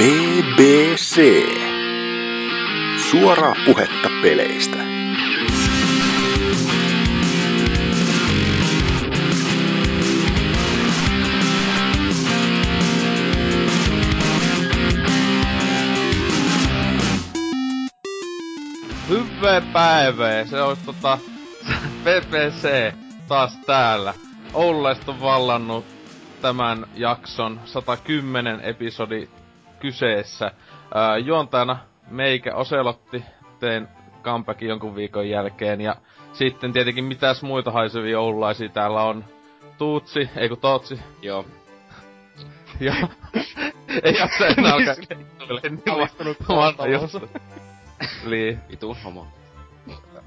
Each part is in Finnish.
BBC. Suoraa puhetta peleistä. Hyvää päivää, se on tota BBC taas täällä. Oululaiset on vallannut tämän jakson 110 episodi kyseessä. Ää, juontajana meikä Oselotti, teen comebackin jonkun viikon jälkeen ja sitten tietenkin mitäs muita haisevia oululaisia täällä on. Tuutsi, ei kun Tootsi. Joo. Ja ei jaksa enää alkaa Alistunut omasta jutusta. Eli Vitu homo.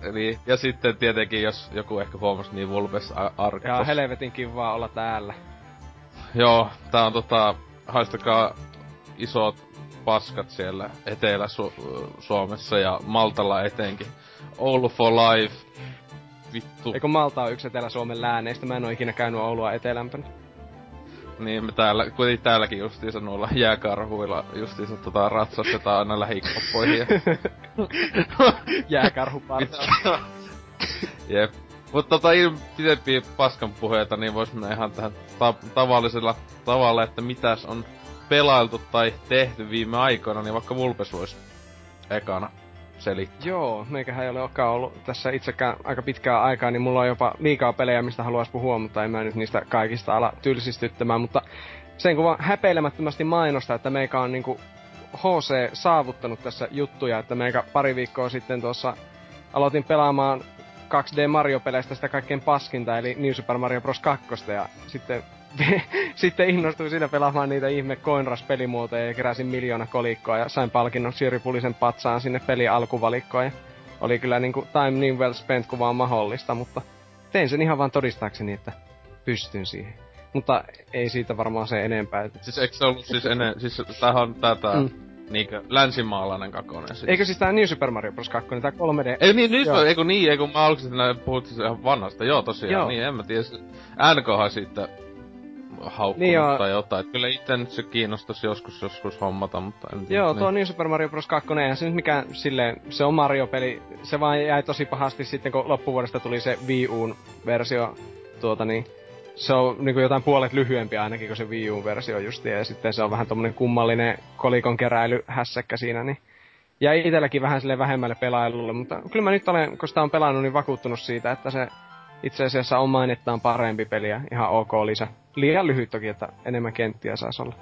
Eli, ja sitten tietenkin, jos joku ehkä huomasi, niin Vulpes Arcos. Ja helvetin kivaa olla täällä. Joo, tää on tota, haistakaa isot paskat siellä Etelä-Suomessa ja Maltalla etenkin. Oulu for life. Vittu. Eikö Malta on yksi Etelä-Suomen lääneistä? Mä en oo ikinä käynyt Oulua etelämpänä. Niin me täällä, kuitenkin täälläkin justiinsa noilla jääkarhuilla justiinsa tota ratsastetaan aina lähikoppoihin ja... Jääkarhuparta. Jep. Mut tota ilman pidempiä paskan puheita, niin vois mennä ihan tähän ta- tavallisella tavalla, että mitäs on pelailtu tai tehty viime aikoina, niin vaikka Vulpes vois ekana selittää. Joo, meikähän ei ole olekaan ollut tässä itsekään aika pitkää aikaa, niin mulla on jopa liikaa pelejä, mistä haluais puhua, mutta en mä nyt niistä kaikista ala tylsistyttämään, mutta sen kuvan häpeilemättömästi mainosta, että meikä on niinku HC saavuttanut tässä juttuja, että meikä pari viikkoa sitten tuossa aloitin pelaamaan 2D Mario-peleistä sitä kaikkein paskinta, eli New Super Mario Bros. 2, ja sitten, sitten innostuin siinä pelaamaan niitä ihme Coinras-pelimuotoja ja keräsin miljoona kolikkoa ja sain palkinnon Siripulisen patsaan sinne peli alkuvalikkoon ja oli kyllä niinku time niin well spent kuin vaan mahdollista, mutta tein sen ihan vaan todistaakseni, että pystyn siihen. Mutta ei siitä varmaan se enempää. Siis eikö se ollut siis ennen, siis tämähän on tätä Mm. niinkö länsimaalainen kakonen siis. Eikö siis tää New Super Mario Bros. 2, tää 3D? Ei niin, nyt eikö niin, eikö mä aluksi puhut siis ihan vanhasta, joo tosiaan, Joo. niin en mä tiedä, NKhan siitä haukkunut Niin joo. tai jotain, kyllä itse nyt se kiinnostais joskus joskus hommata, mutta en tiedä. Joo, niin. tuo New Super Mario Bros. 2, eihän se nyt mikään silleen, se on Mario-peli, se vaan jäi tosi pahasti sitten, kun loppuvuodesta tuli se Wii Uun versio, tuota niin, se on niinku jotain puolet lyhyempi ainakin kuin se Wii Uun versio justi, ja sitten se on vähän tommonen kummallinen kolikon keräily hässäkkä siinä, niin jäi itelläkin vähän sille vähemmälle pelailulle, mutta kyllä mä nyt olen, kun sitä on pelannut, niin vakuuttunut siitä, että se itse asiassa on mainettaan parempi peli ja ihan ok lisä. Liian lyhyt toki, että enemmän kenttiä saisi olla.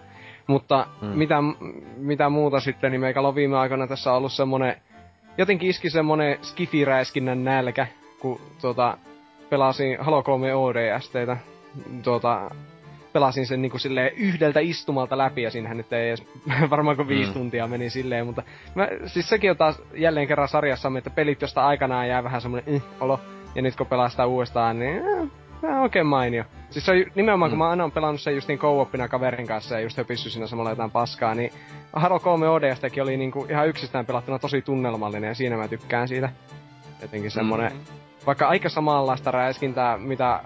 Mutta mm. Mitä, mitä muuta sitten, niin meikällä on viime aikoina tässä ollut semmonen, jotenkin iski semmonen skifiräiskinnän nälkä, kun tuota, pelasin Halo 3 ODSTtä, tuota, pelasin sen niinku silleen yhdeltä istumalta läpi, ja siinähän nyt ei edes varmaan kuin viisi Mm. tuntia meni silleen, mutta mä, siis sekin on taas jälleen kerran sarjassamme, että pelit, josta aikanaan jää vähän semmonen eh, olo, ja nyt kun pelaa sitä uudestaan, niin eh, On oikein mainio. Siis se on nimenomaan, mm. kun mä aina oon pelannut sen justiin co kaverin kanssa ja just höpissy siinä samalla jotain paskaa, niin Halo 3 ODStäkin oli niinku ihan yksistään pelattuna tosi tunnelmallinen ja siinä mä tykkään siitä. Jotenkin semmonen, mm. vaikka aika samanlaista räiskintää, mitä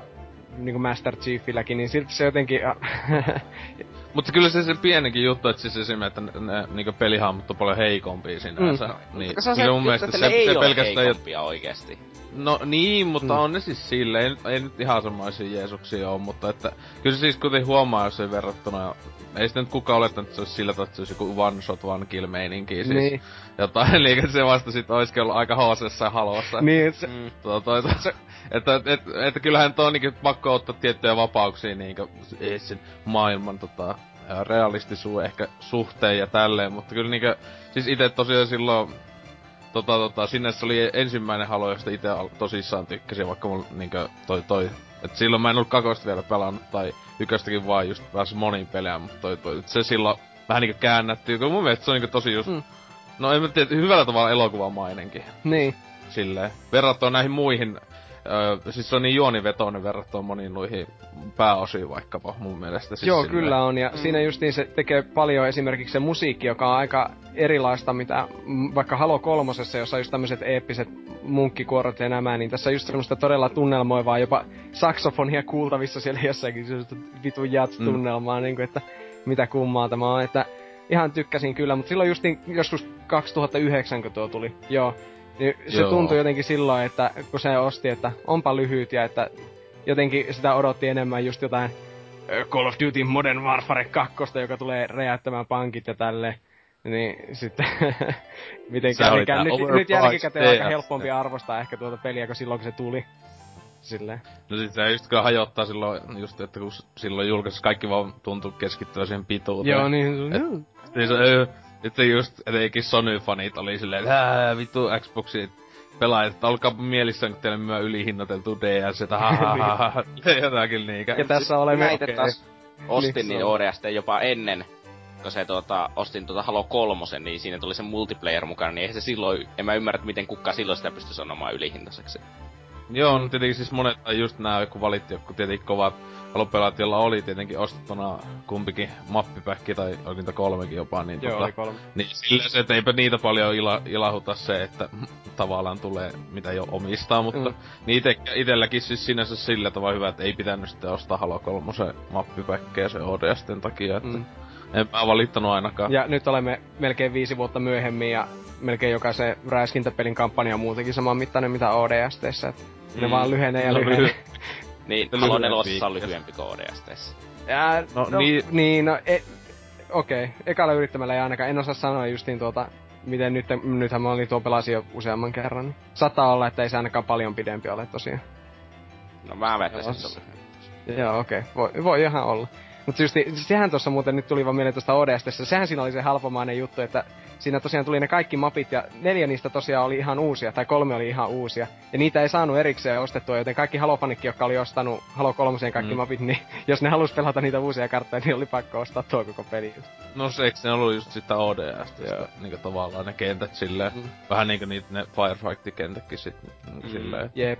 niinku Master Chiefilläkin, niin silti se jotenkin... Mutta kyllä se se pienikin juttu, että siis esimerkiksi, että ne, ne niinku pelihahmot on paljon heikompia sinänsä. Mm. Niin, Koska se, kyllä mun mielestä se, ei se ole pelkästään ei heikompia oikeesti. No niin, mutta Mm. on ne siis silleen, ei, nyt- ei nyt ihan semmoisia Jeesuksia oo, mutta että kyllä se siis kuitenkin huomaa, jos ei verrattuna, ei sitä nyt kukaan olettanut, että se olisi sillä tavalla, että se olisi joku one shot one kill meininki siis. niin, Jotain, eli se vasta sit olisikin ollut aika hoosessa ja halossa. niin se, Mm. Tuo, toi, toi, se, että, et, et, että kyllähän tuo on niinku pakko ottaa tiettyjä vapauksia niinku sen maailman tota, realistisuuden ehkä suhteen ja tälleen, mutta kyllä niinku, siis itse tosiaan silloin tota, tota, sinne se oli ensimmäinen halo, josta itse tosissaan tykkäsin, vaikka mulla niinku toi, toi et silloin mä en ollut kakosta vielä pelannut, tai yköstäkin vaan just pääs moniin pelejä, mutta toi, toi, et se silloin vähän niinku käännättiin, kun mun mielestä se on niinku tosi just, mm. no en mä tiedä, hyvällä tavalla elokuvamainenkin niin. silleen. Verrattuna näihin muihin, öö, siis se on niin juonivetoinen verrattuna moniin noihin pääosiin vaikkapa mun mielestä. Siis Joo, silleen. kyllä on. Ja mm. siinä justiin se tekee paljon esimerkiksi se musiikki, joka on aika erilaista, mitä vaikka Halo kolmosessa, jossa on just tämmöiset eeppiset munkkikuorot ja nämä, niin tässä on just semmoista todella tunnelmoivaa, jopa saksofonia kuultavissa siellä jossakin, semmoista vitun jats-tunnelmaa, mm. niin kuin, että mitä kummaa tämä on, että ihan tykkäsin kyllä, mutta silloin justiin joskus 2009, kun tuo tuli, joo. Niin se Joo. tuntui jotenkin silloin, että kun se osti, että onpa lyhyt ja että jotenkin sitä odotti enemmän just jotain Call of Duty Modern Warfare 2, joka tulee räjäyttämään pankit ja tälleen. Niin sitten, miten kävikään. Nyt, nyt jälkikäteen on aika helpompi arvostaa ehkä tuota peliä, kun silloin kun se tuli. Silleen. No sit se just hajottaa silloin, just että kun silloin julkaisi kaikki vaan tuntui keskittyä siihen pituuteen. Joo, niin. Et-. Niin se, sitten just etenkin Sony-fanit oli silleen, että vittu Xboxi pelaajat, että olkaa mielissään, kun teille myö ylihinnoiteltu DS, että ha ha ha ha, jotakin niinkään. Ja tässä olemme... Itse taas ostin Niin. ODST jopa ennen, kun se tuota, ostin tuota Halo 3, niin siinä tuli se multiplayer mukana, niin eihän se silloin, en mä ymmärrä, että miten kukaan silloin sitä pystyi sanomaan ylihintaiseksi. Joo, no tietenkin siis monet, tai just nää joku valitti joku tietenkin kovat halopelaat, joilla oli tietenkin ostettuna kumpikin mappipäkki tai oli niitä kolmekin jopa, niin Joo, tota, oli kolme. Niin sillä se, että eipä niitä paljon ila, ilahuta se, että tavallaan tulee mitä jo omistaa, mutta Mm. niin ite, itelläkin siis sinänsä sillä tavalla hyvä, että ei pitänyt sitten ostaa Halo 3 mappipäkkejä se ODSten takia, että Mm. en mä valittanut ainakaan. Ja nyt olemme melkein viisi vuotta myöhemmin ja melkein jokaisen räiskintäpelin kampanja on muutenkin saman mittainen mitä ODSTssä. Et ne Mm. vaan lyhenee ja No, lyhenee. Niin, Halo lyhyempi 4 on lyhyempi kuin ODSTssä. Ja, No, no, niin- niin, no, e, okei. Okay. Ekalla yrittämällä ei ainakaan, en osaa sanoa justiin tuota, miten nyt, nythän mä olin tuo pelasin jo useamman kerran. Saattaa olla, että ei se ainakaan paljon pidempi ole tosiaan. No mä lyhyempi. Joo, okei. Okay. Voi, voi ihan olla. Mutta just, sehän tuossa muuten nyt tuli vaan mieleen tuosta ODSTssä. Sehän siinä oli se halpamainen juttu, että siinä tosiaan tuli ne kaikki mapit ja neljä niistä tosiaan oli ihan uusia, tai kolme oli ihan uusia. Ja niitä ei saanut erikseen ostettua, joten kaikki Halofanikki, jotka oli ostanut Halo 3 kaikki mm. Mapit, niin jos ne halus pelata niitä uusia kartteja, niin oli pakko ostaa tuo koko peli just. No se, eikö ne ollut just sitä sitä, niinku tavallaan ne kentät silleen, Mm. vähän niinku niitä ne Firefight-kentätkin sit niinku Mm. silleen. Jep.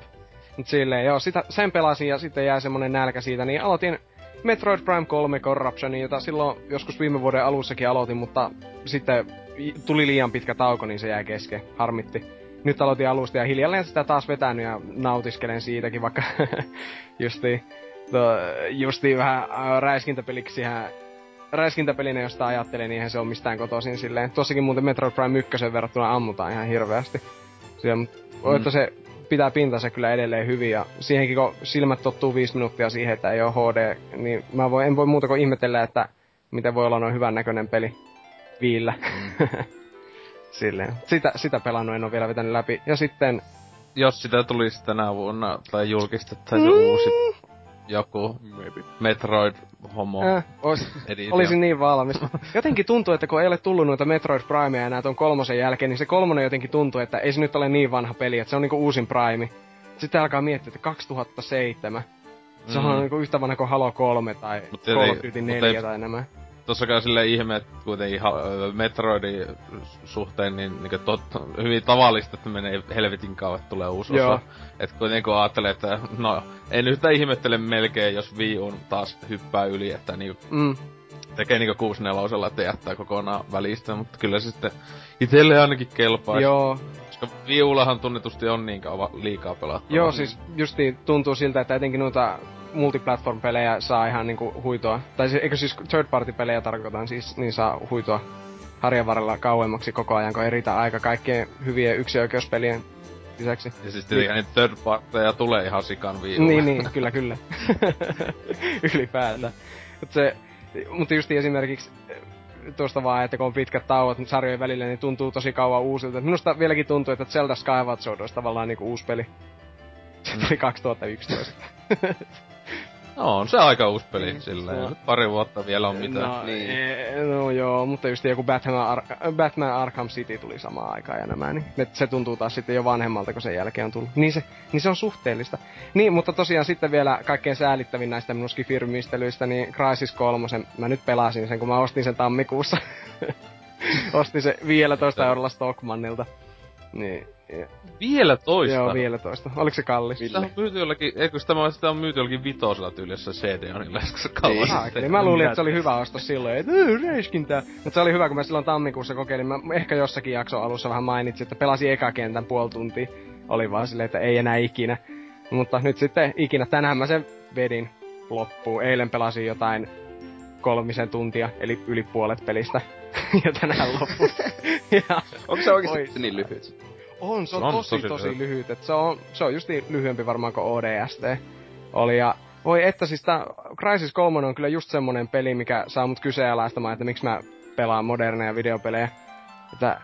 Mut silleen, joo, sitä, sen pelasin ja sitten jäi semmonen nälkä siitä, niin aloitin Metroid Prime 3 Corruptionin, jota silloin joskus viime vuoden alussakin aloitin, mutta sitten tuli liian pitkä tauko, niin se jäi kesken. Harmitti. Nyt aloitin alusta ja hiljalleen sitä taas vetänyt ja nautiskelen siitäkin, vaikka justi, to, justi vähän äh, räiskintäpeliksi ihan räiskintäpelinä, josta ajattelin, niin eihän se ole mistään kotoisin silleen. Tossakin muuten Metroid Prime 1 verrattuna ammutaan ihan hirveästi. Siellä, mm. se pitää pintansa kyllä edelleen hyvin ja siihenkin kun silmät tottuu viisi minuuttia siihen, että ei ole HD, niin mä voi, en voi muuta kuin ihmetellä, että miten voi olla noin hyvän näköinen peli viillä. Silleen. Sitä, sitä pelannut en ole vielä vetänyt läpi. Ja sitten, Jos sitä tulisi tänä vuonna, tai julkistettaisiin mm. uusi joku Metroid homo äh, ois, olisin niin valmis. Jotenkin tuntuu, että kun ei ole tullut noita Metroid Primeja enää tuon kolmosen jälkeen, niin se kolmonen jotenkin tuntuu, että ei se nyt ole niin vanha peli, että se on niinku uusin Prime. Sitten alkaa miettiä, että 2007. Se on Mm. niinku yhtä vanha kuin Halo 3 tai Call of Duty mut 4 ei- tai nämä. Tossakään silleen ihme, että kuitenkin ha- Metroidin suhteen niin, niin tot, hyvin tavallista, että menee helvetin kauan, että tulee uusi Joo. osa. Et kuitenkin kun ajattelee, että no, en yhtä ihmettele melkein, jos Wii Un taas hyppää yli, että niinku Mm. tekee niinku 64 että jättää kokonaan välistä, mutta kyllä se sitten itelle ainakin kelpaa. Joo, Koska Wii Ullahan tunnetusti on niin kauan liikaa pelattu. joo, siis justiin tuntuu siltä, että etenkin noita multiplatform-pelejä saa ihan niinku huitoa. Tai siis, eikö siis third party-pelejä tarkoitan siis, niin saa huitoa harjan varrella kauemmaksi koko ajan, kun ei riitä aika kaikkien hyvien yksioikeuspelien lisäksi. Ja siis tietenkin niitä third partyja tulee ihan sikan Wii Ulle. Niin, niin, kyllä, kyllä. Ylipäätään. Mut se, mutta just esimerkiksi tuosta vaan, että kun on pitkät tauot sarjojen välillä, niin tuntuu tosi kauan uusilta. Minusta vieläkin tuntuu, että Zelda Skyward Sword olisi tavallaan niinku uusi peli. Se tuli 2011. No, on se aika uusi peli Niin, silleen. Nyt Pari vuotta vielä on mitään. No, Niin. niin. no joo, mutta just joku Batman, Ar- Batman Arkham City tuli samaan aikaan ja nämä, niin ne, se tuntuu taas sitten jo vanhemmalta, kun sen jälkeen on tullut. Niin se, niin se on suhteellista. Niin, mutta tosiaan sitten vielä kaikkein säälittävin näistä minun skifirmistelyistä, niin Crysis 3, mä nyt pelasin sen, kun mä ostin sen tammikuussa. ostin se 15 eurolla Stockmannilta. Niin, Vielä toista? joo, 15. Oliko se kallis? Sitä on myyty jollakin, eikö sitä, mä- sitä on myyty jollakin vitosella tyylissä CD-onilla, koska se kauan Ah, sitten. Mä luulin, että se oli hyvä ostos silloin, että "Äh, räiskintää. Mutta se oli hyvä, kun mä silloin tammikuussa kokeilin. Mä ehkä jossakin jakson alussa vähän mainitsin, että pelasin eka kentän puoli tuntia. Oli vaan silleen, että ei enää ikinä. Mutta nyt sitten ikinä. Tänään mä sen vedin loppuun. Eilen pelasin jotain kolmisen tuntia, eli yli puolet pelistä. ja tänään loppu. ja, Onko se oikeesti Oi. niin lyhyt? On, se on, Se on tosi, tosi tosi, lyhyt. lyhyt. Et se, on, se on just niin lyhyempi varmaan kuin ODST oli. Ja voi että siis tää Crysis 3 on kyllä just semmonen peli, mikä saa mut kyseenalaistamaan, että miksi mä pelaan moderneja videopelejä. Että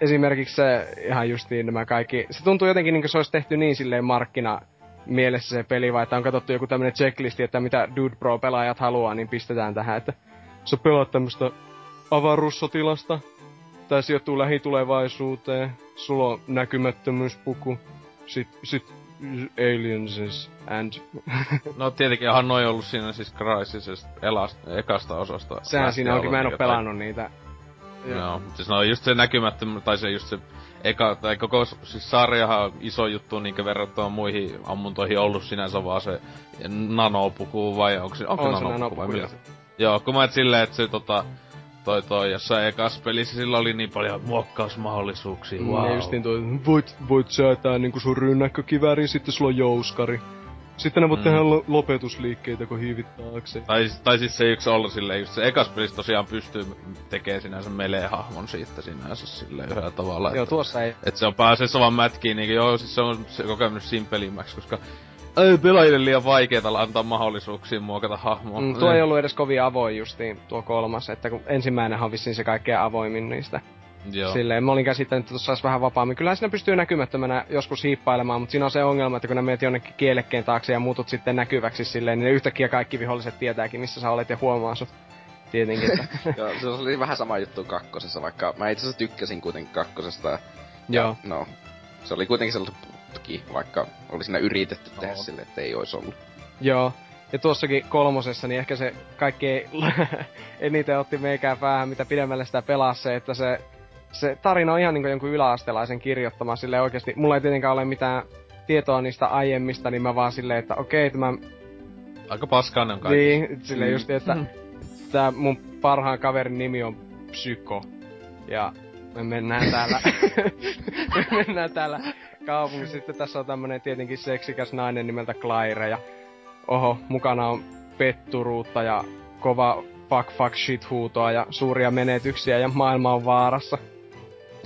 esimerkiksi se ihan justiin nämä kaikki, se tuntuu jotenkin niin kuin se olisi tehty niin silleen markkina mielessä se peli, vai että on katsottu joku tämmönen checklisti, että mitä Dude Pro-pelaajat haluaa, niin pistetään tähän, että sä pelaat tämmöstä avaruussotilasta, Tää sijoittuu lähitulevaisuuteen. Sulla on näkymättömyyspuku. Sit, sit aliens and... No tietenkin onhan noin ollut siinä siis Crysisesta ekasta osasta. Sehän siinä onkin, mä en oo pelannut niitä. Joo, mutta siis no just se näkymättömyys, tai se just se eka, tai koko siis sarjahan on iso juttu niinkö verrattuna muihin ammuntoihin ollut sinänsä vaan se nanopuku vai onko se, onko On se nanopuku, nanopuku, vai se? Joo, kun mä et silleen, että se tota, toi toi jossain ekas pelissä sillä oli niin paljon muokkausmahdollisuuksia, Mm, wow. Ja just niin toi, voit, voit säätää niinku sun rynnäkkökiväärin, sitten sulla on jouskari. Sitten ne voit Mm. tehdä lo- lopetusliikkeitä, kun hiivittääkseen. Tai, tai siis se yksi olla silleen, just se ekas pelissä tosiaan pystyy tekemään sinänsä melee-hahmon siitä sinänsä silleen yhdellä tavalla. Joo, että- tuossa ei. Et se on pääasiassa vaan mätkii niinku, joo, siis se on se kokenut simpelimmäksi, koska pelaajille liian vaikeeta antaa mahdollisuuksia muokata hahmoa. Mm, tuo ei ollut edes kovin avoin justiin, tuo kolmas, että kun ensimmäinen on vissiin se kaikkein avoimin niistä. Joo. Silleen, mä olin käsittänyt, että tuossa olisi vähän vapaammin. Kyllähän siinä pystyy näkymättömänä joskus hiippailemaan, mutta siinä on se ongelma, että kun ne menet jonnekin kielekkeen taakse ja muutut sitten näkyväksi silleen, niin ne yhtäkkiä kaikki viholliset tietääkin, missä sä olet ja huomaa sut. Tietenkin, että Joo, se oli vähän sama juttu kakkosessa, vaikka mä itse asiassa tykkäsin kuitenkin kakkosesta. Ja, joo. No, se oli kuitenkin sellainen putki, vaikka oli siinä yritetty tehdä Oo. sille, että ei olisi ollut. Joo. Ja tuossakin kolmosessa, niin ehkä se kaikkein eniten otti meikään päähän, mitä pidemmälle sitä pelaa se, että se, se tarina on ihan niin kuin jonkun yläastelaisen kirjoittama. Sille oikeasti, mulla ei tietenkään ole mitään tietoa niistä aiemmista, niin mä vaan silleen, että okei, tämä Aika paskaa ne on kaikki. Niin, silleen Mm. just, että tää mun parhaan kaverin nimi on Psyko. Ja me mennään täällä, me mennään täällä kaupungissa. Sitten tässä on tämmönen tietenkin seksikäs nainen nimeltä Claire ja oho, mukana on petturuutta ja kova fuck fuck shit huutoa ja suuria menetyksiä ja maailma on vaarassa.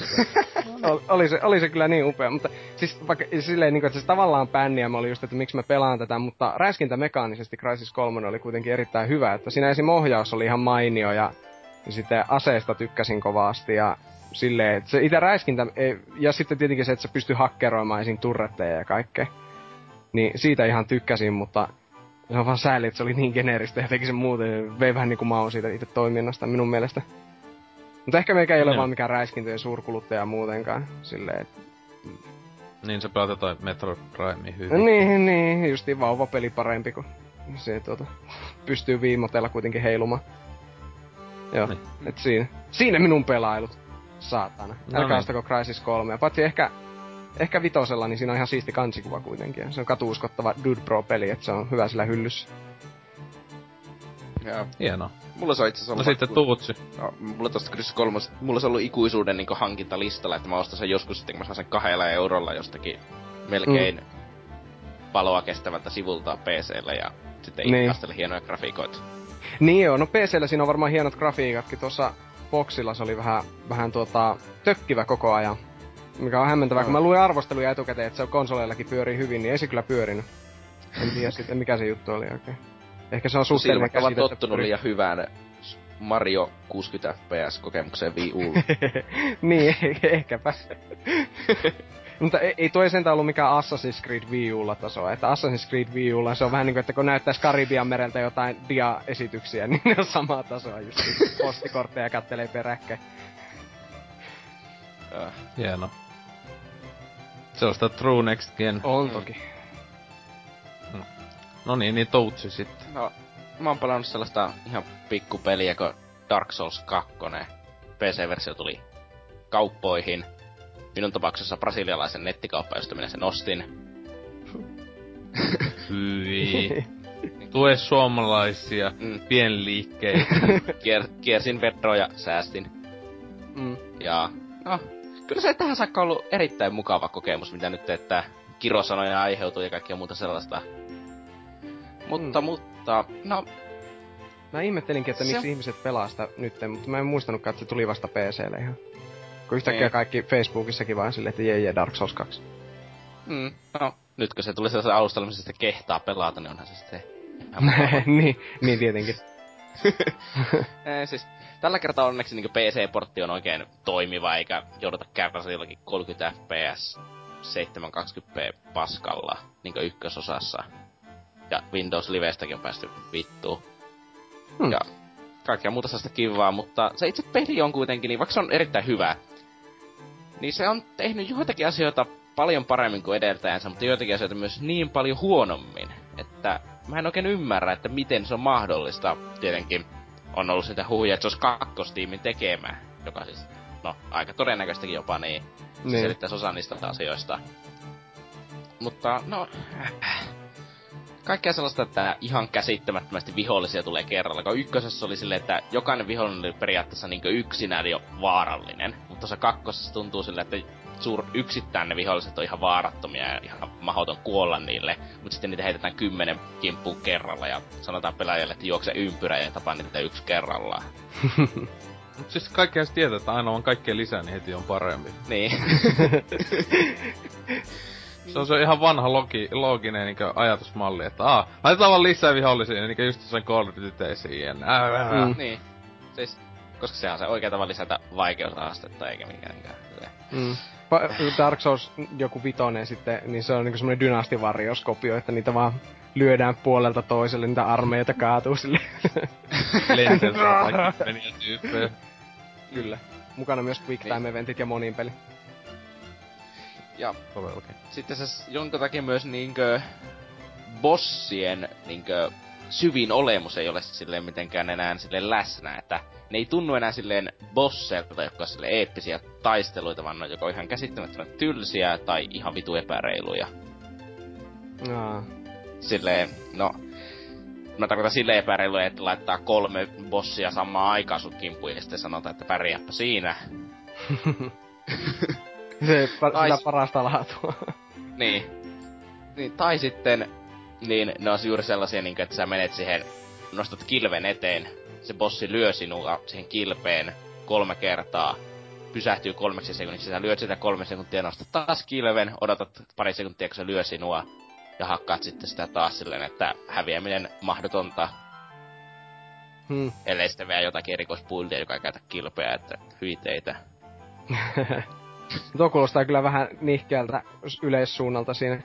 Ol- oli, se, oli se kyllä niin upea, mutta siis vaikka silleen niin kuin, että se tavallaan pänniä mä oli just, että miksi mä pelaan tätä, mutta räiskintä mekaanisesti Crysis 3 oli kuitenkin erittäin hyvä, että siinä esim. ohjaus oli ihan mainio ja, ja sitten aseesta tykkäsin kovasti ja silleen, että se itse räiskintä, ei, ja sitten tietenkin se, että se pystyy hakkeroimaan esim. turretteja ja kaikkea. Niin siitä ihan tykkäsin, mutta se on vaan sääli, että se oli niin geneeristä ja teki sen muuten, vei vähän niinku maun siitä itse toiminnasta minun mielestä. Mutta ehkä meikä ei ole Joo. vaan mikään räiskintöjen suurkuluttaja muutenkaan. Silleen, että Niin se pelaat jotain Metro Prime hyvin. No niin, niin, justiin vauvapeli parempi, kun se tuota, pystyy viimotella kuitenkin heilumaan. Joo, Niin. et siinä, siinä minun pelailut. Saatana. No Älkää niin. ostako Crysis 3. Paitsi ehkä, ehkä vitosella, niin siinä on ihan siisti kansikuva kuitenkin. Se on katuuskottava Dude Pro-peli, että se on hyvä sillä hyllyssä. Ja Hienoa. mulla se on itse asiassa No ollut sitten Tuutsi. No, mulla tosta Crysis 3, mulla se on ollut ikuisuuden niin hankintalistalla, että mä ostan sen joskus sitten, kun mä saan sen kahdella eurolla jostakin melkein mm. paloa kestävältä sivulta PCllä ja sitten Niin. niin. hienoja grafiikoita. Niin joo, no PCllä siinä on varmaan hienot grafiikatkin. Tuossa Boxilla se oli vähän, vähän tuota, tökkivä koko ajan. Mikä on hämmentävää, kun mä luin arvosteluja etukäteen, että se konsoleillakin pyörii hyvin, niin ei se kyllä pyörinyt. En tiedä sitten, mikä se juttu oli oikein. Ehkä se on suhteellinen Silmät käsite, että tottunut pyörii- liian hyvään Mario 60 FPS kokemukseen Wii Ulla. niin, ehkäpä. Mutta ei, ei toi sentään ollut mikään Assassin's Creed Wii Ulla tasoa. Että Assassin's Creed Wii Ulla, se on vähän niinku, että kun näyttäis Karibian mereltä jotain dia-esityksiä, niin ne on samaa tasoa just. Postikortteja kattelee peräkkäin. Äh, Hieno. Se on sitä True Next Gen. On Mm. toki. No niin, niin Toutsi sitten. no, mä oon pelannut sellaista ihan pikkupeliä kuin Dark Souls 2. PC-versio tuli kauppoihin. Minun tapauksessa brasilialaisen nettikauppa, josta minä sen ostin. Hyi. Tue suomalaisia Mm. pienliikkeitä. Kier, kiersin veroa ja säästin. Mm. Ja no, kyllä se tähän saakka on ollut erittäin mukava kokemus, mitä nyt, että kirosanoja aiheutuu ja kaikkea muuta sellaista. Mutta, Mm. mutta, no, Mä ihmettelinkin, että Se miksi ihmiset pelaa sitä nytten, mutta mä en muistanutkaan, että se tuli vasta PClle ihan. Kun yhtäkkiä Niin. kaikki Facebookissakin vaan silleen, että jee jee Dark Souls 2. Mm. No, nyt kun se tuli sellaisen alustalla, missä sitä kehtaa pelata, niin onhan se sitten niin, niin tietenkin. Ei, siis, tällä kertaa onneksi niin PC-portti on oikein toimiva, eikä jouduta kärpässä jollakin 30 fps 720p paskalla, niin ykkösosassa. Ja Windows Livestäkin on päästy vittuun. Hmm. Ja kaikkea muuta sellaista kivaa, mutta se itse peli on kuitenkin, niin vaikka se on erittäin hyvä, niin se on tehnyt joitakin asioita paljon paremmin kuin edeltäjänsä, mutta joitakin asioita myös niin paljon huonommin, että mä en oikein ymmärrä, että miten se on mahdollista. Tietenkin on ollut sitä huhuja, että se olisi kakkostiimin tekemä, joka siis, no, aika todennäköistäkin jopa, niin se Niin. selittäisi osa niistä asioista. Mutta, no, kaikkea sellaista, että ihan käsittämättömästi vihollisia tulee kerralla. Kun ykkösessä oli silleen, että jokainen vihollinen oli periaatteessa niin yksinään jo vaarallinen. Mutta tuossa kakkosessa tuntuu silleen, että suur, yksittäin ne viholliset on ihan vaarattomia ja ihan mahdoton kuolla niille. Mutta sitten niitä heitetään kymmenen kimppuun kerralla ja sanotaan pelaajalle, että juokse ympyrä ja tapa niitä yksi kerrallaan. Mut siis kaikkea tietää, että aina on kaikkea lisää, niin heti on parempi. Niin. Se on se ihan vanha logi, looginen niin ajatusmalli, että aa, laitetaan vaan lisää vihollisia, niin just sen Call of Duty Mm. niin. Siis, koska sehän on se oikea tapa lisätä vaikeusastetta eikä mikään silleen. Mm. Dark Souls joku vitonen sitten, niin se on niinku semmonen dynastivarjoskopio, että niitä vaan lyödään puolelta toiselle, niitä armeijoita kaatuu sille. lenteltä kaikki meniä tyyppejä. Kyllä. Mukana myös quick time eventit ja monin peli. Ja Todellakin. sitten se jonkun takia myös niinkö bossien niinkö syvin olemus ei ole silleen mitenkään enää silleen läsnä, että ne ei tunnu enää silleen bosseilta, jotka on silleen eeppisiä taisteluita, vaan ne on joko ihan käsittämättömän tylsiä tai ihan vitu epäreiluja. Aa. Silleen, no, mä tarkoitan silleen epäreiluja, että laittaa kolme bossia samaan aikaan sun kimppuun ja sitten sanotaan, että pärjääpä siinä. Se pa- Ai- sitä parasta laatua. Niin. niin. Tai sitten, niin ne on juuri sellaisia, niin että sä menet siihen, nostat kilven eteen, se bossi lyö sinua siihen kilpeen kolme kertaa, pysähtyy kolmeksi sekunniksi, sä lyöt sitä kolme sekuntia, nostat taas kilven, odotat pari sekuntia, kun se lyö sinua, ja hakkaat sitten sitä taas silleen, että häviäminen mahdotonta, Hmm. ellei sitten vielä jotakin erikoispuiltia, joka ei käytä kilpeä, että hyi teitä. Tuo kuulostaa kyllä vähän nihkeältä yleissuunnalta siinä.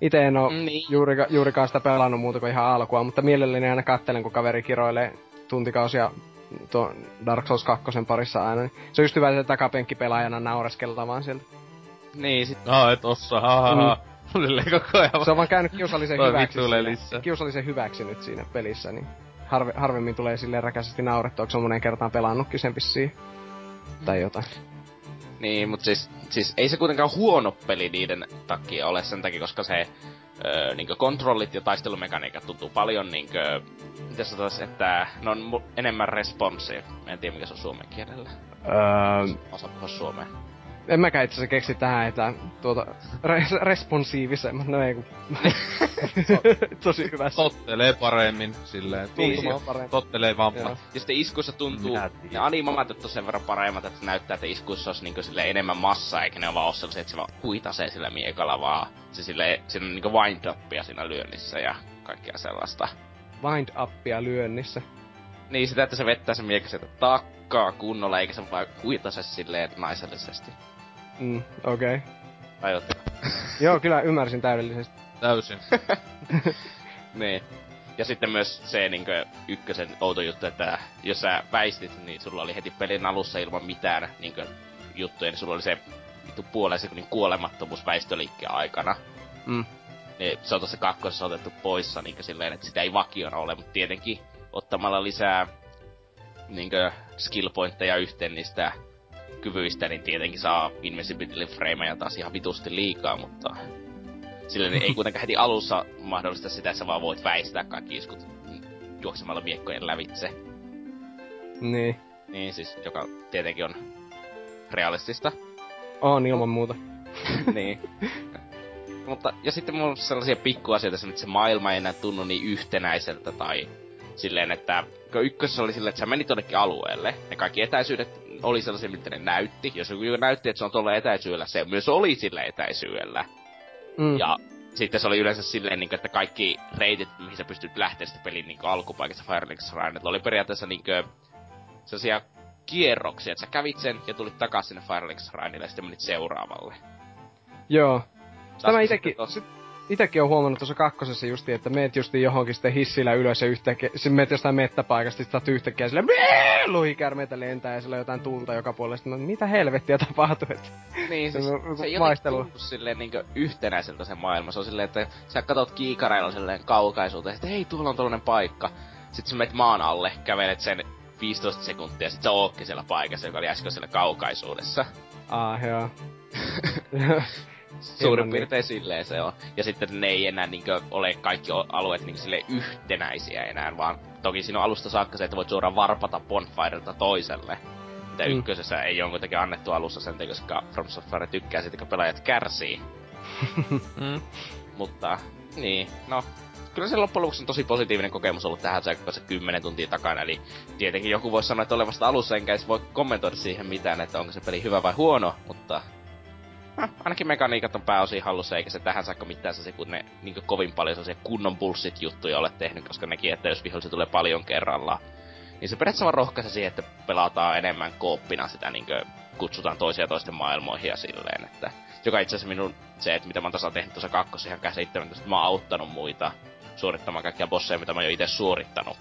Itse en oo Niin. juurika, juurikaan sitä pelannut muuta kuin ihan alkua, mutta mielelläni aina kattelen, kun kaveri kiroilee tuntikausia tuon Dark Souls 2 parissa aina. niin Se on just hyvä, että takapenkkipelaajana naureskella vaan sieltä. Niin, sit, Aa, et ossa, ha ha ha. Silleen koko ajan. Se on vaan käynyt kiusallisen hyväksi. siinä-. Kiusallisen hyväksi nyt siinä pelissä, niin harve, harvemmin tulee silleen räkäisesti naurettua, kun se on monen kertaan pelannutkin sen vissiin. Tai jotain. Niin, mutta siis, siis ei se kuitenkaan huono peli niiden takia ole sen takia, koska se öö, niinkö kontrollit ja taistelumekaniikat tuntuu paljon niinkö, miten sanotais, että ne on mu- enemmän responsive. Mä en tiedä mikä se on suomen kielellä. Öö, Osa puhua suomea. En mäkään itse asiassa keksi tähän, että tuota, res, responsiivisemmat, no ei kun... Tosi hyvä. Tottelee paremmin, silleen. Niin, Tuntuma, paremmin. tottelee Joo. vammat. Ja sitten iskuissa tuntuu, ne animamaatit on sen verran paremmat, että se näyttää, että iskuissa olisi niinku sille enemmän massaa, eikä ne ole vaan ole sellaisia, että se vaan huitasee sillä miekalla, vaan se sille, siinä on niinku wind-upia siinä lyönnissä ja kaikkea sellaista. Wind upia lyönnissä. Niin, sitä, että se vettää sen miekka sieltä takkaa kunnolla, eikä se vaan huitase silleen naisellisesti. Mm, okei. Okay. Tajutteko? Joo, kyllä ymmärsin täydellisesti. Täysin. niin. Ja sitten myös se niinkö ykkösen outo juttu, että jos sä väistit, niin sulla oli heti pelin alussa ilman mitään niinkö juttuja, niin sulla oli se vittu puolen sekunnin kuolemattomuus väistöliikkeen aikana. Mm. Niin se on tuossa kakkosessa otettu poissa niinkö silleen, että sitä ei vakiona ole, mutta tietenkin ottamalla lisää niinkö skill pointteja yhteen niistä kyvyistä, niin tietenkin saa invincibility frameja taas ihan vitusti liikaa, mutta sillä ei kuitenkaan heti alussa mahdollista sitä, että sä vaan voit väistää kaikki iskut juoksemalla miekkojen lävitse. Niin. Niin siis, joka tietenkin on realistista. On ilman muuta. niin. Mutta, ja sitten mulla on sellaisia pikkuasioita, että se maailma ei enää tunnu niin yhtenäiseltä tai silleen, että kun ykkösessä oli silleen, että sä menit jonnekin alueelle, ja kaikki etäisyydet oli sellaisia, mitä ne näytti. Jos joku näytti, että se on tuolla etäisyydellä, se myös oli sillä etäisyydellä. Mm. Ja sitten se oli yleensä silleen, niin kuin, että kaikki reitit, mihin sä pystyt lähteä sitten pelin niin alkupaikassa Firelink Shrine, oli periaatteessa niin kuin, sellaisia kierroksia, että sä kävit sen ja tulit takaisin sinne Firelink Shrinelle ja sitten menit seuraavalle. Joo. Tämä sitten tos- sit, itekin on huomannut tuossa kakkosessa justi, että meet justi johonkin sitten hissillä ylös ja yhtäkkiä, sitten meet jostain mettäpaikasta, sit saat yhtäkkiä silleen, "Bää!" luhikärmeitä lentää ja sillä on jotain tulta joka puolella. Sitten mä, mitä helvettiä tapahtuu, että Niin, siis Se se, on se ei jotenkin silleen niin yhtenäiseltä se maailma. Se on silleen, että sä katot kiikareilla silleen kaukaisuuteen, että hei, tuolla on tollanen paikka. Sitten sä menet maan alle, kävelet sen 15 sekuntia, sit sä ootkin siellä paikassa, joka oli äsken siellä kaukaisuudessa. Ah, joo. Suurin piirtein silleen se on. Ja sitten ne ei enää niinkö ole kaikki alueet niinkö silleen yhtenäisiä enää, vaan toki siinä on alusta saakka se, että voit suoraan varpata bonfirelta toiselle. Mitä Mm. ykkösessä ei ole kuitenkin annettu alussa sen, takia, koska From Software tykkää siitä, kun pelaajat kärsii. Mm. Mutta, niin, no. Kyllä se loppujen lopuksi on tosi positiivinen kokemus ollut tähän saakka se 10 tuntia takana, eli tietenkin joku voisi sanoa, että ole vasta alussa, enkä edes voi kommentoida siihen mitään, että onko se peli hyvä vai huono, mutta ainakin mekaniikat on pääosin hallussa, eikä se tähän saakka mitään se, kun ne niin kovin paljon sellaisia kunnon bullshit-juttuja ole tehnyt, koska nekin, että jos vihollisia tulee paljon kerrallaan, niin se periaatteessa vaan rohkaisi siihen, että pelataan enemmän kooppina sitä, niin kutsutaan toisia toisten maailmoihin ja silleen, että joka itse asiassa minun se, että mitä mä oon tehnyt tuossa kakkosessa ihan käsittämättä, että mä oon auttanut muita suorittamaan kaikkia bosseja, mitä mä oon jo itse suorittanut.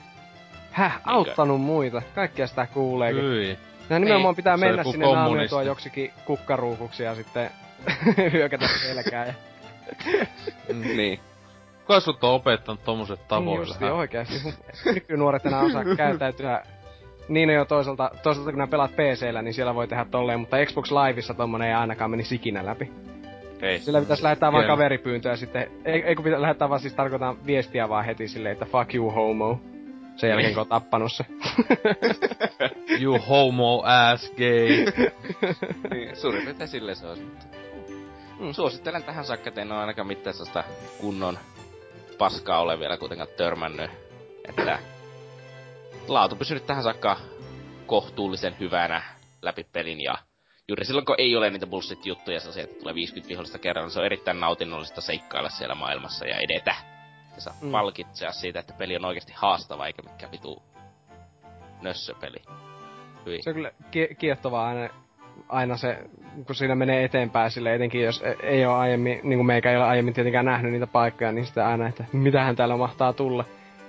Häh, auttanut muita. Kaikkia sitä kuuleekin. Hyi. Ja nimenomaan Niin, pitää se mennä sinne naamioitua joksikin kukkaruukuksi ja sitten hyökätä selkää. Ja... Niin. Kuka sut on opettanut tommoset Niin tavoille? justi oikeesti. Nykynuoret enää osaa käyttäytyä niin jo toisaalta, toisaalta kun nää pelaat PC-llä, niin siellä voi tehdä tolleen, mutta Xbox Liveissa tommonen ei ainakaan meni ikinä läpi. Ei. Sillä pitäisi lähettää vaan kaveripyyntöä ja sitten, ei, ei kun pitää lähettää vaan siis tarkoitan viestiä vaan heti silleen, että fuck you homo. Sen jälkeen kun on tappanut se. You homo ass gay. niin, suurin piirtein silleen se olisi. Mm. Suosittelen tähän saakka, että en ole ainakaan mitään sellaista kunnon paskaa ole vielä kuitenkaan törmännyt. Että laatu pysynyt tähän saakka kohtuullisen hyvänä läpi pelin ja juuri silloin kun ei ole niitä bullshit-juttuja sellaisia, että tulee 50 vihollista kerralla, niin se on erittäin nautinnollista seikkailla siellä maailmassa ja edetä. Ja saa Mm. palkitsea siitä, että peli on oikeasti haastava eikä mikään vitu nössöpeli. Hyi. Se on kyllä kie- kiehtovaa aina, aina se, kun siinä menee eteenpäin sille, etenkin jos e- ei ole aiemmin, niin kuin meikä ei ole aiemmin tietenkään nähnyt niitä paikkoja, niin sitten aina, että mitähän täällä mahtaa tulla.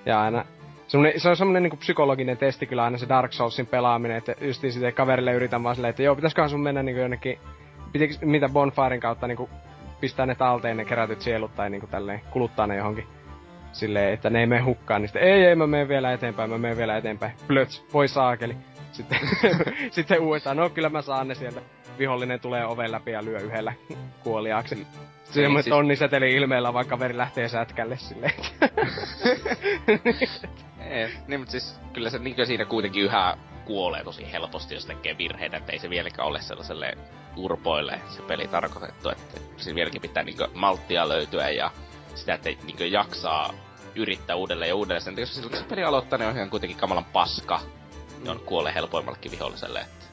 Ja aina, semmonen, se on semmonen niin psykologinen testi kyllä aina se Dark Soulsin pelaaminen, että justiin sitten kaverille yritän vaan silleen, että joo, pitäisiköhän sun mennä niin jonnekin, pitikö, mitä Bonfiren kautta niin pistää ne talteen ne kerätyt sielut tai niin kuin tälleen kuluttaa ne johonkin silleen, että ne ei mene hukkaan, niin sitten ei, ei, mä menen vielä eteenpäin, mä menen vielä eteenpäin. Plöts, voi saakeli. Sitten, sitten uudestaan, no kyllä mä saan ne sieltä. Vihollinen tulee oven läpi ja lyö yhdellä kuoliaaksi. Semmoinen siis- tonniseteli ilmeellä, vaikka kaveri lähtee sätkälle silleen. Ei, niin, mutta siis kyllä se niin siinä kuitenkin yhä kuolee tosi helposti, jos tekee virheitä, että ei se vieläkään ole sellaiselle urpoille se peli tarkoitettu, että siinä vieläkin pitää niin malttia löytyä ja sitä, että niin jaksaa yrittää uudelleen ja uudelleen. Sen, koska silloin kun se peli aloittaa, niin on ihan kuitenkin kamalan paska. Mm. On kuolee helpoimmallekin viholliselle, että...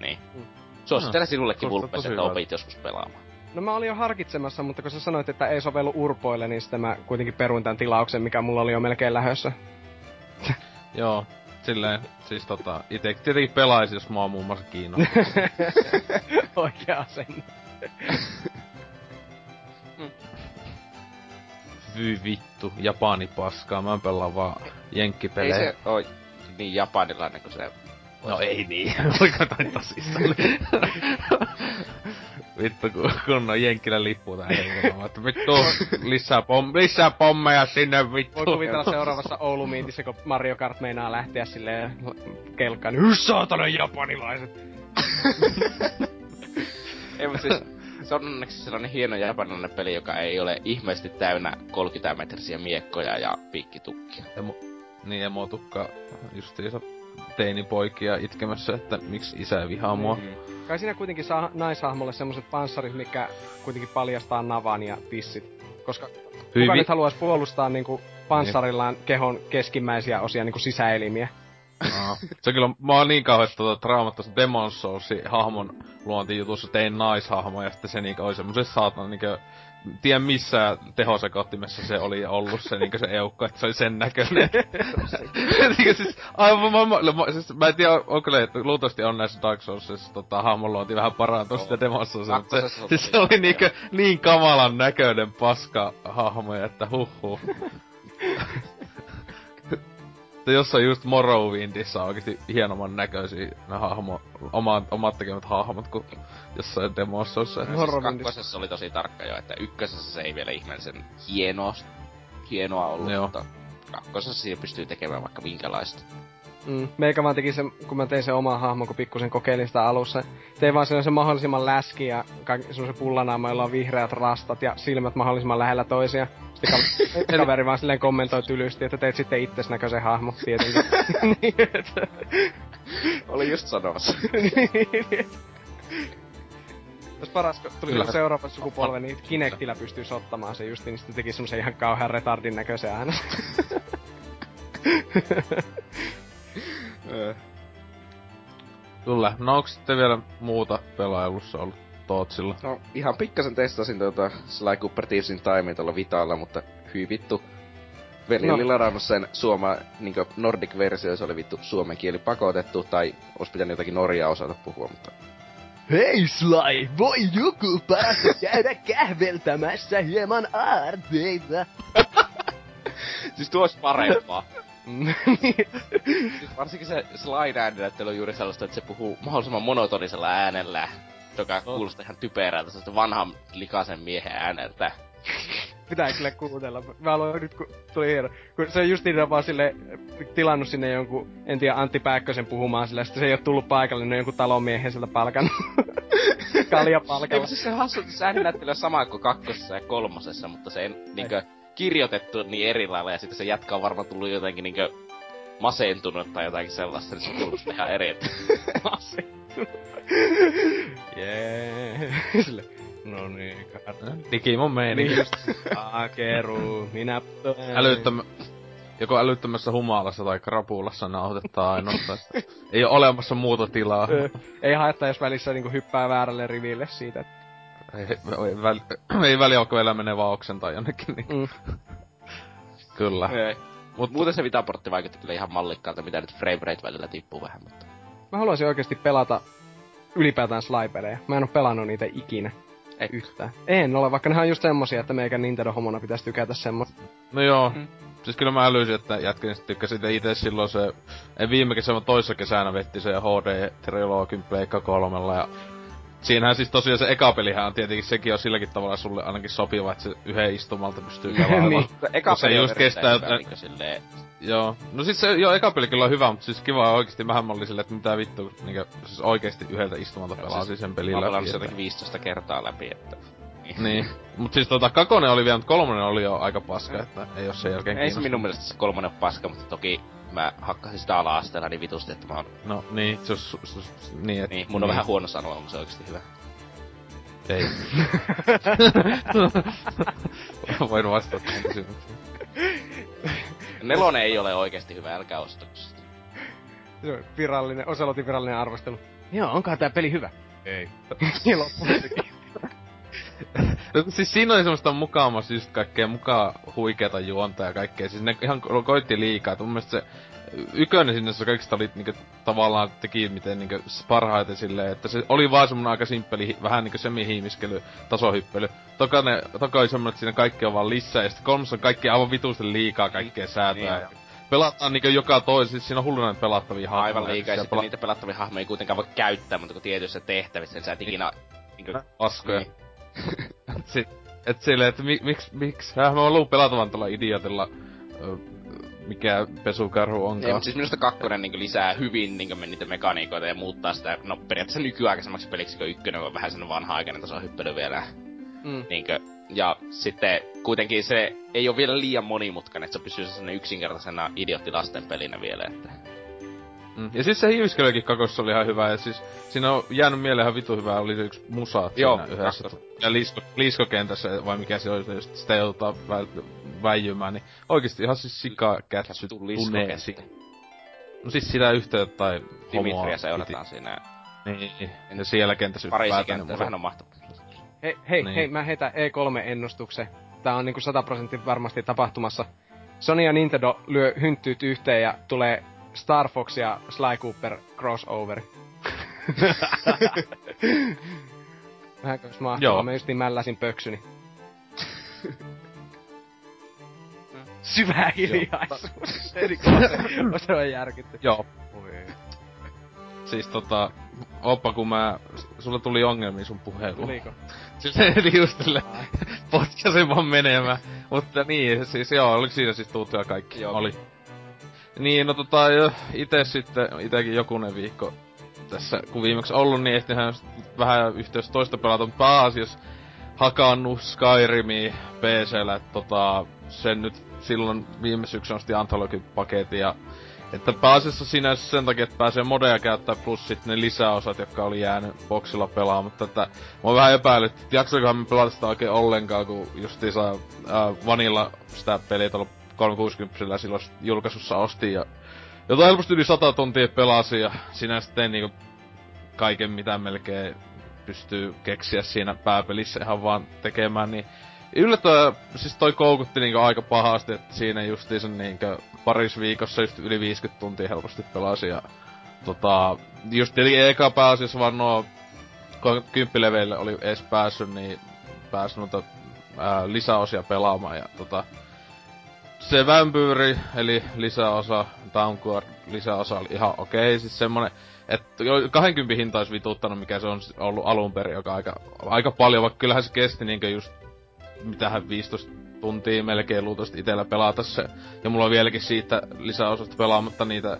Niin. Mm. Suosittelen sinullekin Kuulostaa Vulpes, että opit joskus pelaamaan. No mä olin jo harkitsemassa, mutta kun sä sanoit, että ei sovellu urpoille, niin sitten mä kuitenkin peruin tämän tilauksen, mikä mulla oli jo melkein lähössä. Joo. Silleen, siis tota, ite tietenkin pelaisin, jos mua muun muassa kiinnostaa. Oikea asenne. Vy vittu, Japani paskaa, mä pelaan vaan Ei jenkkipelejä. se oo niin japanilainen kuin se... No ei niin, voiko toi tosissaan. Vittu, kun, kun on Jenkkilän lippu tää henkilö, että vittu, lisää, pom, lisää pommeja sinne vittu. Voi kuvitella seuraavassa Oulu-miintissä, kun Mario Kart meinaa lähteä silleen kelkkaan. Niin, "Hys, saatana japanilaiset! Ei, mutta siis se on onneksi sellainen hieno japanilainen peli, joka ei ole ihmeesti täynnä 30 metrisiä miekkoja ja piikkitukkia. Emo, niin emotukka justiinsa teinipoikia itkemässä, että miksi isä vihaa mua. Mm. Kai siinä kuitenkin saa naishahmolle semmoset panssarit, mikä kuitenkin paljastaa navan ja tissit. Koska kuka Hyvin. nyt haluaisi puolustaa niinku panssarillaan kehon keskimmäisiä osia niinku sisäelimiä. No. Se kyllä, mä oon niin kauhean tota, traumattu Demon Soulsin hahmon luontijutussa tein naishahmo ja sitten se niinku oli semmosen saatan niinku tien missä tehosekottimessa se oli ollut se niinku se eukko, että se oli sen näköinen. niinku siis, aivan, mä, mä, mä, siis, mä en tiedä, onko le, luultavasti on näissä Dark Soulsissa tota, hahmonluonti vähän parantunut sitä demossa, mutta se, siis se oli niinku niin kamalan näköinen paska hahmo, että huh huh. Että jossain just Morrowindissä on oikeesti hienomman näköisiä ne hahmo, oma, omat tekemät hahmot kuin jossain demossa. Siis kakkosessa oli tosi tarkka jo, että ykkösessä se ei vielä ihmeellisen hienoa, hienoa ollut, Joo. mutta kakkosessa siinä pystyy tekemään vaikka minkälaista. Mm, meikä vaan teki sen, kun mä tein sen oman hahmon, kun pikkusen kokeilin sitä alussa. Tein vaan sen mahdollisimman läski ja semmoisen pullanaama, jolla on vihreät rastat ja silmät mahdollisimman lähellä toisia. Sitten kaveri vaan silleen kommentoi tylysti, että teit sitten itses näköisen hahmo, tietenkin. niin, että... Oli just sanomassa. Tässä paras, kun tuli Kyllä. seuraava sukupolve, niin Kinectillä pystyy ottamaan se just, niin sitten teki semmosen ihan kauhean retardin näköisen äänen. Kyllä. No onko sitten vielä muuta pelailussa ollut Tootsilla? No ihan pikkasen testasin tuota Sly Cooper Thieves in Time tuolla Vitalla, mutta hyi vittu. Veli no. oli ladannut sen suoma, niin Nordic-versio, se oli vittu suomen kieli pakotettu, tai olisi pitänyt jotakin Norjaa osata puhua, mutta... Hei Sly, voi joku päästä käydä kähveltämässä hieman aarteita? siis tuo olisi parempaa. siis varsinkin se slide-ääninäyttely on juuri sellaista, että se puhuu mahdollisimman monotonisella äänellä, joka oh. kuulostaa ihan typerältä, sellaista vanhan likaisen miehen ääneltä. Pitää kyllä kuunnella. Mä aloin nyt, kun tuli hieno. Kun se on just niin vaan sille tilannut sinne jonkun, en tiedä, Antti Pääkkösen puhumaan sille, sitten se ei ole tullut paikalle, niin jonkun talonmiehen sieltä palkannut. Kalja palkalla. Ei, siis se hassu, että se ääninäyttely on sama kuin kakkosessa ja kolmosessa, mutta se ei, niinkö, kirjoitettu niin eri lailla ja sitten se jätkä on varmaan tullut jotenkin niinkö masentunut tai jotakin sellaista, niin se kuulostaa ihan eri. masentunut. Jee. Sille. No niin, Digimon meininki. Just. Akeru, minä Älyttömä, joko älyttömässä humalassa tai krapulassa nauhoitetaan ainoastaan. ei ole olemassa muuta tilaa. ei haittaa, jos välissä niinku hyppää väärälle riville siitä, että ei, ei, väl, ei väliä, vaan oksentaa jonnekin, niin... Mm. kyllä. Ei. Mut, Muuten se vitaportti vaikutti kyllä ihan mallikkaalta, mitä nyt frame rate välillä tippuu vähän, mutta... Mä haluaisin oikeasti pelata ylipäätään slide Mä en oo pelannut niitä ikinä. Ei yhtään. En ole, vaikka nehän on just semmosia, että meikä Nintendo-homona pitäisi tykätä semmoista. No joo. Mm. Siis kyllä mä älysin, että jätkin tykkäsin itse silloin se... Ei viime kesänä, toissa kesänä vetti se HD Trilogin Pleikka kolmella ja Siinähän siis tosiaan se eka pelihän on tietenkin, sekin on silläkin tavalla sulle ainakin sopiva, että se yhden istumalta pystyy pelaamaan. niin, eka peli se just kestää, hyvä, niin silleen... Joo. No siis se, joo, eka peli kyllä on hyvä, mutta siis kiva oikeesti vähän mä olin silleen, että mitä vittu, niinku, siis oikeesti yhdeltä istumalta no, pelaa siis, sen pelin läpi. Mä jotenkin 15 kertaa läpi, että... niin. Mut siis tota, kakonen oli vielä, mutta kolmonen oli jo aika paska, että ei oo sen jälkeen Ei se minun mielestä se kolmonen paska, mutta toki mä hakkasin sitä ala-asteella niin vitusti, että mä oon... No niin, se on... Su, su, niin, et, niin, mun on niin. vähän huono sanoa, onko se oikeesti hyvä. Ei. Voin vastata tähän kysymykseen. Nelonen ei ole oikeesti hyvä, älkää ostako sitä. Se on virallinen, Oselotin virallinen arvostelu. Joo, onkohan tää peli hyvä? Ei. no, siis siinä oli semmoista mukaamassa just kaikkea mukaan huikeata juonta ja kaikkea. Siis ne ihan koitti liikaa. mun mielestä se ykönen sinne se kaikista oli niinku tavallaan teki miten niinku parhaiten silleen, että se oli vaan semmonen aika simppeli, vähän niinku semi-hiimiskely, tasohyppely. Toka, ne, toka oli semmonen, että siinä kaikki on vaan lisää, ja sitten kolmossa on kaikki aivan vitusten liikaa kaikkea säätöä. Niin, ja pelataan niinku joka toisi, siis siinä on hulluna pelattavia hahmoja. Aivan liikaa, ja sitten pela- niitä pelattavia hahmoja ei kuitenkaan voi käyttää, mutta kun tietyissä tehtävissä, sä et ikinä... Niinku, Paskoja. Niin. sit, et silleen, että mi, miksi, miksi, mä haluan pelata vaan tuolla idiotilla mikä pesukarhu onkaan. Ei, mutta siis minusta kakkonen niin lisää hyvin niin niitä mekaniikoita ja muuttaa sitä, no periaatteessa nykyaikaisemmaksi peliksi, kun ykkönen on vähän sen vanha-aikainen tasohyppely vielä. Mm. Niin kuin, ja sitten kuitenkin se ei ole vielä liian monimutkainen, että se pysyy sellainen yksinkertaisena idioottilasten pelinä vielä, että... Mm. Ja siis se hiiviskelykin kakossa oli ihan hyvä, ja siis siinä on jäänyt mieleen ihan vitu hyvää, oli se yksi musa Joo, yhdessä. Ja liisko, liiskokentässä, vai mikä se oli, just sitä joudutaan vält- väijymään, niin oikeesti ihan siis sika kätsy tuneesi. No siis sitä yhteyttä tai Dimitria seurataan piti. siinä. Niin, ja siellä kentässä Pariisin kenttässä, sehän on mahtavaa. Hei, hei, niin. hei, mä heitän E3-ennustuksen. Tää on niinku 100 prosenttia varmasti tapahtumassa. Sony ja Nintendo lyö hynttyyt yhteen ja tulee Star Fox ja Sly Cooper crossover. Vähän jos mahtavaa, mä just niin mälläsin pöksyni. Syvä hiljaisuus. se on järkitty. Joo. Siis tota, oppa kun mä, sulla tuli ongelmia sun puheluun. Tuliko? Siis eli just tälle potkasin vaan menemään. Mutta niin, siis joo, oliko siinä siis tuttuja kaikki? Joo. Oli. Niin, no tota, ite sitten, itekin jokunen viikko tässä, kun viimeksi ollut, niin ehtihän vähän yhteys toista pelata, mutta pääasiassa hakannut Skyrimi PCllä, tota, sen nyt silloin viime syksyn osti Anthology-paketin ja että pääasiassa sinänsä sen takia, että pääsee modeja käyttää plus sitten ne lisäosat, jotka oli jäänyt boxilla pelaamaan, mutta että mä oon vähän epäillyt, että jaksoikohan me pelata sitä oikein ollenkaan, kun justiinsa äh, Vanilla sitä peliä tuolla 360 silloin julkaisussa osti ja jota helposti yli 100 tuntia pelasi ja sinä sitten niinku kaiken mitä melkein pystyy keksiä siinä pääpelissä ihan vaan tekemään, niin yllättävän, siis toi koukutti niinku aika pahasti, että siinä justiinsa niinku paris viikossa just yli 50 tuntia helposti pelasi ja tota, just eli eka pääasiassa vaan nuo kymppileveille oli edes päässyt, niin päässyt noita ää, lisäosia pelaamaan ja tota, se Vampyyri, eli lisäosa, Downguard lisäosa oli ihan okei, siis semmonen, että 20 hinta olisi vituttanut, mikä se on ollut alun perin, joka aika, aika paljon, vaikka kyllähän se kesti niinkö just, mitähän 15 tuntia melkein luultavasti itellä pelata se. Ja mulla on vieläkin siitä lisäosasta pelaamatta niitä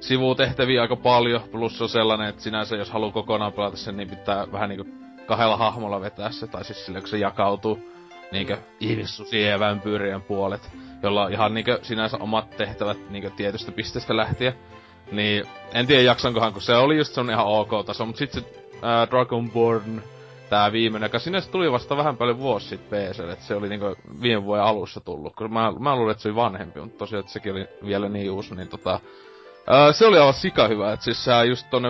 sivutehtäviä aika paljon, plus se on sellainen, että sinänsä jos haluaa kokonaan pelata sen, niin pitää vähän niinku kahdella hahmolla vetää se, tai siis sille, kun se jakautuu niinkö ihmissusien ja vampyyrien puolet, jolla on ihan niinkö sinänsä omat tehtävät niinkö tietystä pisteestä lähtien. Niin, en tiedä jaksankohan, kun se oli just sun ihan ok taso, mut sit se ää, Dragonborn, tää viimeinen, joka sinänsä tuli vasta vähän paljon vuosi sitten PC, että se oli niinku viime vuoden alussa tullut. Kun mä, mä luulin, että se oli vanhempi, mutta tosiaan, että sekin oli vielä niin uusi, niin tota... Ää, se oli aivan sika hyvä, että siis sä just tonne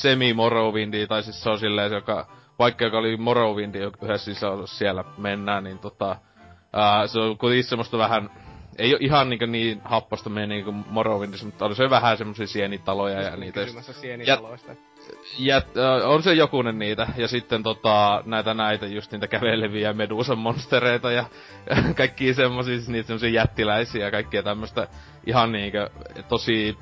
semi Morrowindi, tai siis se on silleen, joka, vaikka joka oli Morrowindi yhdessä sisäosassa siellä mennään, niin tota... Ää, se on kuitenkin semmoista vähän ei ole ihan niinku niin happosta meni niinku Morrowindissa, mutta oli se vähän semmosia sienitaloja ja niitä. sienitaloista. Ja, ja, on se jokunen niitä. Ja sitten tota, näitä näitä just niitä käveleviä medusan monstereita ja, ja kaikki semmosia, siis niitä semmosia jättiläisiä ja kaikkia tämmöstä ihan niinkö tosi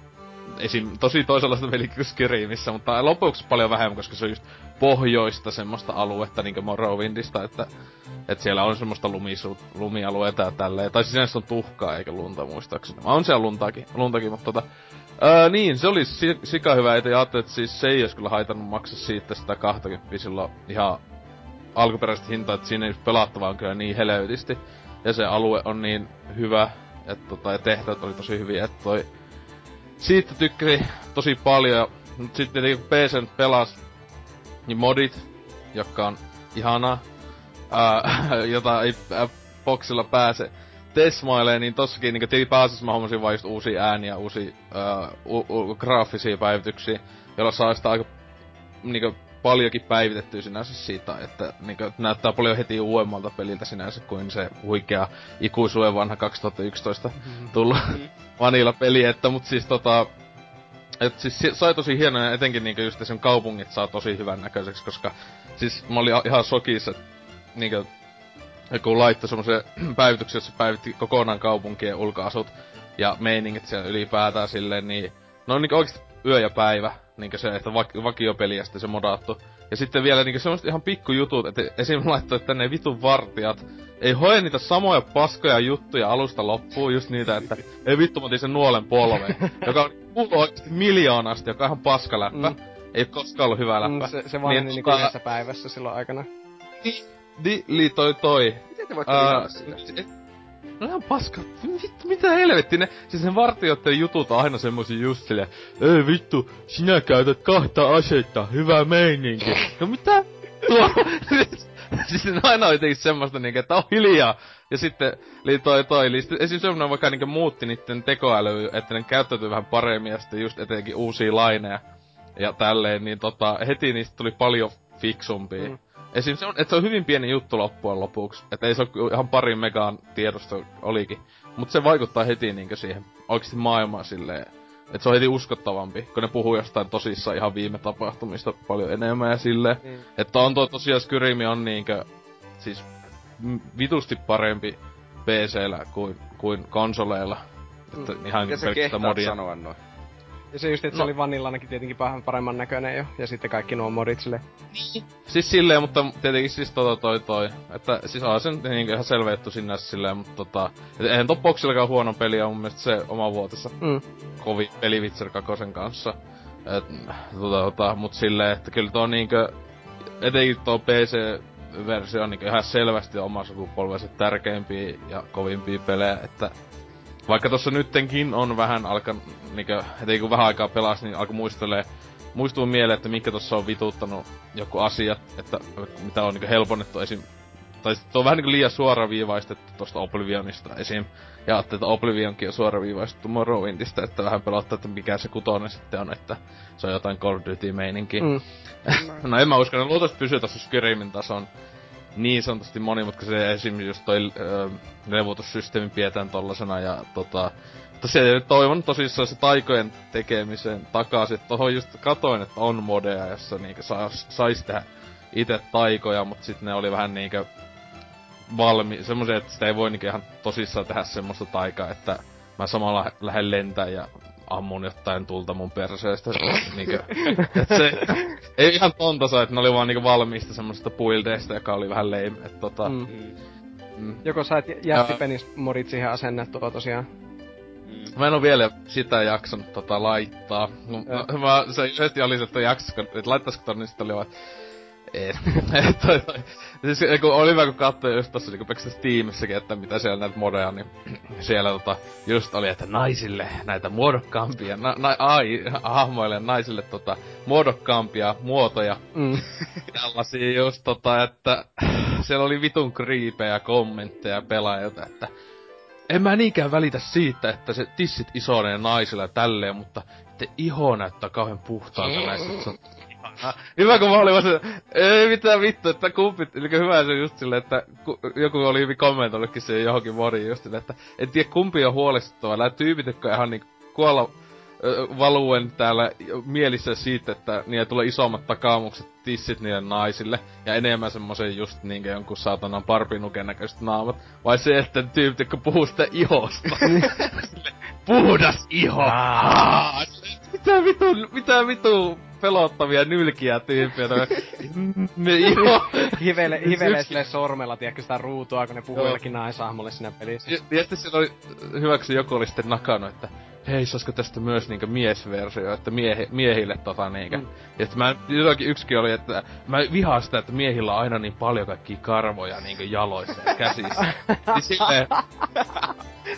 esim, tosi toisenlaista pelikyskiriimissä, mutta lopuksi paljon vähemmän, koska se on just pohjoista semmoista aluetta, niinku Morrowindista, että, että siellä on semmoista lumisu, lumialueita ja tälleen. Tai siis on tuhkaa eikä lunta muistaakseni. Mä on siellä luntakin, luntakin mutta tota, Öö, niin, se oli si- sika hyvä, että ajattelin, että siis se ei olisi kyllä haitannut maksaa siitä sitä 20 silloin ihan alkuperäistä hintaa, että siinä ei pelattavaa on kyllä niin helöytisti. Ja se alue on niin hyvä, että tota, ja tehtävät oli tosi hyviä, että toi siitä tykkäsi tosi paljon. Mutta sitten kun PCn pelas, niin modit, jotka on ihanaa, ää, jota ei ää, boxilla pääse tesmailee, niin tossakin niinku pääasiassa mä hommasin vaan just uusia ääniä, uusia ää, u- u- graafisia päivityksiä, joilla saa sitä aika niinku paljonkin päivitettyä sinänsä siitä, että niinku, näyttää paljon heti uudemmalta peliltä sinänsä kuin se huikea ikuisuuden vanha 2011 mm-hmm. tullut mm-hmm. vanilla peli, että mut siis tota, et siis sai tosi hienoja, etenkin niinku just sen kaupungit saa tosi hyvän näköiseksi, koska siis mä olin ihan sokissa, että niinku, kun laittoi semmoisen päivityksen, jossa päivitti kokonaan kaupunkien ulkoasut ja meiningit siellä ylipäätään silleen, niin no on niinku oikeesti yö ja päivä, niinkö se, että vak- vakiopeli ja sitten se modattu. Ja sitten vielä niinkö semmoset ihan pikkujutut, että esim. laittoi, että ne vitun vartijat ei hoe niitä samoja paskoja juttuja alusta loppuun, just niitä, että ei vittu mä sen nuolen polveen, joka on kuuluu oikeesti miljoonasti, joka on ihan paskaläppä. Mm. Ei koskaan ollut hyvä läppä. Mm, se, se vaan niin, niinku yhdessä päivässä silloin aikana. Niin, di, li, toi toi. Miten te voitte uh? No ihan paska, vittu, mitä helvetti ne, siis ne vartijoiden jutut on aina semmosia just silleen, ei vittu, sinä käytät kahta asetta, hyvä meininki. No mitä? Tuo, siis ne aina on jotenkin semmoista niinku, että on hiljaa, Ja sitten eli toi toi, eli esimerkiksi semmonen vaikka niinku muutti niiden tekoäly, että ne käyttäytyy vähän paremmin ja sitten just etenkin uusia laineja ja tälleen, niin tota, heti niistä tuli paljon fiksumpia. Mm. Esim. se on, että se on hyvin pieni juttu loppujen lopuksi. Että ei se ole ihan pari megaan tiedosta olikin. Mutta se vaikuttaa heti niinkö siihen oikeasti maailmaan silleen, että se on heti uskottavampi, kun ne puhuu jostain tosissaan ihan viime tapahtumista paljon enemmän ja silleen. Mm. Että on tuo tosiaan Skyrimi on niinkö, siis vitusti parempi PC-llä kuin, kuin konsoleilla. Että mm. ihan ja se modia. sanoa noin. Ja se just, että no. se oli vanillanakin tietenkin vähän paremman näköinen jo. Ja sitten kaikki nuo modit sille. Niin. Siis silleen, mutta tietenkin siis tota toi toi. Että siis on se niin ihan selvä juttu sinne silleen, mutta tota... Et eihän Top Boxillakaan huono peli on mun mielestä se oma vuotessa. Mm. Kovi peli Witcher 2 kanssa. Et, tota, tota, mut silleen, että kyllä tuo niinkö... Etenkin tuo PC-versio on niinkö ihan selvästi oma sukupolvensa tärkeimpiä ja kovimpia pelejä, että vaikka tossa nyttenkin on vähän alkan, niinkö, heti kun vähän aikaa pelas, niin alkoi muistelee, muistuu mieleen, että mikä tossa on vituttanut joku asiat, että mitä on niinkö helponnettu esim. Tai sit on vähän niinku liian suoraviivaistettu tosta Oblivionista esim. Ja ajattelin, että Oblivionkin on suoraviivaistettu Morrowindista, että vähän pelottaa, että mikä se kutonen sitten on, että se on jotain Call of Duty-meininki. Mm. no en mä usko, että luultavasti pysyy tossa Skyrimin tason niin sanotusti monimutkaisen esim. just toi öö, levutussysteemi pidetään tollasena ja tota... Tosiaan toivon tosissaan se taikojen tekemisen takaisin, että tohon just katoin, että on modeja, jossa niinkö sais, sais tehdä itse taikoja, mutta sitten ne oli vähän niinkö valmi, semmoisia, että sitä ei voi niinkö ihan tosissaan tehdä semmoista taikaa, että mä samalla lähden lentää ja ammun jotain tulta mun perseestä. niinkö, et se, ei ihan tonta että ne oli vaan niinku valmiista semmoisesta buildeista, joka oli vähän lame. Et tota, mm. Mm. Joko sä et jättipenis morit siihen asennettua tosiaan? Mä en oo vielä sitä jaksanut tota laittaa. Mä, mä, se yhdesti oli, että jaksasko, että laittaisiko tonne, niin sitten oli vaan, ei. toi, toi. Siis kun oli hyvä, kun katsoin just tossa niinku Steamissäkin, että mitä siellä näitä modeja, niin siellä tota, just oli, että naisille näitä muodokkaampia, na, na, ai, hahmoille naisille tota, muodokkaampia muotoja. Mm. Tällaisia just tota, että siellä oli vitun kriipejä kommentteja pelaajilta, että en mä niinkään välitä siitä, että se tissit isonee naisilla ja tälleen, mutta te iho näyttää kauhean puhtaalta näistä, on Hyvä kun mä olin vaan se, ei mitään vittu, että kumpi, eli hyvä se just silleen, että ku, joku oli hyvin kommentoillutkin siihen johonkin modiin just silleen, että en tiedä kumpi on huolestuttavaa, nämä tyypit, jotka ihan niinku kuolla valuen täällä mielissä siitä, että niillä tulee isommat takaamukset tissit niille naisille, ja enemmän semmoisen just niinkö jonkun saatanan parpinuken näköiset naamat, vai se, että tyypit, jotka puhuu sitä ihosta. Puhdas iho! mitä vitu, mitä vitu pelottavia nylkiä tyyppiä. iho. Hivele, hivelee sille sormella, tiedätkö sitä ruutua, kun ne puhuu jollekin naisahmolle siinä pelissä. Ja, ja sitten oli hyväksi joku oli sitten nakannut, että hei, saisiko tästä myös niinkö miesversio, että miehi, miehille tota niinkö. Mm. Ja sitten mä, jotakin yksikin oli, että mä vihaan sitä, että miehillä on aina niin paljon kaikkia karvoja niinkö jaloissa ja käsissä. niin silleen,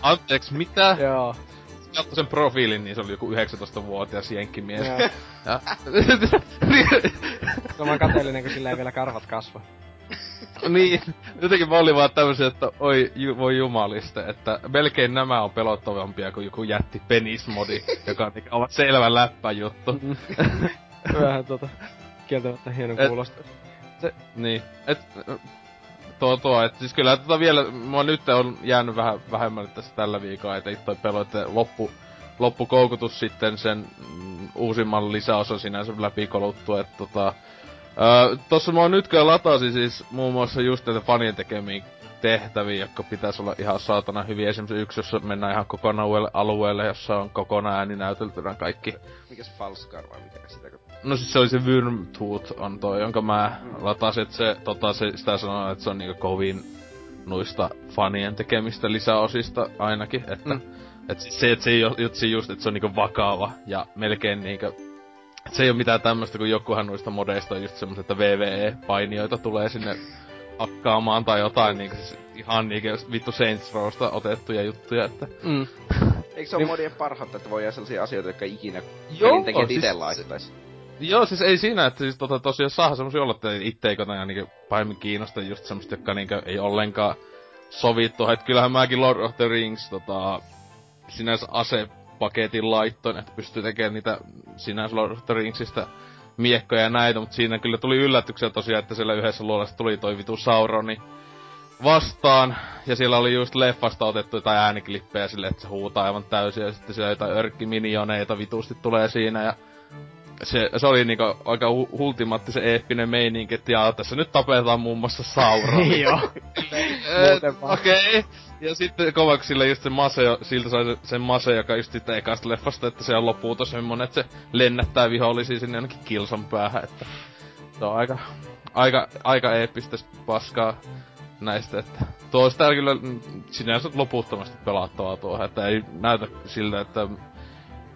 anteeksi, mitä? Joo katsoi sen profiilin, niin se oli joku 19-vuotias jenkkimies. Joo. ja... no mä kateellinen, kun sillä ei vielä karvat kasva. niin, jotenkin mä olin vaan tämmösen, että oi ju, voi jumaliste, että melkein nämä on pelottavampia kuin joku jätti penismodi, joka on, ovat selvä läppäjuttu. Vähän tota, kieltämättä hieno kuulostaa. Se... Niin, et tuo tuo, että siis kyllä tota vielä, mua nyt on jäänyt vähän vähemmän tässä tällä viikolla, että toi pelo, että loppu, loppukoukutus sitten sen mm, uusimman lisäosan sinänsä läpi koluttu, että tota... Öö, tossa mä nytkään latasin siis muun muassa just näitä fanien tekemiä tehtäviä, jotka pitäisi olla ihan saatana hyviä. Esimerkiksi yksi, jossa mennään ihan kokonaan uudelle alueelle, jossa on kokonaan ääni näyteltynä kaikki. Mikäs Falskar vai mikä sitä? No siis se oli se Wyrmtooth on toi, jonka mä latasin, että se, tota, se, sitä sanoo, että se on niinku kovin noista fanien tekemistä lisäosista ainakin, että mm. et siis se, että se ei ole just, että se on niinku vakava ja melkein niinku et se ei ole mitään tämmöstä, kun jokuhan noista modeista on just semmoset, että VVE-painioita tulee sinne hakkaamaan tai jotain niinku siis ihan niinku vittu Saints Rowsta otettuja juttuja, että... Mm. Eikö se ole niin... modien parhautta, että voi sellaisia asioita, jotka ikinä Joo, tekijät siis, itse laittaisi? Joo, siis ei siinä, että siis tota, tosiaan saa semmosia olla, että itse ei kotona niinku pahemmin kiinnosta just semmoista, jotka niinku ei ollenkaan sovittu. Että kyllähän mäkin Lord of the Rings tota, sinänsä asepaketin laittoin, että pystyy tekemään niitä sinänsä Lord of the Ringsista miekkoja ja näitä, mutta siinä kyllä tuli yllätyksiä tosiaan, että siellä yhdessä luolassa tuli toi vitu Sauroni vastaan, ja siellä oli just leffasta otettu jotain ääniklippejä sille, että se huutaa aivan täysin, ja sitten siellä jotain örkkiminioneita vitusti tulee siinä, ja se, se oli niinku aika hu- hultimaattisen eeppinen meininki, että jaa, tässä nyt tapetaan muun muassa Sauron. Joo. Okei. Okay. Ja sitten kovaksi sille just se mase, siltä sai se, sen mase, joka just sitten ekasta leffasta, että se on lopulta semmonen, että se lennättää vihollisia sinne jonnekin kilsan päähän, että se on aika, aika, aika eeppistä paskaa näistä, että tuo sitä kyllä sinänsä loputtomasti pelattavaa tuohon, että ei näytä siltä, että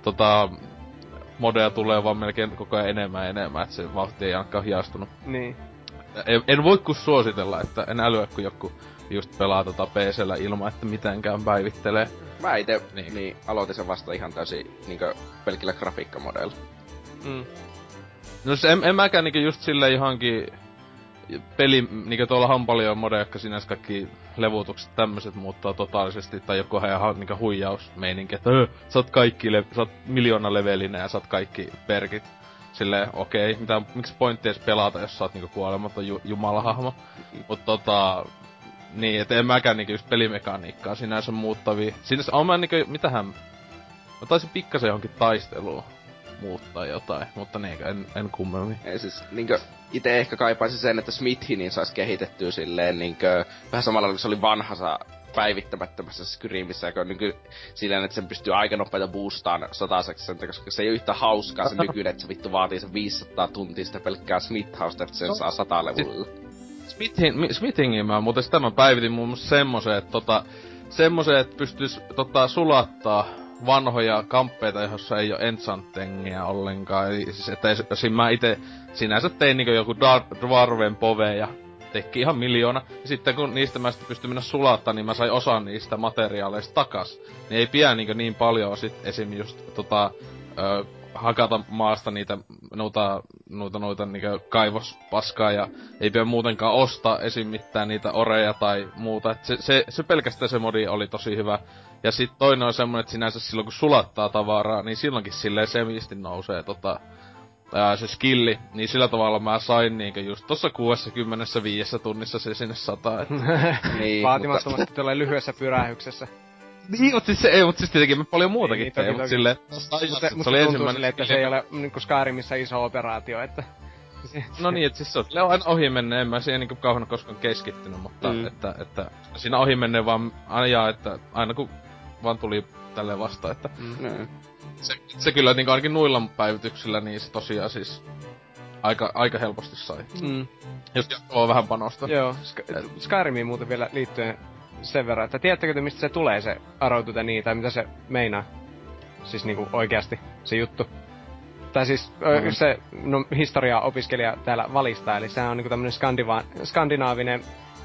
tota, modeja tulee vaan melkein koko ajan enemmän ja enemmän, että se vauhti ei ainakaan hiastunut. Niin. En, en voi kuin suositella, että en älyä, kun joku just pelaa tota PCllä ilman, että mitenkään päivittelee. Mä ite Niin. niin. niin aloitin sen vasta ihan täysin niinkö pelkillä grafiikkamodeilla. Mm. No se en, en mäkään niinku just silleen johonkin peli, niinku tuolla on paljon modeja, jotka sinänsä kaikki levutukset tämmöset muuttaa totaalisesti, tai joku ihan niinku huijausmeininki, että öö, sä oot kaikki, le- sä oot miljoona levelinen ja sä oot kaikki perkit. Silleen, okei, okay, mitä, miksi pointti edes pelata, jos sä oot niinku kuolematon ju- jumalahahmo. Mut tota, niin, et en mäkään niinku just pelimekaniikkaa sinänsä muuttavia. Sinänsä on mä niinku, mitähän, mä taisin pikkasen johonkin taisteluun muuttaa jotain, mutta niin, en, en kummemmin. Ei siis niinkö ite ehkä kaipaisin sen, että Smithi niin saisi kehitettyä silleen niinkö vähän samalla kuin se oli vanhassa päivittämättömässä Skyrimissa, joka on nyky silleen, että sen pystyy aika nopeita boostaan sataseksi, sen, koska se ei ole yhtä hauskaa se nykyinen, että se vittu vaatii sen 500 tuntia sitä pelkkää Smith-hausta, että sen saa sata levulla. Smithin, mi- Smithingin mä muuten sitä mä päivitin muun muassa semmosen, että tota, semmosen, että pystyis tota, sulattaa vanhoja kamppeita, jossa ei ole enchanttengia ollenkaan. Eli siis, että esim. mä ite sinänsä tein niinku joku Dar- Dwarven pove ja teki ihan miljoona. Ja sitten kun niistä mä sitten pystyn mennä sulattaa, niin mä sain osan niistä materiaaleista takas. Niin ei pidä niinku niin paljon sit esim. just tota, ö, hakata maasta niitä noita, noita, noita niinku kaivospaskaa ja ei pidä muutenkaan ostaa esim. mitään niitä oreja tai muuta. Et se, se, se, pelkästään se modi oli tosi hyvä. Ja sit toinen on semmonen, että sinänsä silloin kun sulattaa tavaraa, niin silloinkin silleen semisti nousee tota, ää, se skilli, niin sillä tavalla mä sain niinkö just tossa 65 tunnissa se sinne sata, että... Niin, Vaatimattomasti tulee lyhyessä pyrähyksessä. niin, mut siis se ei, mut siis tietenkin mä paljon muutakin Niin, tein, toki, mut toki. silleen... Mutta, se mutta oli tuntuu ensimmäinen silleen, että se ei ole niinku Skyrimissa iso operaatio, että... No niin, että siis se on silleen aina ohi menneen, en mä siihen niinku kauheena koskaan keskittynyt, mutta Mm. mm. että, että siinä ohi menneen vaan ajaa, että aina kun vaan tuli tälleen vastaan, että Mm. se, se kyllä niinku ainakin nuilla päivityksillä, niin se tosiaan siis aika, aika helposti sai. Mm. Jos jatkoa vähän panosta. Joo, Sk- Skyrimiin muuten vielä liittyen sen verran, että tiedättekö te mistä se tulee se Aroutute niin, tai mitä se meinaa? Siis niinku oikeasti se juttu. Tai siis mm. se no, historia-opiskelija täällä valistaa, eli sehän on niinku tämmönen skandiva- skandinaavinen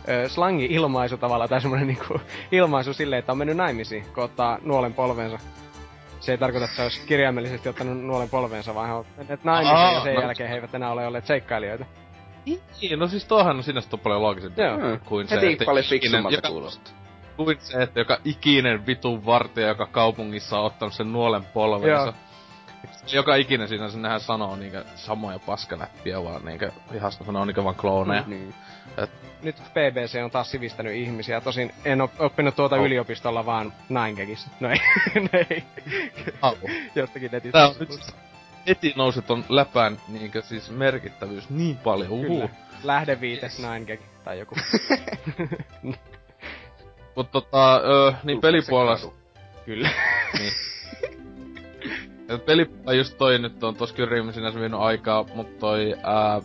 ö, slangi-ilmaisu tavallaan, tai semmonen niinku ilmaisu silleen, että on mennyt naimisiin, kun ottaa nuolen polvensa. Se ei tarkoita, että se olisi kirjaimellisesti ottanut nuolen polvensa, vaan he on menneet naimisiin Aa, ja sen no. jälkeen he eivät enää ole olleet seikkailijoita. Niin, no siis tuohan on sinänsä paljon loogisempi Joo. Mm. kuin se, Heti että paljon ikinen- fiksummalta joka- kuulostaa. kuin se, että joka ikinen vitun vartija, joka kaupungissa on ottanut sen nuolen polvensa. Joo. Joka ikinen siinä se nehän sanoo niinkö samoja paskanäppiä vaan niinkö ihasta sanoo niinkö vaan klooneja. Niin. Nyt BBC on taas sivistänyt ihmisiä. Tosin en op- oppinut tuota Oh. yliopistolla, vaan Ninegagissä. No ei, no ei. Jostakin netistä. Tää on nyt siis heti nousi ton läpään niinkö siis merkittävyys niin paljon. Uhu. Kyllä. Lähdeviite Ninegag tai joku. Mut tota, öö, niin se Kyllä. Niin. Pelipuolella just toi nyt on tos Skyrim sinänsä aikaa, mut toi ää,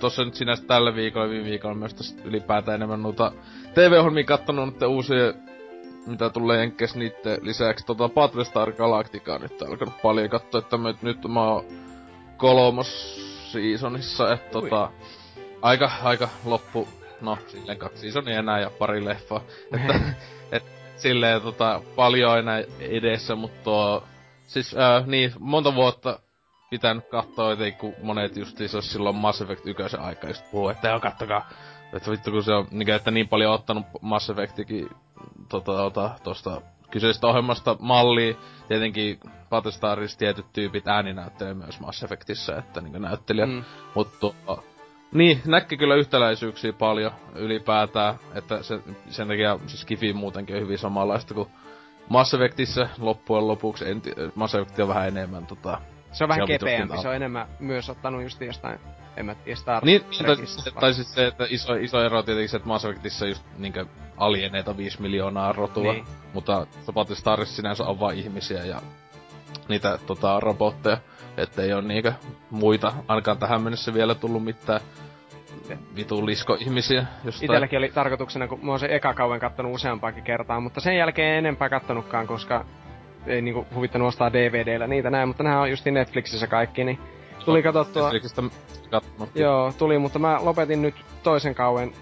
tossa nyt sinänsä tällä viikolla viime viikolla myös tosta ylipäätään enemmän noita TV-ohjelmia kattonut niitten uusia mitä tulee Jenkes niitten lisäksi. Tota Battlestar Galactica nyt alkanut paljon katsoa, että mä, nyt mä oon kolmos seasonissa, että tota, aika, aika loppu, no silleen kaksi seasonia enää ja pari leffaa, että et, silleen tota, paljon enää edessä, mutta tuo, siis ää, niin, monta vuotta pitänyt katsoa, ettei kun monet justiin se olisi silloin Mass Effect 1 aika just puhuu, että joo kattokaa Että vittu kun se on, niin, että niin paljon ottanut Mass Effectikin tota, tota, tosta kyseisestä ohjelmasta mallia. Tietenkin Battlestarissa tietyt tyypit ääni näyttelee myös Mass Effectissä, että niin näyttelijät. Mm. Mutta niin, näkki kyllä yhtäläisyyksiä paljon ylipäätään, että se, sen takia siis Kifi muutenkin on hyvin samanlaista kuin Mass Effectissä loppujen lopuksi. En, Mass Effect on vähän enemmän tota... Se on vähän kepeämpi, se on enemmän myös ottanut just jostain en mä tiedä Star niin, tai, tai siis se, että iso, iso ero tietenkin se, että Mass Effectissä just niinkö alieneita 5 miljoonaa rotua, niin. mutta Starissa sinänsä on vain ihmisiä ja niitä tota, robotteja, ettei oo niinkö muita, ainakaan tähän mennessä vielä tullut mitään vitu lisko-ihmisiä jostain. Itelläkin oli tarkoituksena, kun mä oon se eka kauan kattonut useampaakin kertaa, mutta sen jälkeen en enempää kattonutkaan, koska ei niinku huvittanut ostaa DVDllä niitä näin, mutta nämä on just Netflixissä kaikki, niin tuli katsottua... Joo, tuli, mutta mä lopetin nyt toisen kauen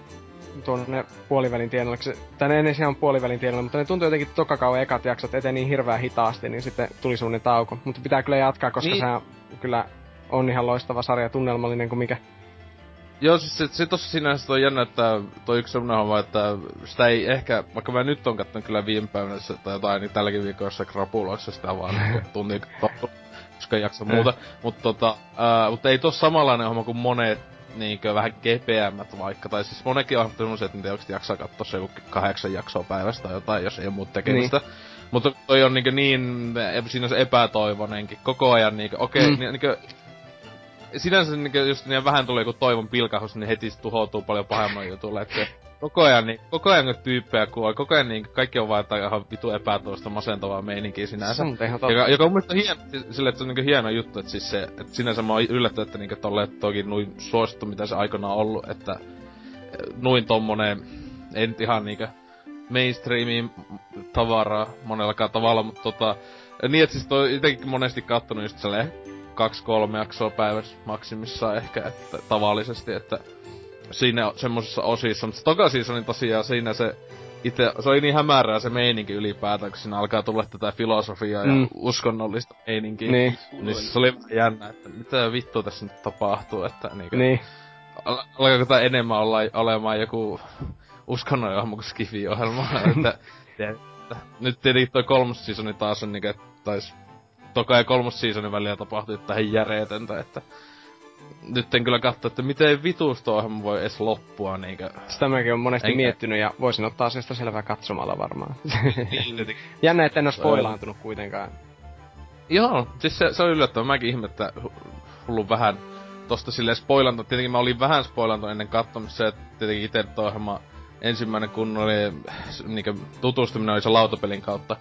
tuonne puolivälin tienoille. Tai ne ennen ihan puolivälin tienoille, mutta ne tuntui jotenkin toka kauan ekat jaksot eteen niin hirveän hitaasti, niin sitten tuli suunnin tauko. Mutta pitää kyllä jatkaa, koska niin. se kyllä on ihan loistava sarja, tunnelmallinen kuin mikä. Joo, siis se, se tossa sinänsä on jännä, että toi yksi semmonen homma, että sitä ei ehkä, vaikka mä nyt on kattonut kyllä viime päivänä tai jotain, niin tälläkin viikolla jossain krapuloissa sitä vaan tunnin koska ei jaksa muuta. Mutta tota, ää, mutta ei tossa samanlainen homma kuin monet niinkö vähän kepeämmät vaikka. Tai siis monekin on semmoset, että niitä jaksaa katsoa se joku kahdeksan jaksoa päivästä tai jotain, jos ei ole muuta tekemistä. Niin. Mutta toi on niinkö niin, siinä on se epätoivonenkin. Koko ajan niinkö, okei, okay, mm. niinkö, sinänsä niinkö just niin vähän tulee joku toivon pilkahus, niin heti tuhoutuu paljon pahemman jutulle, että koko ajan, niin, koko ajan kun tyyppejä kuolee, koko ajan niin, kaikki on vaan ihan vitu epätoista masentavaa meininkiä sinänsä. Se on ihan Joka, joka on mielestäni hieno, sille, että se on niin hieno juttu, että siis se, että sinänsä mä oon yllättynyt, että niin tolle toki noin suosittu, mitä se aikana on ollut, että eh, noin tommonen, ei nyt ihan niinkö mainstreamiin tavaraa monellakaan tavalla, mutta tota, niin että siis toi itekin monesti kattonut just sellainen kaksi kolme jaksoa päivässä maksimissaan ehkä, että tavallisesti, että siinä semmosissa osissa, mutta toka seasonin tosiaan siinä se itse, se oli niin hämärää se meininki ylipäätään, kun siinä alkaa tulla tätä filosofiaa mm. ja uskonnollista meininkiä. Niin. niin se oli jännä, että mitä vittua tässä nyt tapahtuu, että niinku, niin. alkaako tää enemmän olla, olemaan joku uskonnon ohjelma kuin skifi-ohjelma, että, että, nyt tietenkin toi kolmas seasoni taas on että tais toka ja kolmas seasonin välillä tapahtui tähän järeetöntä, että nyt en kyllä katso, että miten vitusta ohjelma voi edes loppua niinkö. Sitä mäkin on monesti Enkä... miettinyt ja voisin ottaa asiasta selvää katsomalla varmaan. Niin, Jännä, että en oo spoilaantunut kuitenkaan. Joo, siis se, se on yllättävää. Mäkin ihme, että hullu vähän tosta silleen spoilantu. Tietenkin mä olin vähän spoilantu ennen katsomista että tietenkin itse ohjelma ensimmäinen kun oli niinkö, tutustuminen oli se lautapelin kautta.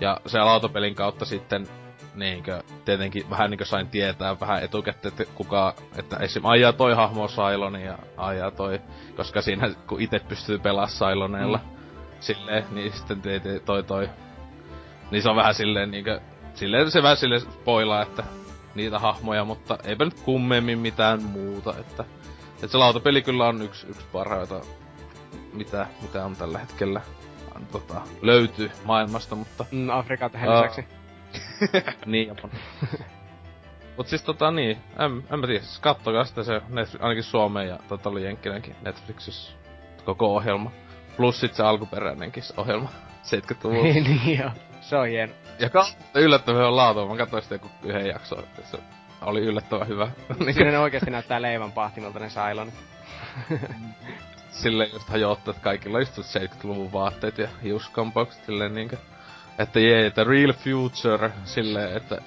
Ja se lautapelin kautta sitten niinkö, tietenkin vähän niinkö sain tietää vähän etukäteen, että kuka, että esim. ajaa toi hahmo Sailoni ja ajaa toi, koska siinä kun itse pystyy pelaamaan Sailoneella, mm. silleen, niin sitten te, te, toi toi, niin se on vähän silleen niinkö, silleen se vähän silleen spoilaa, että niitä hahmoja, mutta eipä nyt kummemmin mitään muuta, että, että se lautapeli kyllä on yksi, yksi parhaita, mitä, mitä on tällä hetkellä tota, löytyy maailmasta, mutta... Mm, Afrikan tähän lisäksi. niin, Japan. Mut siis tota niin, en, en mä tiedä, siis kattokaa sitten se Netflix, ainakin Suomeen ja tota oli Jenkkinenkin Netflixissä koko ohjelma. Plus sit se alkuperäinenkin se ohjelma, 70-luvulta. niin joo, se on hieno. Ja katsoin yllättävän hyvän laatua, mä katsoin sitten joku yhden jakson, se oli yllättävän hyvä. Siinä ne oikeesti näyttää leivän pahtimilta ne Sailon. Silleen just hajottaa, että kaikilla on just 70-luvun vaatteet ja hiuskampaukset silleen niinkö että jee, että real future, silleen, että...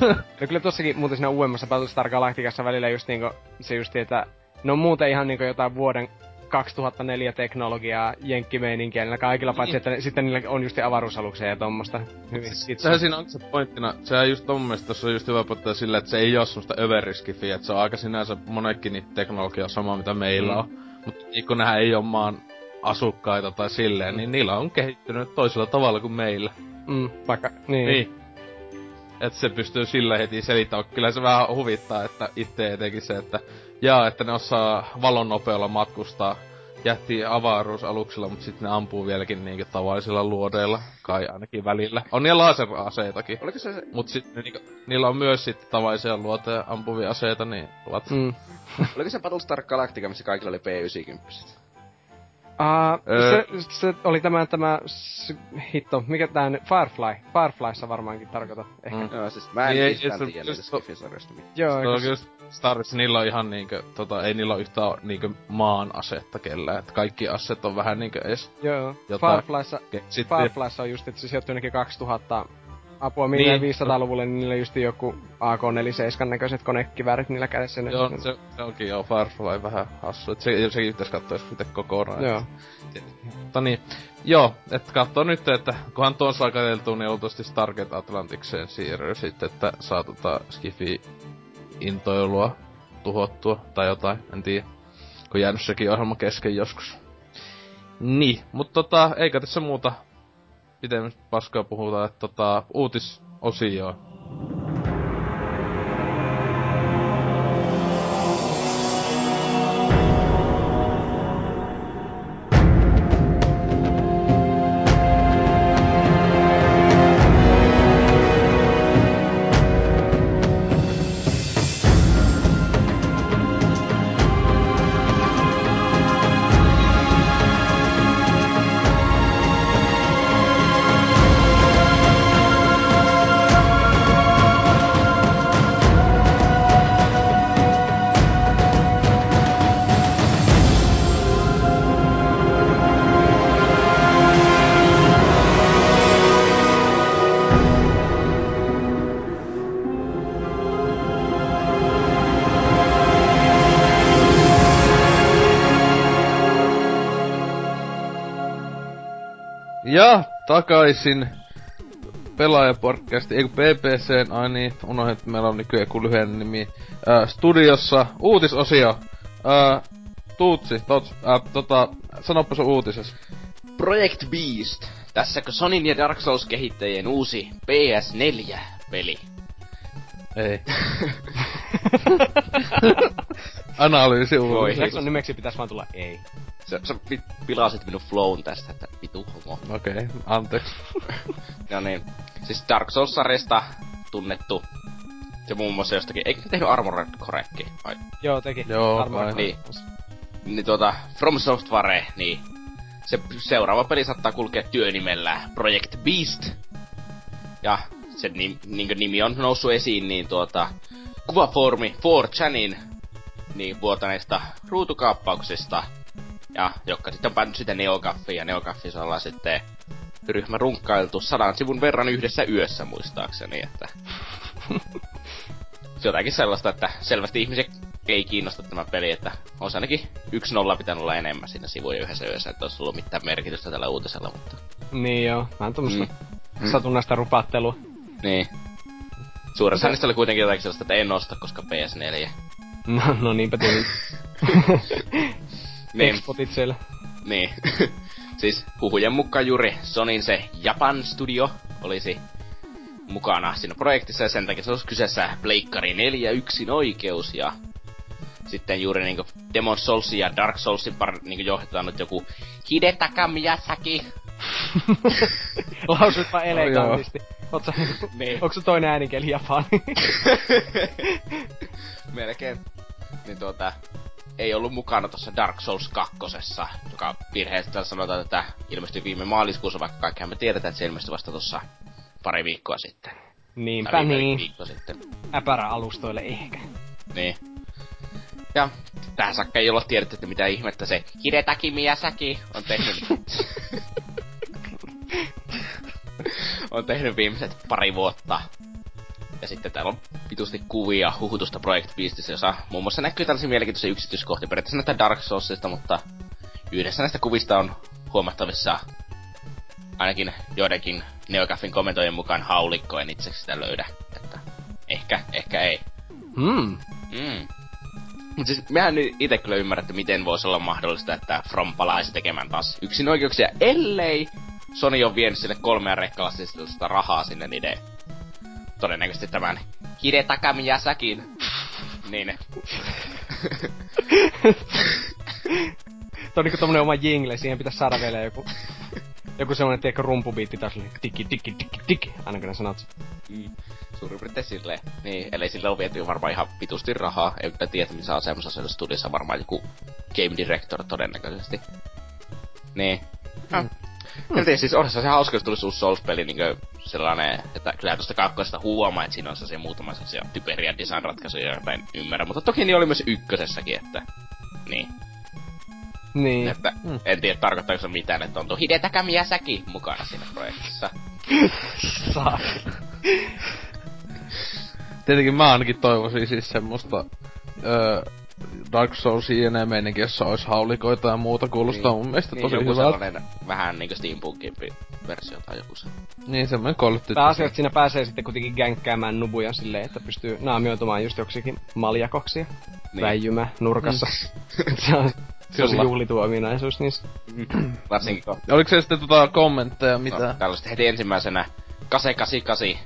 no kyllä tossakin muuten siinä uudemmassa Battlestar Galacticassa välillä just niinku, se just, että no muuten ihan niinku jotain vuoden 2004 teknologiaa, jenkkimeininkiä niillä kaikilla, niin. paitsi että sitten niillä on just avaruusaluksia ja tommosta. Hyvin siis, sehän siinä on se pointtina, sehän just mun mielestä tossa on just hyvä pointtina silleen, että se ei oo semmoista överiskifiä, että se on aika sinänsä monekin niitä teknologiaa sama mitä meillä mm. on. Mutta niin kun nehän ei oo maan asukkaita tai silleen, niin niillä on kehittynyt toisella tavalla kuin meillä. Mm, vaikka, niin. niin. Että se pystyy sillä heti selittämään. Kyllä se vähän huvittaa, että itse etenkin se, että jaa, että ne osaa valon nopealla matkustaa jätti avaruusaluksilla, mutta sitten ne ampuu vieläkin niinkö tavallisilla luodeilla, kai ainakin välillä. On niillä laseraseitakin. Oliko se... Mut sitten niinkö, niillä on myös sitten tavallisia luoteja ampuvia aseita, niin ovat... Mm. Oliko se Battlestar Galactica, missä kaikilla oli P-90? Uh, se, se, oli tämä, tämä s, hitto, mikä tää nyt, Firefly. Fireflyssa varmaankin tarkoitat ehkä. Mm. Joo, siis mä en Niin, mistään ei, tiedä mitään. Joo, eikö Star Wars, niillä on ihan niinkö, tota, ei niillä ole yhtään niinkö maan asetta kellään. Et kaikki aset on vähän niinkö edes joo. Fireflyssa. Fireflyssa on just, että se sijoittuu jonnekin 2000 apua Niin. niin. 500-luvulle, niin niillä just joku AK-47 näköiset konekiväärit niillä kädessä. Joo, se, se onkin joo Firefly vähän hassu. Et se, sekin pitäis katsoa itse kokonaan. Joo. Mutta niin, joo, että katso nyt, että kunhan tuon saa katseltua, niin luultavasti Stargate Atlantikseen siirryy sitten, että saa tota Skifi intoilua tuhottua tai jotain, en tiedä. Kun jäänyt sekin ohjelma kesken joskus. Niin, mutta tota, eikä tässä muuta pitemmin paskaa puhuta, että tota, uutisosio. Takaisin pelaajapodcast, ei kun PPC, ai niin, unohdin, että meillä on nykyään joku lyhyen nimi. Äh, studiossa uutisosio. Äh, Tuutsi, tots, äh, tota, sanoppa sun uutises. Project Beast. Tässäkö Sonin ja Dark Souls-kehittäjien uusi PS4-peli? Ei. Analyysi Voi. Jakson nimeksi pitäis vaan tulla ei. Sä, sä pilasit minun flown tästä, että vitu homo. Okei, okay, anteeksi. No niin. Siis Dark Souls-sarjasta tunnettu. Se muun muassa jostakin, eikö ne tehnyt Armored Corekin? Vai? Joo, teki. Joo, Armored. Niin. Niin tuota, From Software, niin se seuraava peli saattaa kulkea työnimellä Project Beast. Ja sen nim, niin nimi on noussut esiin, niin tuota, kuvaformi 4chanin niin vuotaneista ruutukaappauksista. Ja jotka sitten on päänyt sitä Neogaffiin, ja Neogaffissa ollaan sitten ryhmä runkkailtu sadan sivun verran yhdessä yössä muistaakseni, että... se on jotakin sellaista, että selvästi ihmisiä ei kiinnosta tämä peli, että on se ainakin yksi nolla pitänyt olla enemmän siinä sivuja yhdessä yössä, että olisi ollut mitään merkitystä tällä uutisella, mutta... Niin joo, vähän tommosta Mm. mm. satunnaista rupattelua. Niin. Suuressa niistä oli kuitenkin jotakin sellaista, että en osta, koska PS4. No, no niinpä tuli. Niin. Expotit siellä. Niin. siis huhujen mukaan juuri Sonin se Japan Studio olisi mukana siinä projektissa ja sen takia se olisi kyseessä Pleikkari 4 yksin oikeus ja sitten juuri niinku Demon Soulsin ja Dark Soulsin par niinku johdetaan nyt joku Hidetaka Miyazaki. Lausutpa elegantisti. Oot sä, Niin. onko se toinen äänikieli japani? Melkein. Niin tuota, ei ollut mukana tuossa Dark Souls 2, joka virheellisesti sanotaan, että ilmestyi viime maaliskuussa, vaikka kaikkihan me tiedetään, että se ilmestyi vasta tuossa pari viikkoa sitten. Niinpä Tai niin. Viikko sitten. Äpärä-alustoille ehkä. Niin. Ja tähän saakka ei olla tiedetty, että mitä ihmettä se Hidetaki Miyazaki on tehnyt. on tehnyt viimeiset pari vuotta. Ja sitten täällä on vitusti kuvia huhutusta Project Beastissä, jossa muun muassa näkyy tällaisia mielenkiintoisia yksityiskohtia. Periaatteessa näitä Dark Soulsista, mutta yhdessä näistä kuvista on huomattavissa ainakin joidenkin Neogaffin kommentojen mukaan haulikko, en itse sitä löydä. Että ehkä, ehkä ei. Hmm. Mm. Mut siis mehän nyt ite kyllä ymmärrä, että miten voisi olla mahdollista, että From palaisi tekemään taas yksin oikeuksia, ellei Sony on vienyt sille kolmea rekkalasista rahaa sinne niiden todennäköisesti tämän Hidetaka Miyazakin. niin. Tuo on niinku tommonen oma jingle, siihen pitäisi saada vielä joku... Joku semmonen, tiedätkö, rumpubiitti taas oli tiki tiki tiki tiki, aina kun ne sanot. Mm. Suurin piirtein silleen. Niin, eli sillä on viety varmaan ihan vitusti rahaa. En kyllä tiedä, missä asemassa se studiossa varmaan joku game director todennäköisesti. Niin. Mm. En tiedä, siis onhan se hauska, jos tulisi uusi Souls-peli niinkö sellainen, että kyllä tuosta kakkosesta huomaa, että siinä on se muutama sellaisia typeriä design-ratkaisuja, joita en ymmärrä. Mutta toki niin oli myös ykkösessäkin, että... Niin. Niin. Että mm. en tiedä tarkoittaako se mitään, että on tuo Hidetaka Miyazaki mukana siinä projektissa. Saa. Tietenkin mä ainakin toivoisin siis semmoista öö, Dark Souls jne meininki, jossa olisi haulikoita ja muuta, kuulostaa niin, mun mielestä niin, tosi joku hyvältä. vähän niinku steampunkimpi versio tai joku se. Niin, semmoinen kolletty. Pääasia, että siinä pääsee sitten kuitenkin gänkkäämään nubuja silleen, että pystyy naamioitumaan just joksikin maljakoksi niin. väijymä nurkassa. Mm. se on tosi juhlitu ominaisuus niissä. Mm. Varsinkin kun... Oliko se sitten tota kommentteja, mitä? No, tällaista heti ensimmäisenä Kase88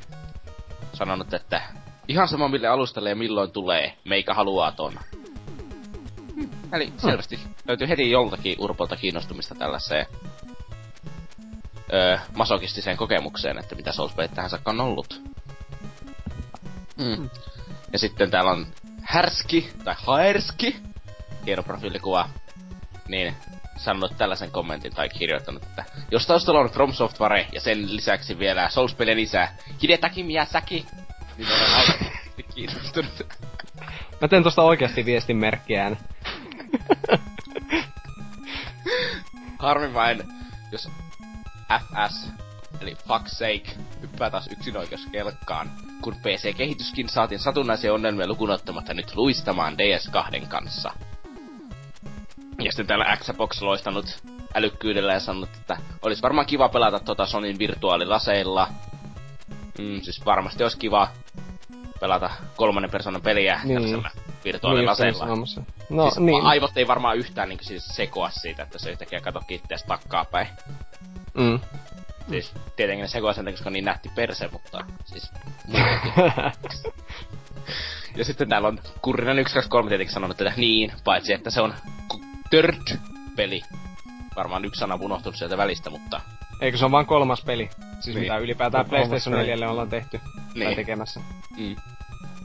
sanonut, että ihan sama mille alustalle ja milloin tulee, meikä haluaa ton. Eli hmm. selvästi löytyy heti joltakin urpolta kiinnostumista tällaiseen öö, masokistiseen kokemukseen, että mitä souls tähän saakka on ollut. Mm. Hmm. Ja sitten täällä on Härski, tai Haerski, hieno profiilikuva, niin sanonut tällaisen kommentin tai kirjoittanut, että jos taustalla on From Software ja sen lisäksi vielä souls lisää, Hidetaki Miyazaki, niin olen kiinnostunut. Mä teen tosta oikeasti viestinmerkkiään. Harmi vain, jos FS, eli fuck sake, hyppää taas kelkkaan, kun PC-kehityskin saatiin satunnaisia ongelmia lukunottamatta nyt luistamaan DS2 kanssa. Ja sitten täällä Xbox loistanut älykkyydellä ja sanonut, että olisi varmaan kiva pelata tota Sonin virtuaalilaseilla. Mm, siis varmasti olisi kiva pelata kolmannen persoonan peliä niin. tällaisella virtuaalilaseilla. Niin, no, siis niin. aivot ei varmaan yhtään niin siis sekoa siitä, että se yhtäkkiä kato ittees takkaa päin. Mm. Siis tietenkin ne sekoaa sen, koska on niin nätti perse, mutta siis Ja sitten täällä on Kurrinen 123 tietenkin sanonut tätä niin, paitsi että se on third peli. Varmaan yksi sana unohtunut sieltä välistä, mutta... Eikö se on vain kolmas peli? Siis niin. mitä ylipäätään PlayStation 4 ollaan tehty niin. tai tekemässä. Mm.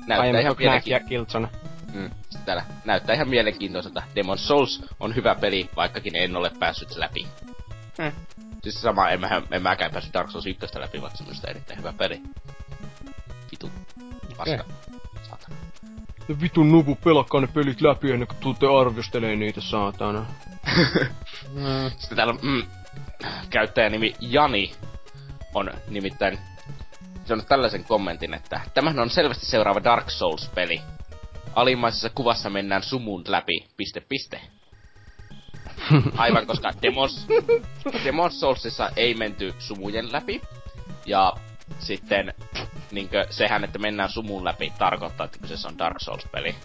Näyttää ihan Knack ja Killzone. Mm. täällä näyttää ihan mielenkiintoiselta. Demon Souls on hyvä peli, vaikkakin en ole päässyt läpi. Mm. Siis sama, en, mä, en mäkään päässyt Dark Souls 1 läpi, vaikka se on erittäin hyvä peli. Vitu. Paska. Okay. Saatana. No vitun nubu, pelakkaa ne pelit läpi ennen kuin tuutte arvostelee niitä, saatana. Sitten täällä on mm, käyttäjänimi Jani on nimittäin on tällaisen kommentin, että tämähän on selvästi seuraava Dark Souls-peli. Alimmaisessa kuvassa mennään sumun läpi, piste piste. Aivan koska Demons, Demons Soulsissa ei menty sumujen läpi. Ja sitten niinkö, sehän, että mennään sumun läpi, tarkoittaa, että kyseessä on Dark Souls-peli.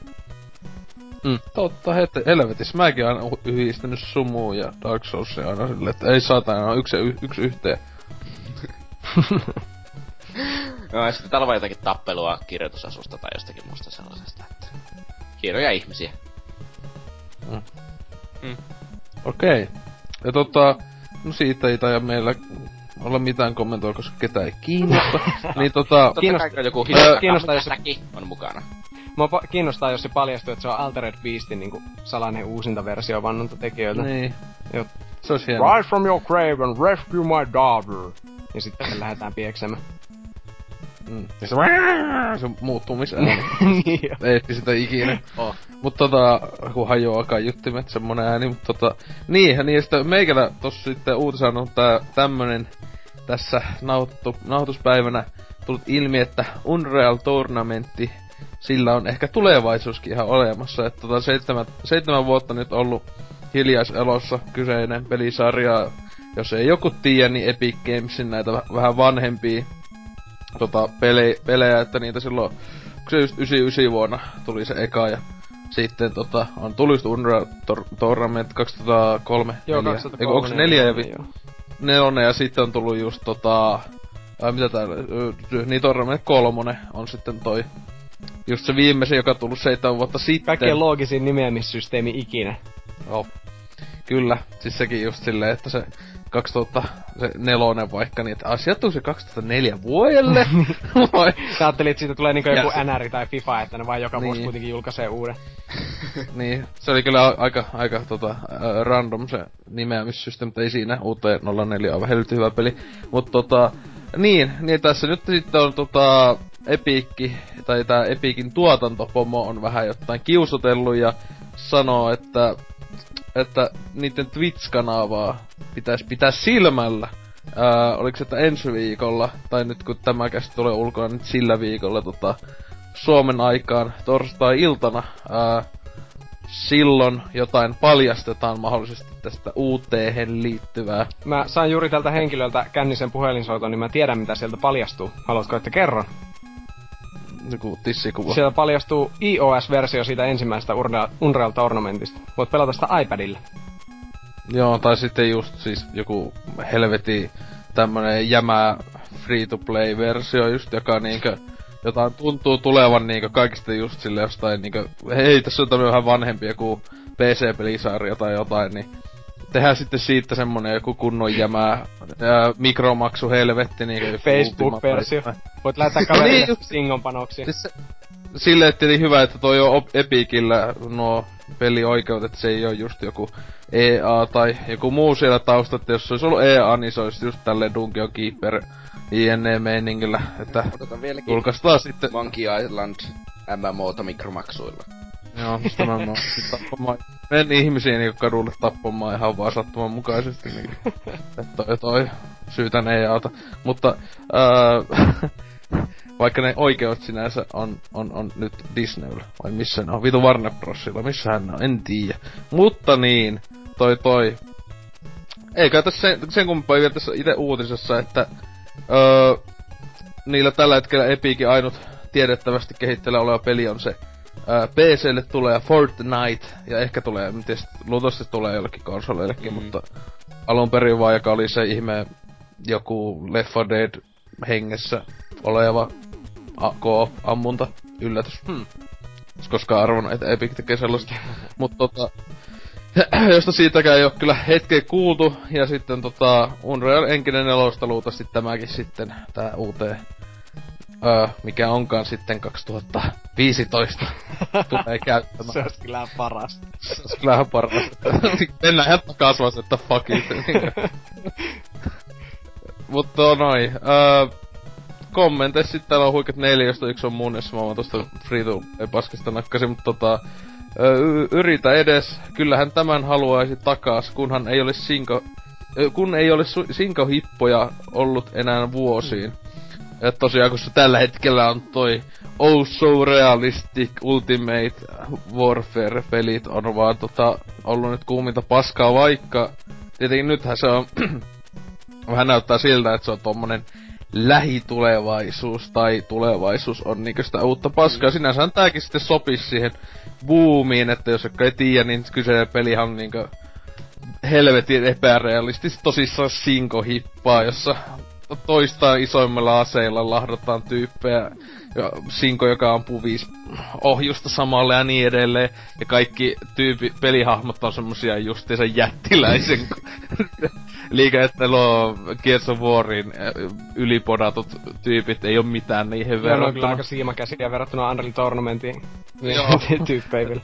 Mm. Totta, heti helvetis. Mäkin aina yhdistänyt sumuun ja Dark Soulsia aina silleen, että ei saatana, on yksi, yksi yhteen. no ja sitten täällä on jotakin tappelua kirjoitusasusta tai jostakin muusta sellaisesta, että... Hienoja ihmisiä. Mm. Mm. Okei. Okay. Ja tota, no siitä ei taida meillä olla mitään kommentoida, koska ketään ei kiinnosta. niin tota... Kiinnostaa joku kiinnostaa, jos on mukana. Mua kiinnostaa, jos se paljastuu, että se on Altered Beastin niinku salainen uusinta versio vannonta tekijöiltä. Niin. Jot. Se olisi hieno. Rise from your grave and rescue my daughter. Ja sitten lähdetään pieksemään. Mm. Ja se, se muuttuu missään. niin Ei sitä ikinä. Oh. Mut tota, kun hajoaa kaiuttimet, semmonen ääni, mut tota, niin, niin sitten meikälä tossa sitten uutisena on tää tämmönen tässä nauttu, nautuspäivänä tullut ilmi, että Unreal Tournamentti, sillä on ehkä tulevaisuuskin ihan olemassa, että tota seitsemän, seitsemän vuotta nyt ollut hiljaiselossa kyseinen pelisarja, jos ei joku tiedä, niin Epic Gamesin näitä vähän vanhempia tota, pele, pelejä, että niitä silloin, se just 99 vuonna tuli se eka ja sitten tota, on tullut just Unreal Tor- Tournament 2003. Joo, 2003. onko se neljä ja vi- nelonen ja sitten on tullut just tota, ää, mitä täällä, niin Tournament kolmonen on sitten toi Just se viimeisin, joka on tullut seitsemän vuotta sitten. Kaikkein loogisin nimeämissysteemi ikinä. Joo. Kyllä, siis sekin just silleen, että se 2004 vaikka, niin että asiat se 2004 vuodelle. Sä ajattelit, että siitä tulee niinku joku NR tai FIFA, että ne vaan joka niin. vuosi kuitenkin julkaisee uuden. niin, se oli kyllä aika, aika tota, uh, random se nimeämissysteemi, mutta ei siinä uuteen 04 on helvetin hyvä peli. Mutta tota, niin, niin tässä nyt sitten on tota, Epiikki, tai tää Epiikin tuotantopomo on vähän jotain kiusotellut ja sanoo, että että niiden Twitch-kanavaa pitäisi pitää silmällä. Ää, oliko se, että ensi viikolla, tai nyt kun tämä käsit tulee ulkona, nyt sillä viikolla tota, Suomen aikaan torstai-iltana ää, silloin jotain paljastetaan mahdollisesti tästä uuteen liittyvää. Mä sain juuri tältä henkilöltä kännisen puhelinsoiton, niin mä tiedän mitä sieltä paljastuu. Haluatko, että kerron? Joku tissikuva. Siellä paljastuu iOS-versio siitä ensimmäisestä Unreal Tournamentista. Voit pelata sitä iPadilla. Joo, tai sitten just siis joku helveti tämmönen jämää free-to-play-versio just, joka niinkö jotain tuntuu tulevan niinkö kaikista just sille jostain niinkö, hei tässä on tämmönen vähän vanhempi joku PC-pelisarja tai jotain, niin tehdään sitten siitä semmonen joku kunnon jämää ää, mikromaksu helvetti niin Facebook-versio. Voit lähettää kaverille niin, singon panoksia. Siis sille että niin hyvä, että toi on Epicillä nuo pelioikeudet, se ei ole just joku EA tai joku muu siellä taustat, että jos se olisi ollut EA, niin se olisi just tälle Dungeon Keeper INE-meiningillä, että julkaistaan sitten... Monkey Island MMOta mikromaksuilla. Joo, mistä mä oon tappamaan. Men ihmisiä niinku kadulle tappamaan ihan vaan sattuman mukaisesti niin. että toi, toi syytän ei auta. Mutta äh, vaikka ne oikeudet sinänsä on, on, on nyt Disneyllä, vai missä ne on? Vitu Warner Brosilla, missä hän on? En tiedä. Mutta niin, toi toi. Eikä tässä sen, sen kummempaa vielä tässä itse uutisessa, että öö, niillä tällä hetkellä Epicin ainut tiedettävästi kehitteillä oleva peli on se Ää, PClle tulee Fortnite, ja ehkä tulee, tietysti, luultavasti tulee jollekin konsoleillekin, mm. mutta alun perin vaan, joka oli se ihme joku Left 4 Dead hengessä oleva ammunta yllätys. Hmm. Koska arvon, että Epic tekee sellaista. Mutta tota, josta siitäkään ei ole kyllä hetken kuultu. Ja sitten tota, Unreal Engine 4 luultavasti tämäkin sitten, tää uuteen öö, mikä onkaan sitten 2015 tulee käyttämään. Se olisi kyllä paras. Se olisi kyllä paras. Mennään ihan takaisin, että fuck it. Mutta noin. Öö, kommenteissa sitten täällä on huikat neljä, josta yksi on mun, jos mä oon tosta free to paskasta nakkasin, mutta tota, öö, yritä edes. Kyllähän tämän haluaisi takas, kunhan ei ole sinko, kun ei ole su- sinkohippoja ollut enää vuosiin. Et tosiaan, kun se tällä hetkellä on toi Oh So Realistic Ultimate Warfare-pelit on vaan tota, ollut nyt kuuminta paskaa, vaikka tietenkin nythän se on vähän näyttää siltä, että se on tommonen lähitulevaisuus tai tulevaisuus on niinkö sitä uutta paskaa. Mm. Sinänsä tääkin sitten sopisi siihen boomiin, että jos jotka ei tiedä, niin kyseinen pelihan on niinkö helvetin epärealistisesti tosissaan sinkohippaa, jossa toistaa isoimmilla aseilla lahdotaan tyyppejä. Sinko, joka ampuu viisi ohjusta samalle ja niin edelleen. Ja kaikki tyypi, pelihahmot on semmosia justiinsa jättiläisen liikä, että Gears of Warin ylipodatut tyypit, ei oo mitään niihin verrattuna. Joo, on kyllä aika siimakäsiä verrattuna Unreal Tournamentiin tyyppeihin.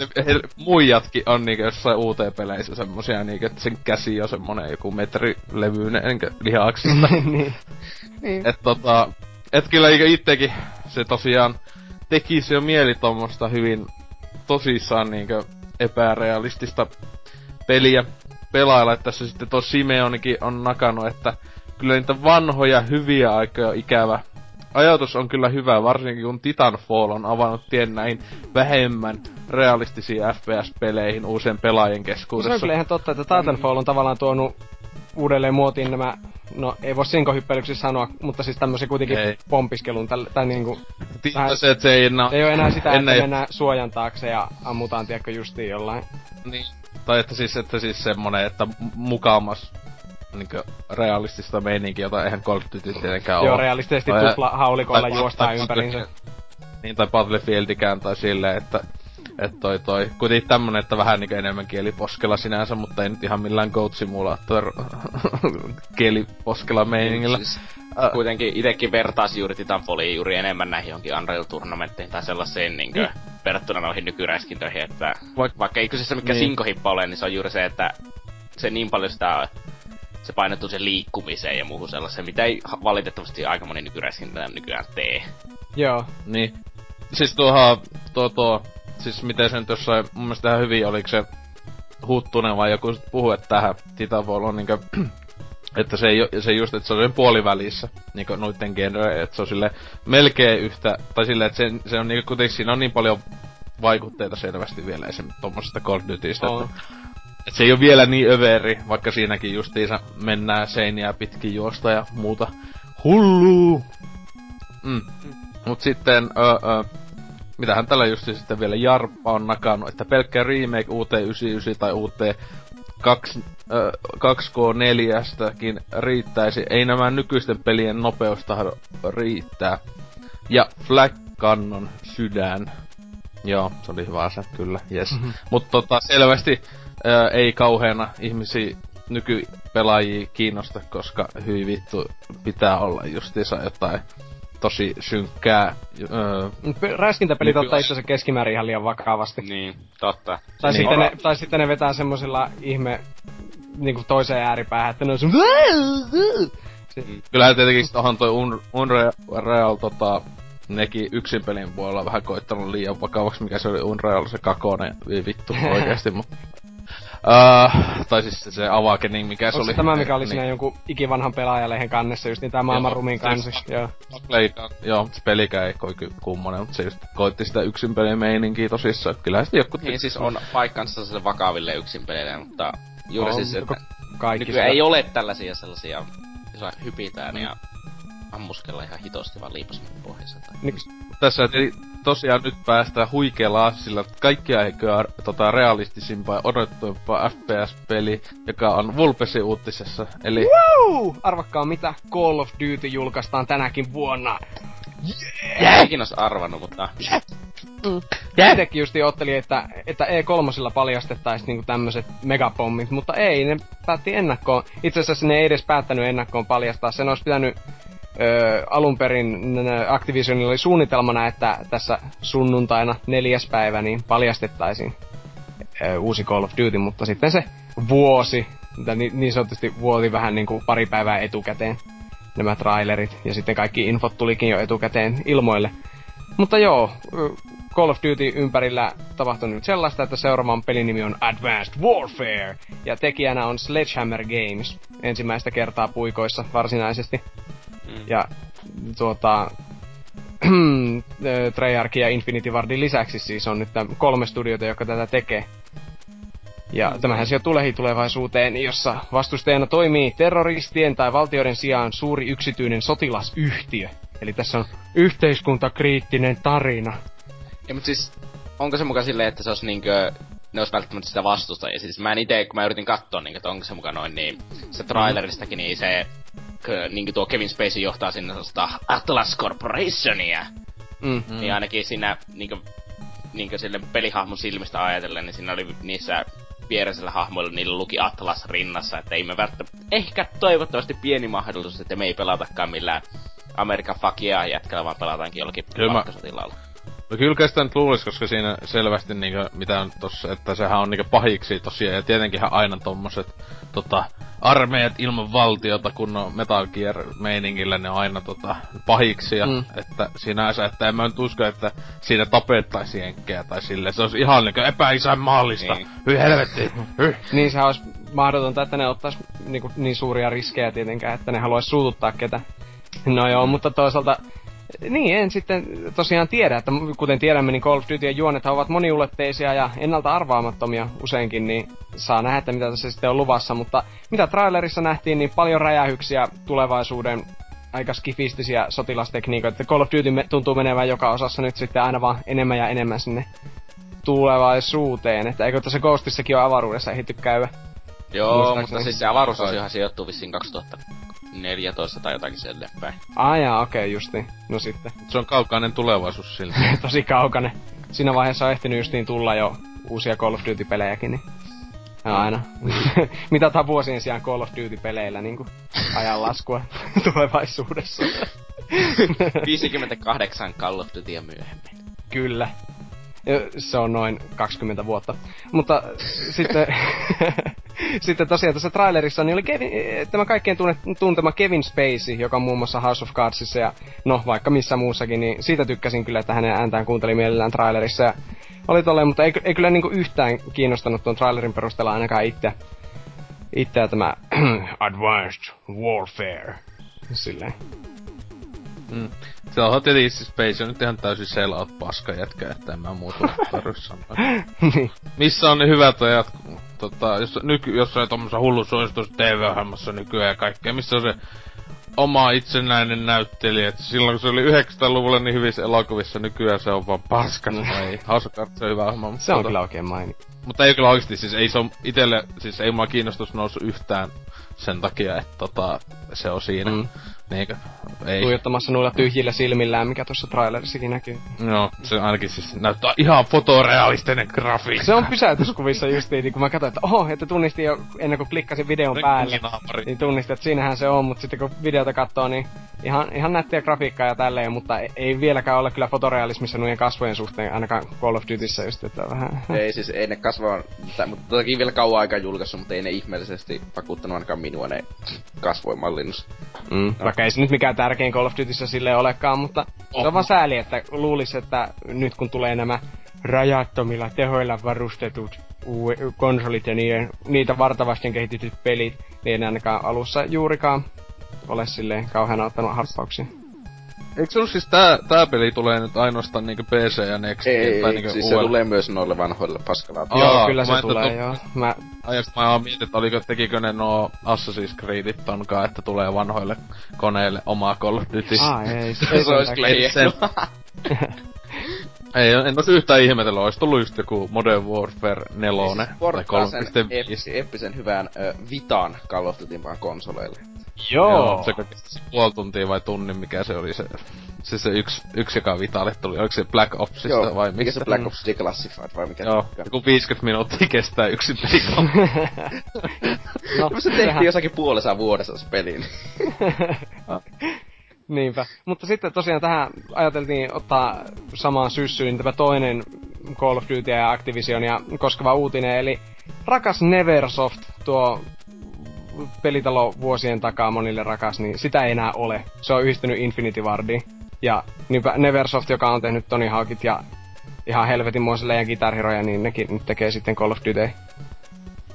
Muijatkin on niinkö jossain UT-peleissä semmosia niinkö, että sen käsi on semmonen joku metrilevyinen, enkä lihaksista. niin. niin. Et tota, et kyllä itsekin se tosiaan tekisi jo mieli tuommoista hyvin tosissaan niinkö epärealistista peliä pelailla. Että tässä sitten tuo Simeonikin on nakannut, että kyllä niitä vanhoja hyviä aikoja ikävä. Ajatus on kyllä hyvä, varsinkin kun Titanfall on avannut tien näin vähemmän realistisiin FPS-peleihin uusien pelaajien keskuudessa. Se on kyllä ihan totta, että Titanfall on tavallaan tuonut uudelleen muotiin nämä, no ei voi sinkohyppelyksi sanoa, mutta siis tämmöisen kuitenkin ei. pompiskelun, tälle, tai niinku... Vähän, se, että se ei, no, ei ole enää sitä, että ei... mennään suojan taakse ja ammutaan, tiedätkö, justiin jollain. Niin. Tai että siis, että siis semmonen, että mukamas niinkö realistista meininkiä, jota eihän Call of Duty tietenkään Joo, realistisesti tupla haulikoilla juostaa ympäriinsä. Niin, tai Battlefieldikään tai silleen, että että toi toi, kuitenkin tämmönen, että vähän niinku enemmän kieliposkella sinänsä, mutta ei nyt ihan millään Goat Simulator kieliposkella meiningillä. Siis, uh, kuitenkin itekin vertaisi juuri Titanfalliin juuri enemmän näihin jonkin Unreal Tournamenttiin tai sellaiseen niinkö, niin. verrattuna noihin nykyräiskintöihin, että Vaik- vaikka ei kyseessä mikä niin. sinkohippa ole, niin se on juuri se, että se niin paljon sitä se painottuu sen liikkumiseen ja muuhun sellaiseen, mitä ei valitettavasti aika moni nykyräiskintä nykyään tee. Joo. Niin. Siis tuohan, tuo, tuo, siis miten sen tuossa mun mielestä ihan hyvin, oliko se Huttunen vai joku puhu, että tähän Titanfall on niinkö, että se, ei, se just, että se on puolivälissä niinku noitten genre, että se on sille melkein yhtä, tai sille, että se, se on niinku kuitenkin siinä on niin paljon vaikutteita selvästi vielä esimerkiksi tommosesta Call of Dutystä, oh. että et se ei ole vielä niin överi, vaikka siinäkin justiinsa mennään seiniä pitkin juosta ja muuta. Hullu! Mm. Mut sitten, öö, öö, mitähän tällä justi sitten vielä Jarppa on nakannut, että pelkkä remake UT99 tai UT 2, öö, 2K4stäkin riittäisi. Ei nämä nykyisten pelien nopeus riittää. Ja Flag Cannon sydän. Joo, se oli hyvä asia, kyllä, yes. Mm-hmm. Mutta tota, selvästi ää, ei kauheena ihmisiä nykypelaajia kiinnosta, koska hyi vittu pitää olla justiinsa jotain tosi synkkää. Öö, Räiskintäpelit nyky- ottaa itse keskimäärin ihan liian vakavasti. Niin, totta. Tai, niin. sitten, ne, tai sitten ne vetää semmosilla ihme niinku toiseen ääripäähän, että ne on. Mm. Kyllähän tietenkin tohon toi Un- Unreal tota, nekin yksin pelin puolella vähän koittanut liian vakavaksi, mikä se oli Unreal se kakone, vittu oikeesti, mutta Uh, tai siis se, se Awakening, mikä se oli. tämä, mikä oli niin. siinä jonkun ikivanhan pelaajalehen kannessa, just niin tää maailman rumin kansi, joo. Playdown, joo, se pelikään ei koikin kummonen, mutta se just koitti sitä yksin pelin meininkiä tosissaan, kyllähän sitten joku... Niin siis on paikkansa se vakaville yksin peleille, mutta juuri on, siis, että kaikki ei ole tällaisia sellaisia, jossa hypitään mm. ja ammuskella ihan hitosti vaan liipasin pohjassa. Tai... Niin, tässä tosiaan nyt päästään huikealla sillä kaikkia aikaa tota, realistisimpaa ja odottuimpaa FPS-peli, joka on Vulpesin uutisessa. Eli... Woo! Arvakkaa mitä Call of Duty julkaistaan tänäkin vuonna. Yeah! Eikin ois arvannut, mutta... Yeah. Mm. Yeah. Itsekin justi otteli, että, että E3 paljastettaisiin niinku tämmöiset megapommit, mutta ei, ne päätti ennakkoon. Itse asiassa ne ei edes päättänyt ennakkoon paljastaa. Sen olisi pitänyt ö, alun perin Activisionilla oli suunnitelmana, että tässä sunnuntaina neljäs päivä niin paljastettaisiin uusi Call of Duty, mutta sitten se vuosi, niin, niin sanotusti vuoti vähän niin kuin pari päivää etukäteen nämä trailerit, ja sitten kaikki infot tulikin jo etukäteen ilmoille. Mutta joo, Call of Duty ympärillä tapahtunut nyt sellaista, että seuraavan pelin nimi on Advanced Warfare, ja tekijänä on Sledgehammer Games, ensimmäistä kertaa puikoissa varsinaisesti. Mm. Ja tuota, Treyarch ja Infinity Wardin lisäksi siis on nyt kolme studiota, jotka tätä tekee. Ja mm. tämähän sijoittuu lähitulevaisuuteen, jossa vastustajana toimii terroristien tai valtioiden sijaan suuri yksityinen sotilasyhtiö. Eli tässä on yhteiskuntakriittinen tarina. Ja, mutta siis, onko se mukaan silleen, että se olisi niinkö, ne olisi välttämättä sitä vastusta. Ja siis mä en ite, kun mä yritin katsoa, niin, että onko se mukaan noin, niin se traileristakin, niin se niin tuo Kevin Spacey johtaa sinne sellaista Atlas Corporationia. Mm-hmm. Niin ainakin siinä niin niin sille pelihahmon silmistä ajatellen, niin siinä oli niissä viereisellä hahmoilla niillä luki Atlas rinnassa, että ei me välttämättä, ehkä toivottavasti pieni mahdollisuus, että me ei pelatakaan millään Amerikan fakia jätkällä, vaan pelataankin jollakin pakkasotilalla. No kyllä sitä nyt luulis, koska siinä selvästi niinku, mitä on tossa, että sehän on niinku pahiksi tosiaan, ja tietenkinhän aina tommoset, tota, armeijat ilman valtiota, kun on Metal Gear meiningillä, ne on aina tota, pahiksi, ja mm. että sinänsä, että en mä nyt usko, että siinä tapettaisiin jenkkejä tai sille, se olisi ihan niinku epäisänmaallista, niin. hyi helvetti, hyi. niin se olisi mahdotonta, että ne ottais niinku, niin suuria riskejä tietenkään, että ne haluaisi suututtaa ketä. No joo, mutta toisaalta niin, en sitten tosiaan tiedä, että kuten tiedämme, niin Call of Duty juonet ovat moniulotteisia ja ennalta arvaamattomia useinkin, niin saa nähdä, että mitä tässä sitten on luvassa, mutta mitä trailerissa nähtiin, niin paljon räjähyksiä tulevaisuuden aika skifistisiä sotilastekniikoita. Call of Duty tuntuu menevän joka osassa nyt sitten aina vaan enemmän ja enemmän sinne tulevaisuuteen, että eikö tässä Ghostissakin ole avaruudessa ehditty käydä? Joo, mutta siis se avaruusosiohan sijoittuu vissiin 2000 14 tai jotakin selleen päin. Ah jaa, okei, okay, justi. No sitten. Se on kaukainen tulevaisuus siltä. Tosi kaukainen. siinä vaiheessa on ehtinyt justiin tulla jo uusia Call of Duty-pelejäkin, niin ja aina. Mitataan vuosien sijaan Call of Duty-peleillä niinku ajanlaskua tulevaisuudessa. 58 Call of Dutyä myöhemmin. Kyllä. Se on noin 20 vuotta. Mutta sitten, sitten tosiaan tässä trailerissa niin oli Kevin, tämä kaikkien tuntema Kevin Spacey, joka on muun muassa House of Cardsissa ja no vaikka missä muussakin, niin siitä tykkäsin kyllä, että hänen ääntään kuunteli mielellään trailerissa. Ja oli tolleen, mutta ei, ei kyllä niinku yhtään kiinnostanut tuon trailerin perusteella ainakaan itse. Itseä tämä Advanced Warfare. Silleen. Mm. Se on tietenkin siis Space on nyt ihan täysin sell out paska jätkä, että en mä muuta tarvitse sanoa. niin. Missä on ne hyvät ajat, tota, jos, nyky, jossain tommosessa hullu suositus TV-ohjelmassa nykyään ja kaikkea, missä on se oma itsenäinen näyttelijä, että silloin kun se oli 900-luvulla niin hyvissä elokuvissa, nykyään se on vaan paska. No ei, House se on hyvä ohjelma. Se on tota, kyllä oikein maini. Mutta ei kyllä oikeesti, siis ei se on itelle, siis ei mua kiinnostus noussut yhtään sen takia, että tota, se on siinä. Mm. Niinkö? Ei. Tuijottamassa noilla tyhjillä silmillään, mikä tuossa trailerissakin näkyy. Joo, se ainakin siis näyttää ihan fotorealistinen grafiikka. Se on pysäytyskuvissa justiin, niin kun mä katsoin, että oho, että tunnistin jo ennen kuin klikkasin videon päälle. Niin tunnistin, että siinähän se on, mutta sitten kun videota katsoo, niin ihan, ihan nättiä grafiikkaa ja tälleen, mutta ei vieläkään ole kyllä fotorealismissa noiden kasvojen suhteen, ainakaan Call of Dutyssä just, että vähän... Ei siis, ei ne kasvaa, mutta toki vielä kauan aikaa julkaissut, mutta ei ne ihmeellisesti vakuuttanut ainakaan minua ne kasvojen mallinnus. Mm, no. Vaikka ei se nyt mikään tärkein Call of Dutyssä sille olekaan, mutta oh. se on vaan sääli, että luulisi, että nyt kun tulee nämä rajattomilla tehoilla varustetut konsolit ja niiden, niitä vartavasti kehitetyt pelit, niin ei ainakaan alussa juurikaan ole silleen kauhean ottanut harppauksia. Eikö se ollut siis tää, tää peli tulee nyt ainoastaan niinku PC ja Next? Ei, tai niinku siis UL... se tulee myös noille vanhoille paskalaatioille. Joo, kyllä se tulee, joo. Mä... Ajasta mä oon mietin, että oliko, tekikö ne nuo Assassin's Creedit tonkaan, että tulee vanhoille koneille omaa Call of Duty. Ah, ei, se, se, se olisi kyllä hienoa. Ei, en olisi yhtään ihmetellä, olisi tullut just joku Modern Warfare 4 siis tai 3.5. Eppisen hyvän ö, Vitan Call of Duty vaan konsoleille. Joo. Joo se puoli tuntia vai tunnin, mikä se oli se... Se se yksi, yksi joka Vitalle tuli, oliko se Black Opsista Joo, vai mikä se Black Ops Declassified vai mikä? Joo, joku 50 minuuttia kestää yksi peli. no, se tehtiin jossakin puolessa vuodessa se peli. Niinpä. Mutta sitten tosiaan tähän ajateltiin ottaa samaan syssyyn tämä toinen Call of Duty ja Activisionia koskeva uutinen, eli rakas Neversoft, tuo pelitalo vuosien takaa monille rakas, niin sitä ei enää ole. Se on yhdistynyt Infinity Wardiin. Ja Neversoft, joka on tehnyt Tony Hawkit ja ihan helvetinmoiselle ja Guitar Heroja, niin nekin nyt tekee sitten Call of Duty.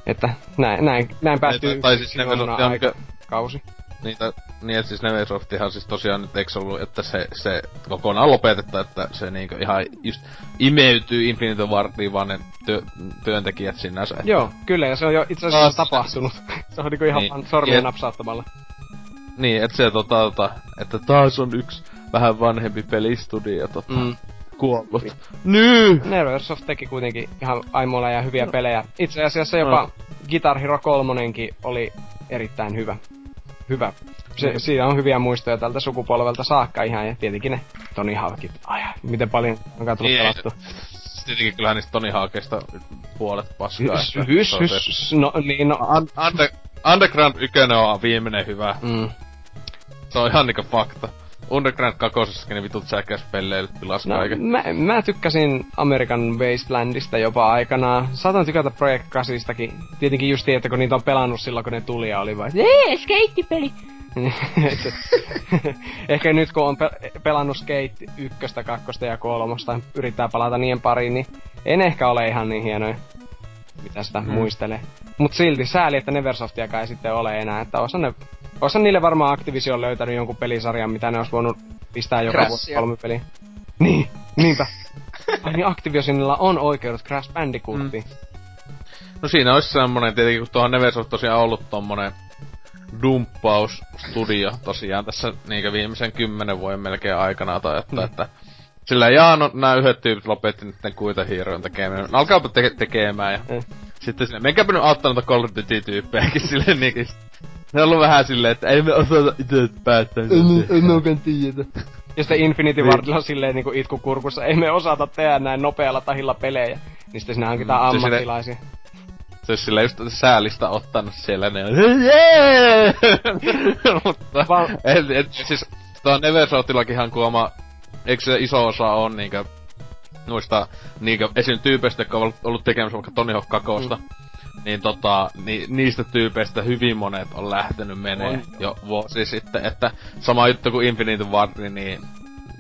Että näin, näin, näin päättyy tai siis Neversoft aika kausi. Niin, ta, niin että siis Neversoftihan siis tosiaan nyt eikö ollut, että se, se kokonaan lopetetta, että se niinku ihan just imeytyy Infinity Wardiin vaan ne työ, työntekijät sinänsä. Että... Joo, kyllä, ja se on jo itse asiassa Taas... tapahtunut. se on niinku ihan niin. sormien et... napsauttamalla. Niin, että se tota, tota, että taas on yksi vähän vanhempi pelistudio tota, mm. kuollut. Nyy! Neversoft teki kuitenkin ihan aimoilla ja hyviä no. pelejä. Itse asiassa jopa no. Guitar Hero 3 oli erittäin hyvä hyvä. Se, mm. Siinä on hyviä muistoja tältä sukupolvelta saakka ihan, ja tietenkin ne Tony Hawkit. Ai, miten paljon onkaan tullut niin, pelattu. Tietenkin kyllähän niistä Tony Hawkista puolet paskaa. Hys, hys, hys, no niin, no. Under, Underground 1 on viimeinen hyvä. Mm. Se on ihan niinku fakta. Underground 2 ne vitut säkäspelleilyt pilas no, kaiken. Mä, mä, tykkäsin American Wastelandista jopa aikanaan. Saatan tykätä Project 8 Tietenkin just että kun niitä on pelannut silloin, kun ne tuli ja oli vaan, eee, skeittipeli! Ehkä nyt kun on pe- pelannut Skate ykköstä, kakkosta ja kolmosta, yrittää palata niiden pariin, niin en ehkä ole ihan niin hienoja, mitä sitä mm. muistelee. Mut silti sääli, että Neversoftiakaan ei sitten ole enää, että osa ne Osa niille varmaan Activision löytänyt jonkun pelisarjan, mitä ne olisi voinut pistää joka vuosi kolme peliä. Niin, niinpä. Ai niin Activisionilla on oikeudet Crash Bandicootiin. Mm. No siinä olisi semmonen, tietenkin kun tuohon Neversoft tosiaan ollut tommonen dumppausstudio tosiaan tässä niinkö viimeisen kymmenen vuoden melkein aikana tai että, mm. että sillä jaa, no nää yhdet tyypit lopetti nyt kuitahiirojen tekemään. No, alkaapa te- tekemään ja mm. sitten sinne, menkääpä nyt auttaa noita Call of Duty-tyyppejäkin silleen niinkin. Se on ollut vähän silleen, että ei me osata itse päättää. En, en oikein tiedä. Ja sitten Infinity niin. Wardilla on silleen niinku itku kurkussa, ei me osata tehdä näin nopealla tahilla pelejä. Niin sitten sinä hankitaan mm, ammattilaisia. Se olisi sillä just säälistä ottanut siellä ne on Mutta, Va- et, et, siis tuo Neversoutillakinhan kuoma, eikö se iso osa on niinkö noista niinkö esim. tyypeistä, jotka on ollut tekemässä vaikka Tony Hawk 2. Mm. Niin tota, ni, niistä tyypeistä hyvin monet on lähtenyt menee on, jo vuosi sitten, että sama juttu kuin Infinite Ward, niin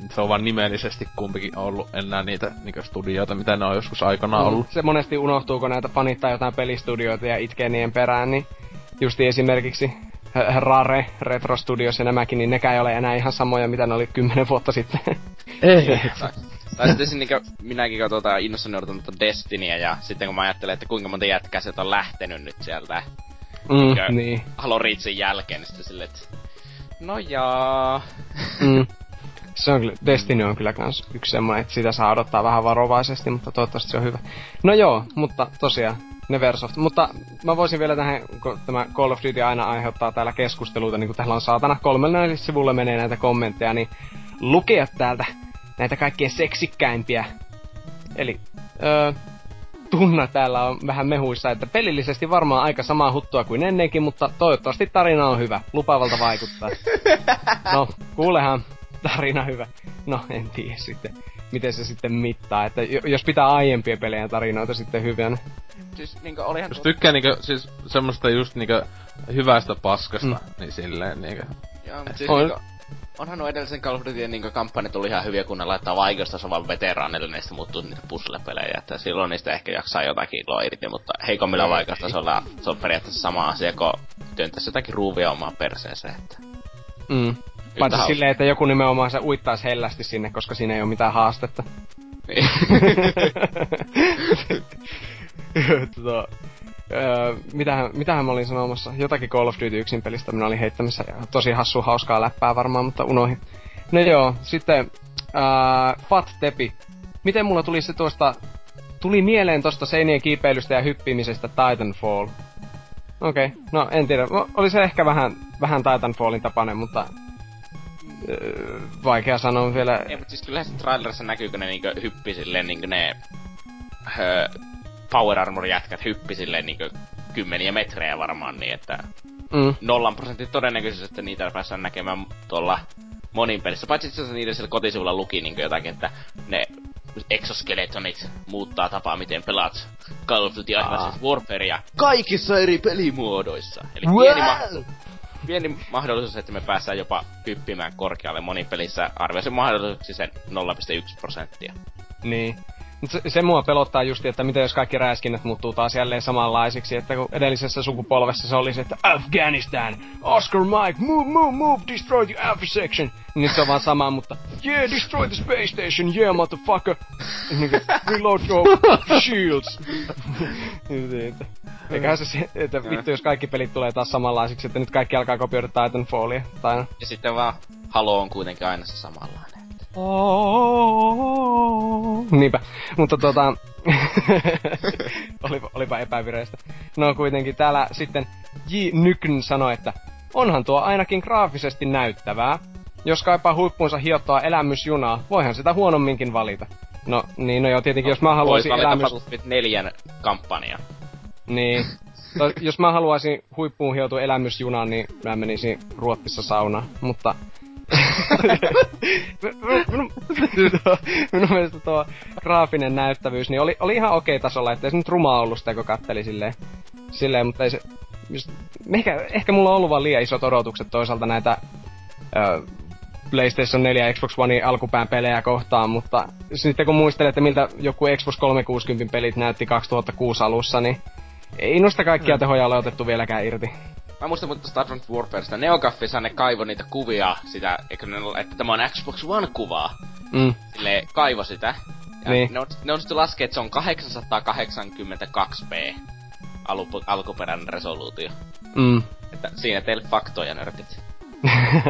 se on vaan nimellisesti kumpikin ollut enää niitä niitä studioita, mitä ne on joskus aikanaan mm, ollut. Se monesti unohtuu, kun näitä fanittaa jotain pelistudioita ja itkee niiden perään, niin justi esimerkiksi Rare, Retro Studios ja nämäkin, niin nekään ei ole enää ihan samoja, mitä ne oli kymmenen vuotta sitten. Ei. tai sitten niinkö minäkin katsotaan innossani odotan tuota Destinyä ja sitten kun mä ajattelen, että kuinka monta jätkää sieltä on lähtenyt nyt sieltä mm, niin. Halo Reachin jälkeen, niin sitten silleen, että no jaa. Mm. Se on kyllä, Destiny on kyllä kans yksi semmoinen, että sitä saa odottaa vähän varovaisesti, mutta toivottavasti se on hyvä. No joo, mutta tosiaan, Neversoft. Mutta mä voisin vielä tähän, kun tämä Call of Duty aina aiheuttaa täällä keskusteluita, niin kuin täällä on saatana kolmelle sivulle menee näitä kommentteja, niin lukea täältä näitä kaikkein seksikkäimpiä. Eli öö, Tunna täällä on vähän mehuissa, että pelillisesti varmaan aika samaa huttua kuin ennenkin, mutta toivottavasti tarina on hyvä. Lupavalta vaikuttaa. No, kuulehan, tarina hyvä. No, en tiedä sitten, miten se sitten mittaa. Että jos pitää aiempien pelejä tarinoita sitten hyvänä. Siis niinkö olihan... Jos tykkää niinkö siis semmoista just niinkö hyvästä paskasta, mm. niin silleen niinkö... Joo, mutta siis on... niinkö, onhan nuo edellisen Call of Duty niin kampanjat tuli ihan hyviä, kun ne laittaa vaikeustasovan veteraaneille, niistä muuttuu niitä puzzle-pelejä, että silloin niistä ehkä jaksaa jotakin iloa irti, mutta heikommilla vaikeustasolla se on periaatteessa sama asia, kun työntäisi jotakin ruuvia omaan perseeseen, että... Mm. Paitsi silleen, että joku nimenomaan se uittaisi hellästi sinne, koska siinä ei ole mitään haastetta. Niin. tota, öö, mitähän, mitähän mä olin sanomassa? Jotakin Call of Duty yksin pelistä minä olin heittämässä. Ja tosi hassu hauskaa läppää varmaan, mutta unohin. No joo, sitten ää, Fat Tepi. Miten mulla tuli se tuosta... Tuli mieleen tosta seinien kiipeilystä ja hyppimisestä Titanfall. Okei, okay. no en tiedä. Oli se ehkä vähän, vähän Titanfallin tapainen, mutta Öö, vaikea sanoa vielä. Ei, mutta siis kyllähän se trailerissa näkyy, kun ne niinkö hyppi silleen niinkö ne öö, Power Armor jätkät hyppi silleen niinkö kymmeniä metrejä varmaan niin, että mm. nollan prosentin todennäköisyys, että niitä päästään näkemään tuolla monin pelissä. Paitsi että niiden siellä kotisivulla luki niinkö jotakin, että ne exoskeletonit muuttaa tapaa, miten pelaat Call of Duty Advanced Warfarea kaikissa eri pelimuodoissa. Eli pieni, ma- pieni mahdollisuus, että me päästään jopa hyppimään korkealle monin pelissä. Arvioisin mahdollisuuksi sen 0,1 prosenttia. Niin. Se, se mua pelottaa just, että mitä jos kaikki räiskinnät muuttuu taas jälleen samanlaisiksi, että kun edellisessä sukupolvessa se oli se, että Afghanistan, Oscar Mike, move, move, move, destroy the Alpha section. Nyt se on vaan sama, mutta yeah, destroy the space station, yeah, motherfucker. Niin reload your shields. Eiköhän se, että vittu jos kaikki pelit tulee taas samanlaisiksi, että nyt kaikki alkaa kopioida Titanfallia. Tai... Ja sitten vaan Halo on kuitenkin aina se samanlainen. Niinpä. Mutta tota... olipa, olipa epävireistä. No kuitenkin täällä sitten J. Nykn sanoi, että onhan tuo ainakin graafisesti näyttävää. Jos kaipaa huippuunsa hiottaa elämysjunaa, voihan sitä huonomminkin valita. No, niin no joo, tietenkin no, jos mä haluaisin elämys... Battlefield neljän kampanja. Niin. No, jos mä haluaisin huippuun hioutua elämysjunaan, niin mä menisin Ruotsissa saunaan. Mutta minun, mielestä tuo graafinen näyttävyys niin oli, oli ihan okei tasolla, ettei se nyt ruma ollut sitä, kun katteli silleen, silleen mutta ei se... Just, ehkä, ehkä mulla on ollut vaan liian isot odotukset toisaalta näitä ö, PlayStation 4 ja Xbox One alkupään pelejä kohtaan, mutta sitten kun muistelee, että miltä joku Xbox 360 pelit näytti 2006 alussa, niin ei noista kaikkia mm. tehoja ole otettu vieläkään irti. Mä muistan mutta Star Wars Warfaresta, Neogaffissa ne kaivo niitä kuvia, sitä, eikö ne, että tämä on Xbox One-kuvaa. Mm. Sille kaivo sitä. Ja niin. ne, on, ne on sitten laskee, että se on 882p alupu, alkuperäinen resoluutio. Mm. Että siinä teille faktoja nörtit.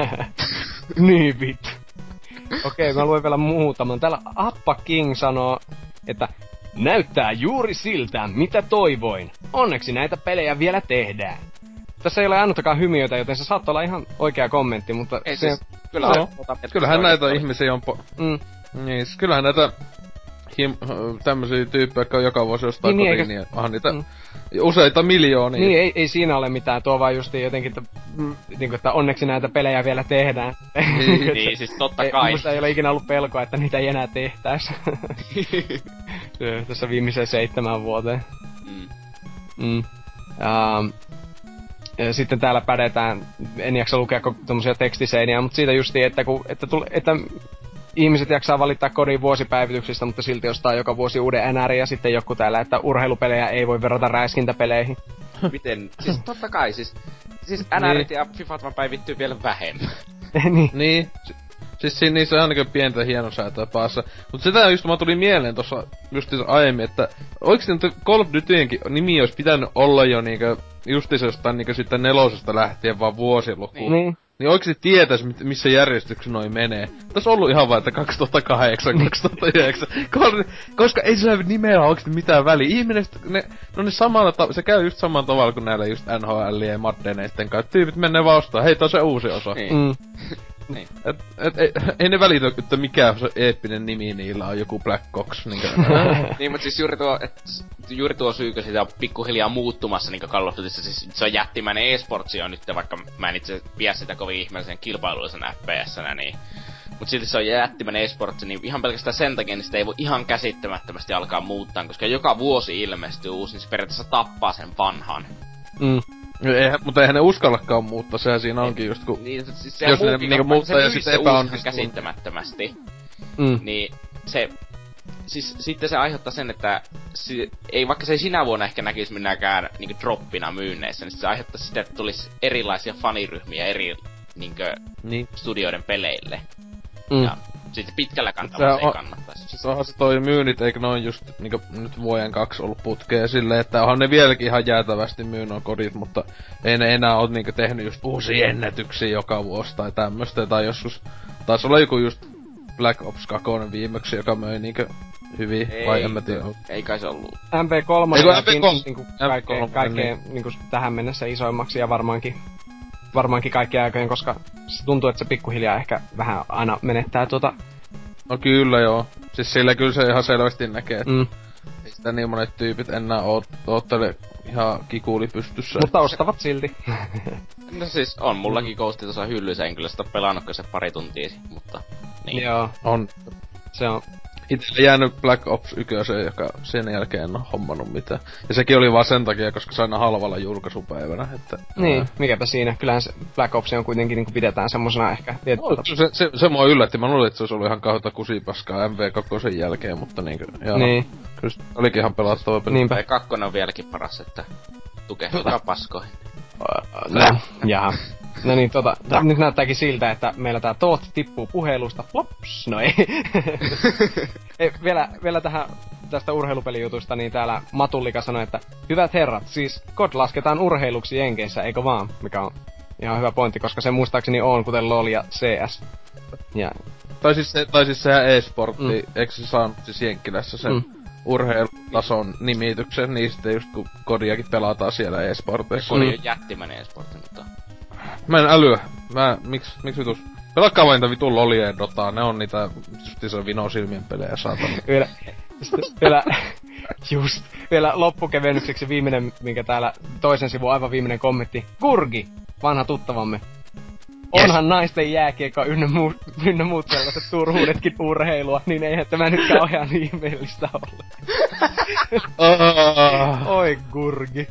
niin vittu. Okei, okay, mä luen vielä muutaman. Täällä Appa King sanoo, että Näyttää juuri siltä, mitä toivoin. Onneksi näitä pelejä vielä tehdään. Tässä ei ole ainuttakaan hymiötä, joten se saattaa olla ihan oikea kommentti, mutta... Ei se... Siis, Kyllä No. se, tuota, että Kyllähän se näitä ihmisiä on po- Mm. Niin, siis kyllähän näitä him, tämmösiä tyyppejä, jotka on joka vuosi jostain Niin, niin, kotiin, niin onhan niitä Mm. useita miljoonia. Niin, ei, ei siinä ole mitään. Tuo vaan just jotenkin, että, mm, niin kuin, että onneksi näitä pelejä vielä tehdään. Niin, Niin, siis totta ei, kai. Musta ei ole ikinä ollut pelkoa, että niitä ei enää tehtäisi. Tässä viimeisen seitsemän vuoteen. Mm. Mm. Um, sitten täällä pädetään, en jaksa lukea tuommoisia tekstiseiniä, mutta siitä justi, että, kun, että, tuli, että ihmiset jaksaa valittaa kodin vuosipäivityksistä, mutta silti ostaa joka vuosi uuden NR ja sitten joku täällä, että urheilupelejä ei voi verrata räiskintäpeleihin. Miten? Siis totta kai, siis... Siis Niin. NRit ja Fifat vaan päivittyy vielä vähemmän. niin. niin. Si- Siis siinä niissä on ainakin pientä hienosäätöä päässä. Mut sitä just mä tuli mieleen tossa justiinsa aiemmin, että oikeesti nyt Call of Dutyenkin nimi olisi pitänyt olla jo niinkö justiinsa jostain niinkö sitten nelosesta lähtien vaan vuosiluku. Niin. niin. Niin oikeesti tietäis, missä järjestyksessä noin menee. Tässä on ollut ihan vaan, että 2008, 2009. Kol- Koska ei sillä nimellä oikeesti mitään väliä. Ihmiset, ne, no ne samalla ta- se käy just samalla tavalla kuin näillä just NHL ja Maddeneisten kanssa. Tyypit menee vaan ostaa, hei tää on se uusi osa. Niin. Mm. Et, et, et, ei ne välitä, että mikä se eeppinen nimi niillä on, joku Black Ops. Niin niin, mutta siis juuri tuo, et, juuri tuo syykö sitä on pikkuhiljaa muuttumassa niin Call of Dutyssä, siis se on jättimäinen e-sportsi on nyt, vaikka mä en itse pidä sitä kovin ihmeellisen kilpailullisena FPS-nä, niin Mut silti se on jättimäinen e-sportsi, niin ihan pelkästään sen takia, niin sitä ei voi ihan käsittämättömästi alkaa muuttaa, koska joka vuosi ilmestyy uusi, niin se periaatteessa tappaa sen vanhan. Mm. Eihän, mutta eihän ne uskallakaan muuttaa, sehän siinä onkin just kun... Niin, siis se Jos ne niinku muuttaa ja sitten se uusi ihan epäonnistuu. käsittämättömästi. Mm. niin se, siis sitten se aiheuttaa sen, että si, ei, vaikka se ei sinä vuonna ehkä näkisi minäkään niin droppina myynneissä, niin se aiheuttaa sitä, että tulisi erilaisia faniryhmiä eri niin Niin. studioiden peleille. Mm. Ja sitten pitkällä kantamalla ei on- kannattaisi. Siis onhan se toi myynnit, eikö ne on just niinku nyt vuoden kaksi ollut putkeen silleen, että onhan ne vieläkin ihan jäätävästi myy nuo kodit, mutta ei ne enää oo niinku tehnyt just uusia ennätyksiä joka vuosi tai tämmöstä, tai joskus taisi olla joku just Black Ops 2 viimeksi, joka möi niinku hyvin, Ei, vai en mä tiedä. Ei kai se ollut. MP3 Eiku jääkin MP3, niinku kaikkein, MP3, kaikkein niinku tähän mennessä isoimmaksi ja varmaankin varmaankin kaikkien aikojen, koska se tuntuu, että se pikkuhiljaa ehkä vähän aina menettää tuota... No kyllä joo. Siis sillä kyllä se ihan selvästi näkee, että Mm. ei sitä niin monet tyypit enää oot, oottele ihan kikuuli pystyssä. Mutta ostavat silti. No siis on mullakin Ghosti tuossa hyllyssä, en kyllä sitä pelannut se pari tuntia, mutta niin. Joo, On se on... Itelle jäänyt Black Ops 1, joka sen jälkeen en hommannut mitään. Ja sekin oli vaan sen takia, koska sain halvalla julkaisupäivänä, että... Niin, mikäpä siinä. Kyllähän se Black Ops on kuitenkin niinku pidetään semmosena ehkä No, se, se, se, mua yllätti, mä luulin, että se olisi ollut ihan kauheita kusipaskaa MV2 sen jälkeen, mutta niinkö, joo. Niin, Kyllä se olikin ihan pelattava peli. niinpä. Tai kakkonen on vieläkin paras, että tukehdutaan paskoihin. No, jaha. No niin, tota, tää nyt näyttääkin siltä, että meillä tää Toot tippuu puhelusta. Plops! No ei. ei vielä, vielä tähän tästä urheilupelijutusta, niin täällä Matullika sanoi, että hyvät herrat, siis COD lasketaan urheiluksi Jenkeissä, eikö vaan? Mikä on ihan hyvä pointti, koska se muistaakseni on, kuten LoL ja CS. Ja, Tai siis, se, tai siis sehän e-sportti, Mm. eikö se saanut siis Jenkkilässä sen Mm. mm. urheilutason nimityksen, niin sitten just kun kodiakin pelataan siellä e-sporteissa. Kodi Mm. on jättimäinen esportti, mutta... Mä en älyä. Mä, miksi, miksi vitus? Pelakkaa vain vitun lolia ja dotaa, ne on niitä justiinsa vino silmien pelejä, saatana. vielä, vielä, just, vielä loppukevennykseksi viimeinen, minkä täällä toisen sivun aivan viimeinen kommentti. Kurgi, vanha tuttavamme. Onhan naisten jääkiekko ynnä, muu, ynnä muut sellaiset turhuudetkin urheilua, niin eihän tämä nyt kauhean ihmeellistä ole. Oi Gurgi.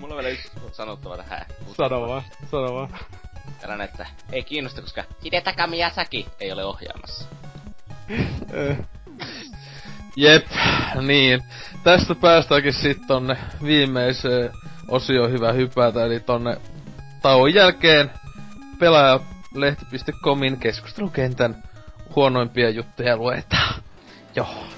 Mulla on vielä yksi sanottava tähän. Sano vaan, sano vaan. Tällainen, että ei kiinnosta, koska Hidetaka Miyazaki ei ole ohjaamassa. Ö, Jep, niin. Tästä päästäänkin sitten tonne viimeiseen osioon hyvä hypätä, eli tonne tauon jälkeen pelaajalehti.comin keskustelukentän huonoimpia juttuja luetaan. Joo.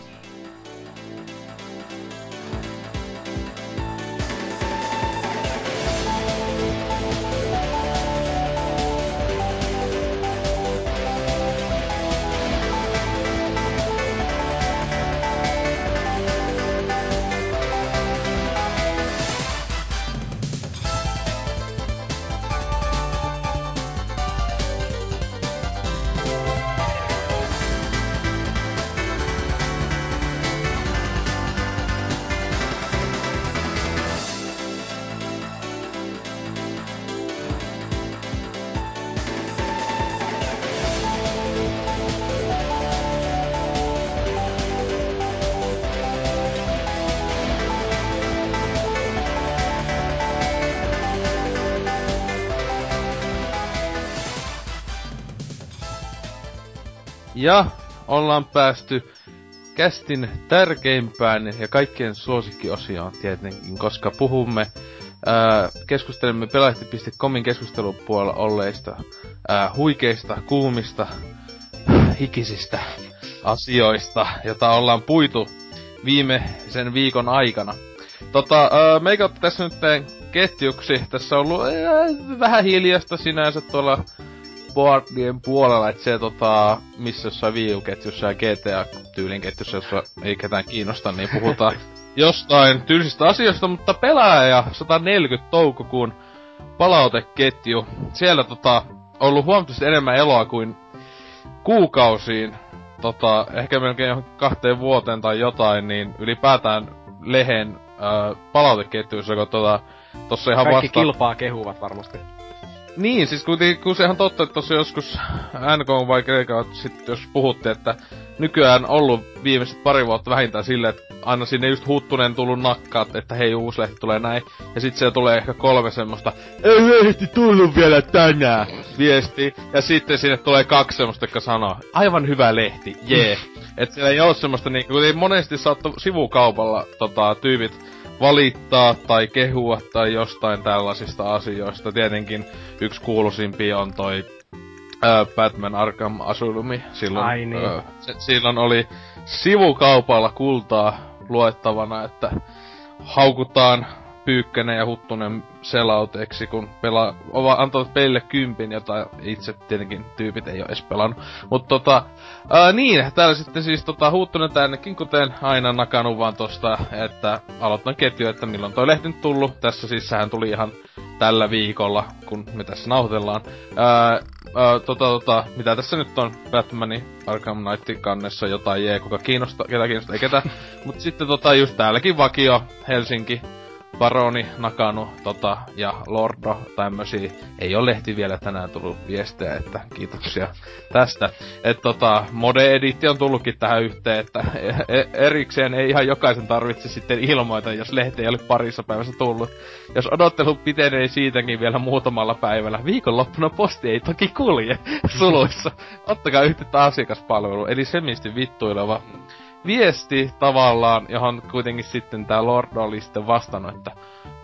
Ja ollaan päästy kästin tärkeimpään ja kaikkien suosikkiosioon tietenkin, koska puhumme ää, keskustelemme pelahti.comin keskustelupuolella olleista ää, huikeista, kuumista, hikisistä asioista, jota ollaan puitu viime sen viikon aikana. Tota, meikä tässä nyt ketjuksi. Tässä on ollut ää, vähän hiljasta sinänsä tuolla boardien puolella, että se tota, missä jossain Wii U-ketjussa ja GTA-tyylin ketjussa, jossa ei ketään kiinnosta, niin puhutaan jostain tylsistä asioista, mutta pelaaja 140 toukokuun palauteketju. Siellä tota, ollut huomattavasti enemmän eloa kuin kuukausiin, tota, ehkä melkein kahteen vuoteen tai jotain, niin ylipäätään lehen äh, palauteketjuissa, kun tota, tossa ihan Kaikki vasta... kilpaa kehuvat varmasti. Niin, siis kun, kun se ihan totta, että tossa joskus NK vai Kreika, sit jos puhutte, että nykyään ollut viimeiset pari vuotta vähintään silleen, että aina sinne just huuttuneen tullut nakkaat, että hei uusi lehti tulee näin. Ja sit siellä tulee ehkä kolme semmoista, ei lehti tullut vielä tänään, viesti. Ja sitten sinne tulee kaksi semmoista, jotka sanoo, aivan hyvä lehti, jee. Yeah. että siellä ei oo semmoista niinku, monesti saattaa sivukaupalla tota, tyypit valittaa tai kehua tai jostain tällaisista asioista. Tietenkin yksi kuuluisimpia on toi ää, Batman Arkham Asylumi. Silloin, Ai niin. ää, se, silloin oli sivukaupalla kultaa luettavana, että haukutaan Pyykkänen ja Huttunen selauteeksi, kun pelaa, antavat peille kympin, jota itse tietenkin tyypit ei ole edes pelannut. Mutta tota, ää, niin, täällä sitten siis tota, Huttunen tännekin, kuten aina nakannut vaan tosta, että aloitan ketju, että milloin toi lehti tullut. Tässä siis sehän tuli ihan tällä viikolla, kun me tässä nauhoitellaan. Ää, ää, tota, tota, mitä tässä nyt on Batmanin Arkham Knight kannessa jotain jee, kuka kiinnostaa, ketä kiinnostaa, ei ketä. Mut sitten tota, just täälläkin vakio Helsinki Baroni, Nakanu tota, ja Lordo tämmösiä. Ei ole lehti vielä tänään tullut viestejä, että kiitoksia tästä. Et tota, mode-editti on tullutkin tähän yhteen, että e- erikseen ei ihan jokaisen tarvitse sitten ilmoita, jos lehti ei ole parissa päivässä tullut. Jos odottelu pitenee siitäkin vielä muutamalla päivällä, viikonloppuna posti ei toki kulje suluissa. Ottakaa yhteyttä asiakaspalvelu, eli semisti vittuileva viesti tavallaan, johon kuitenkin sitten tää Lord oli sitten vastannut, että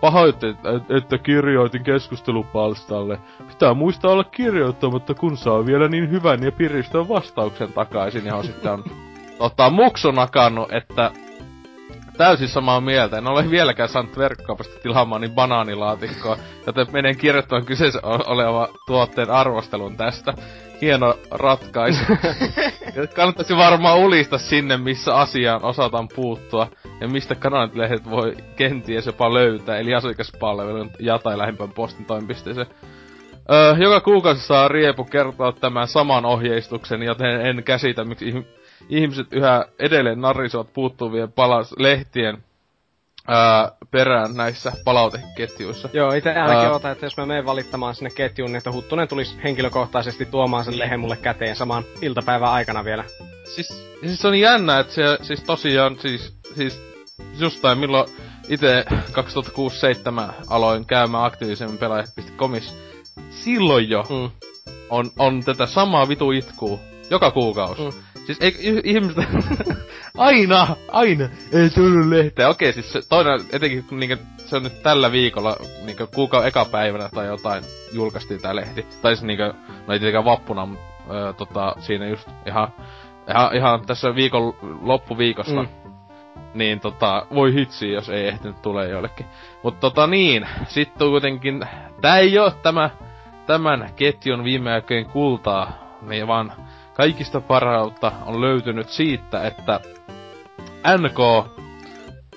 pahoitte, että, kirjoitin keskustelupalstalle. Pitää muistaa olla kirjoittamatta, kun saa vielä niin hyvän ja piristön vastauksen takaisin, johon sitten on tota, muksu nakannut, että täysin samaa mieltä. En ole vieläkään saanut verkkokaupasta tilaamaan niin banaanilaatikkoa, joten menen kirjoittamaan kyseessä oleva tuotteen arvostelun tästä hieno ratkaisu. Kannattaisi varmaan ulista sinne, missä asiaan osataan puuttua, ja mistä kananlehdet voi kenties jopa löytää, eli asiakaspalvelun ja tai lähimpään postin toimipisteeseen. Öö, joka kuukausi saa Riepu kertoa tämän saman ohjeistuksen, joten en käsitä, miksi ihmiset yhä edelleen narisovat puuttuvien palas lehtien ää, perään näissä palauteketjuissa. Joo, itse ainakin otan, että jos mä menen valittamaan sinne ketjuun, niin että Huttunen tulisi henkilökohtaisesti tuomaan sen lehen mulle käteen saman iltapäivän aikana vielä. Siis, siis on jännä, että se siis tosiaan siis, siis jostain milloin itse 2006-2007 aloin käymään aktiivisemmin pelaajat.comissa. Silloin jo mm. on, on tätä samaa vitu itkuu joka kuukausi. Mm. Siis ei, ihmiset... aina, aina, ei tullut lehteä. Okei, siis se toinen, etenkin kun niinkö, se on nyt tällä viikolla, niinkö kuukauden eka päivänä tai jotain, julkaistiin tää lehti. Tai siis niinkö, no ei tietenkään vappuna, öö, tota, siinä just ihan, ihan, ihan tässä viikon loppuviikosta. Mm. Niin tota, voi hitsi, jos ei ehtinyt tulee jollekin. Mutta tota niin, sitten kuitenkin, tää ei oo tämä, tämän ketjun viime aikojen kultaa, niin vaan kaikista parhautta on löytynyt siitä, että NK,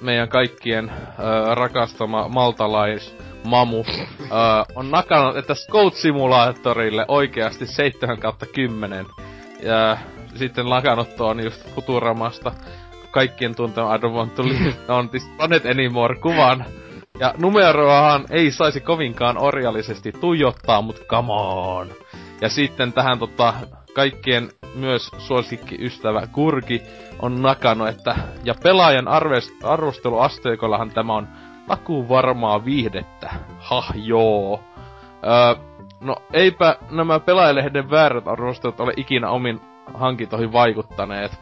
meidän kaikkien äh, rakastama maltalais mamu, äh, on nakannut, että Scout Simulaattorille oikeasti 7 kautta 10. Ja sitten lakannut tuon just Futuramasta kaikkien tuntema I don't want to live on planet anymore kuvan. Ja numeroahan ei saisi kovinkaan orjallisesti tuijottaa, mut come on. Ja sitten tähän tota, kaikkien myös suosikkiystävä Kurki on nakannut, että ja pelaajan arvest, arvosteluasteikollahan tämä on takuun varmaa viihdettä. Ha joo. Öö, no eipä nämä pelaajalehden väärät arvostelut ole ikinä omin hankintoihin vaikuttaneet.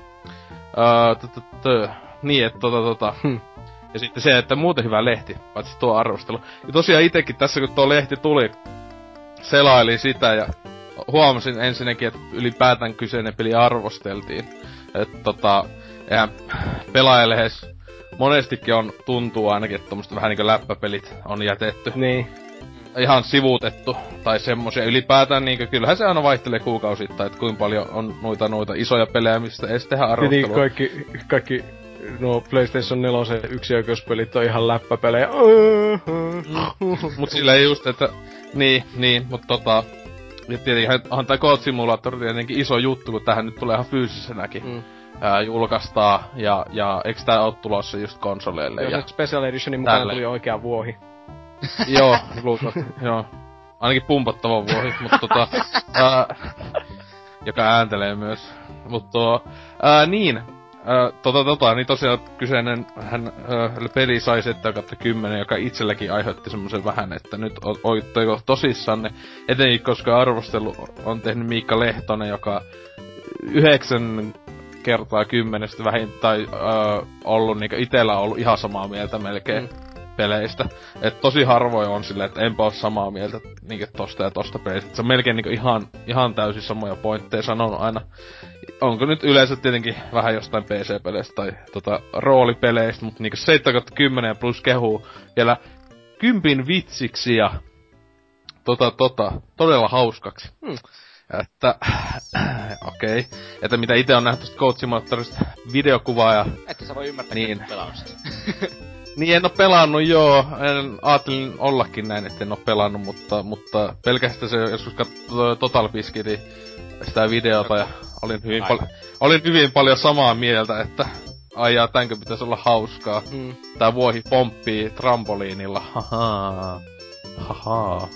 Öö, niin, että tota tota... Hm. Ja sitten se, että muuten hyvä lehti, paitsi tuo arvostelu. Ja tosiaan itekin tässä, kun tuo lehti tuli, selaili sitä ja huomasin ensinnäkin, että ylipäätään kyseinen peli arvosteltiin. Että tota, eihän pelaajallehes monestikin on, tuntuu ainakin, että tommoset vähän niinku läppäpelit on jätetty. Niin. Ihan sivuutettu, tai semmosia ylipäätään niinku, kyllähän se aina vaihtelee kuukausittain, että kuinka paljon on noita noita isoja pelejä, mistä edes tehdä niin, arvostelua. Niin, kaikki, kaikki no PlayStation 4 yksioikeuspelit on ihan läppäpelejä. mut silleen just, että niin, niin, mut tota, ja tietenkin on tää Code Simulator tietenkin iso juttu, kun tähän nyt tulee ihan fyysisenäkin. Mm. Ää, julkaistaan, ja, ja eikö tää oo tulossa just konsoleille? Joo, ja Special Editionin mukaan tuli oikea vuohi. joo, luulta, joo. Ainakin pumpattava vuohi, mutta tota... ää, joka ääntelee myös. Mutta tuo, ää, niin, Tota, tota, niin tosiaan kyseinen hän, äh, peli sai 7 joka itselläkin aiheutti semmoisen vähän, että nyt oitteko tosissanne, etenkin koska arvostelu on tehnyt Miikka Lehtonen, joka yhdeksän kertaa kymmenestä vähin, tai äh, ollut niinku itellä ollut ihan samaa mieltä melkein. Mm peleistä. Et tosi harvoin on silleen, että enpä oo samaa mieltä niinku tosta ja tosta pelistä. Et se on melkein niinku ihan, ihan täysin samoja pointteja sanonut aina. Onko nyt yleensä tietenkin vähän jostain PC-peleistä tai tota, roolipeleistä, mutta niinku 7 plus kehuu vielä kympin vitsiksi ja tota, tota, todella hauskaksi. Hmm. Että, okei. Okay. Että mitä itse on nähty Simulatorista videokuvaa ja... Että sä voi ymmärtää niin. pelaamista. Niin en oo pelannut joo, en ajattelin ollakin näin, että en oo pelannut, mutta, mutta pelkästään se joskus katsoi Total Biscuitin sitä videota ja olin hyvin, pal- olin hyvin paljon samaa mieltä, että aijaa, tänkö pitäisi olla hauskaa. Mm. Tää vuohi pomppii trampoliinilla, haha, haha.